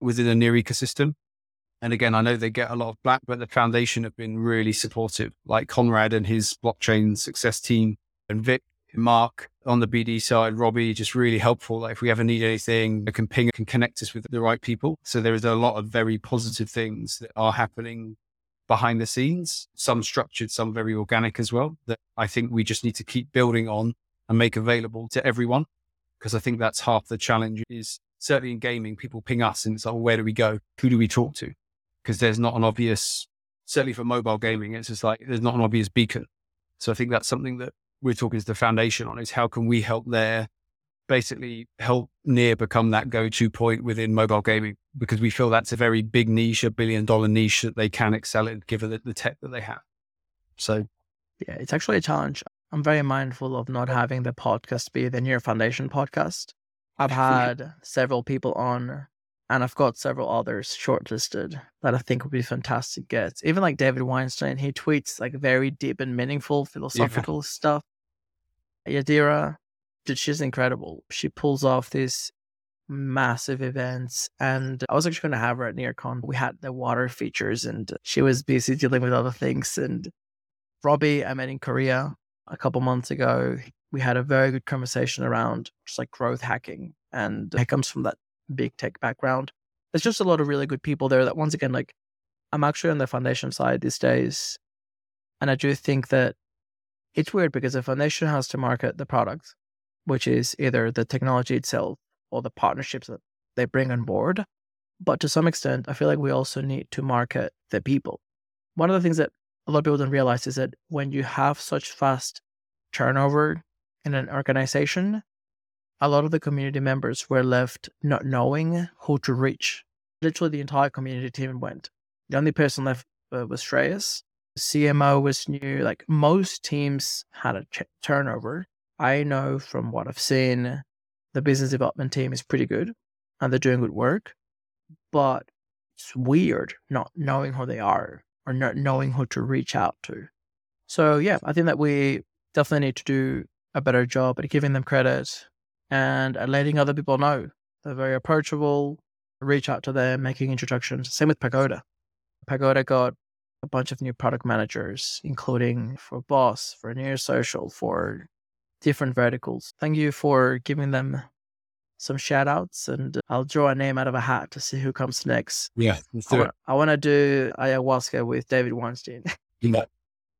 within the near ecosystem. And again, I know they get a lot of black, but the foundation have been really supportive, like Conrad and his blockchain success team and Vic and Mark on the BD side, Robbie, just really helpful. Like if we ever need anything, they can ping and connect us with the right people. So there is a lot of very positive things that are happening behind the scenes, some structured, some very organic as well, that I think we just need to keep building on and make available to everyone. Because I think that's half the challenge is certainly in gaming, people ping us and it's like, where do we go? Who do we talk to? Because there's not an obvious, certainly for mobile gaming, it's just like there's not an obvious beacon. So I think that's something that we're talking to the foundation on is how can we help there basically help near become that go-to point within mobile gaming? Because we feel that's a very big niche a billion dollar niche that they can excel in given the, the tech that they have. So yeah it's actually a challenge. I'm very mindful of not having the podcast be the near foundation podcast. I've had several people on and I've got several others shortlisted that I think would be fantastic gets. Even like David Weinstein, he tweets like very deep and meaningful philosophical yeah. stuff. Yadira, dude, she's incredible. She pulls off these massive events. And I was actually going to have her at NEARCON. We had the water features and she was busy dealing with other things. And Robbie, I met in Korea a couple months ago. We had a very good conversation around just like growth hacking. And it comes from that big tech background. There's just a lot of really good people there that once again, like I'm actually on the foundation side these days. And I do think that it's weird because the foundation has to market the product, which is either the technology itself or the partnerships that they bring on board. But to some extent, I feel like we also need to market the people. One of the things that a lot of people don't realize is that when you have such fast turnover in an organization, a lot of the community members were left not knowing who to reach. Literally, the entire community team went. The only person left uh, was Shreyas. CMO was new. Like most teams had a ch- turnover. I know from what I've seen, the business development team is pretty good and they're doing good work. But it's weird not knowing who they are or not knowing who to reach out to. So, yeah, I think that we definitely need to do a better job at giving them credit and letting other people know. They're very approachable, reach out to them, making introductions. Same with Pagoda. Pagoda got a bunch of new product managers, including for BOS, for Near Social, for different verticals. Thank you for giving them some shout outs and I'll draw a name out of a hat to see who comes next. Yeah, let's do I, it. I want to do ayahuasca with David Weinstein. yeah.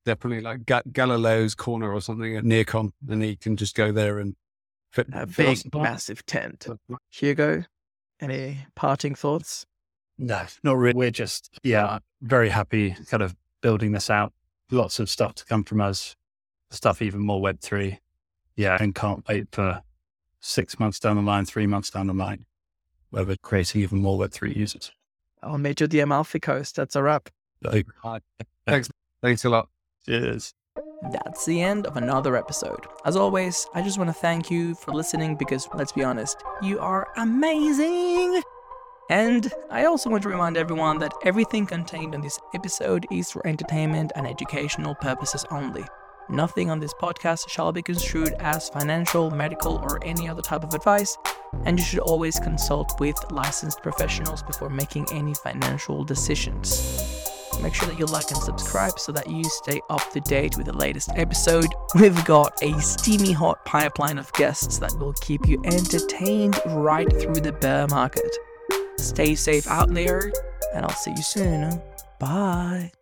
Definitely like Galileo's corner or something at NEARCON, and he can just go there and fit, a big, massive tent. Hugo, any parting thoughts? No, not really. We're just, yeah, very happy kind of building this out. Lots of stuff to come from us, stuff even more Web3. Yeah, and can't wait for six months down the line, three months down the line, where we're creating even more Web3 users. I'll meet you at the Amalfi Coast. That's a wrap. Thanks. Thanks a lot. Cheers. That's the end of another episode. As always, I just want to thank you for listening because, let's be honest, you are amazing! And I also want to remind everyone that everything contained in this episode is for entertainment and educational purposes only. Nothing on this podcast shall be construed as financial, medical, or any other type of advice, and you should always consult with licensed professionals before making any financial decisions. Make sure that you like and subscribe so that you stay up to date with the latest episode. We've got a steamy hot pipeline of guests that will keep you entertained right through the bear market. Stay safe out there, and I'll see you soon. Bye.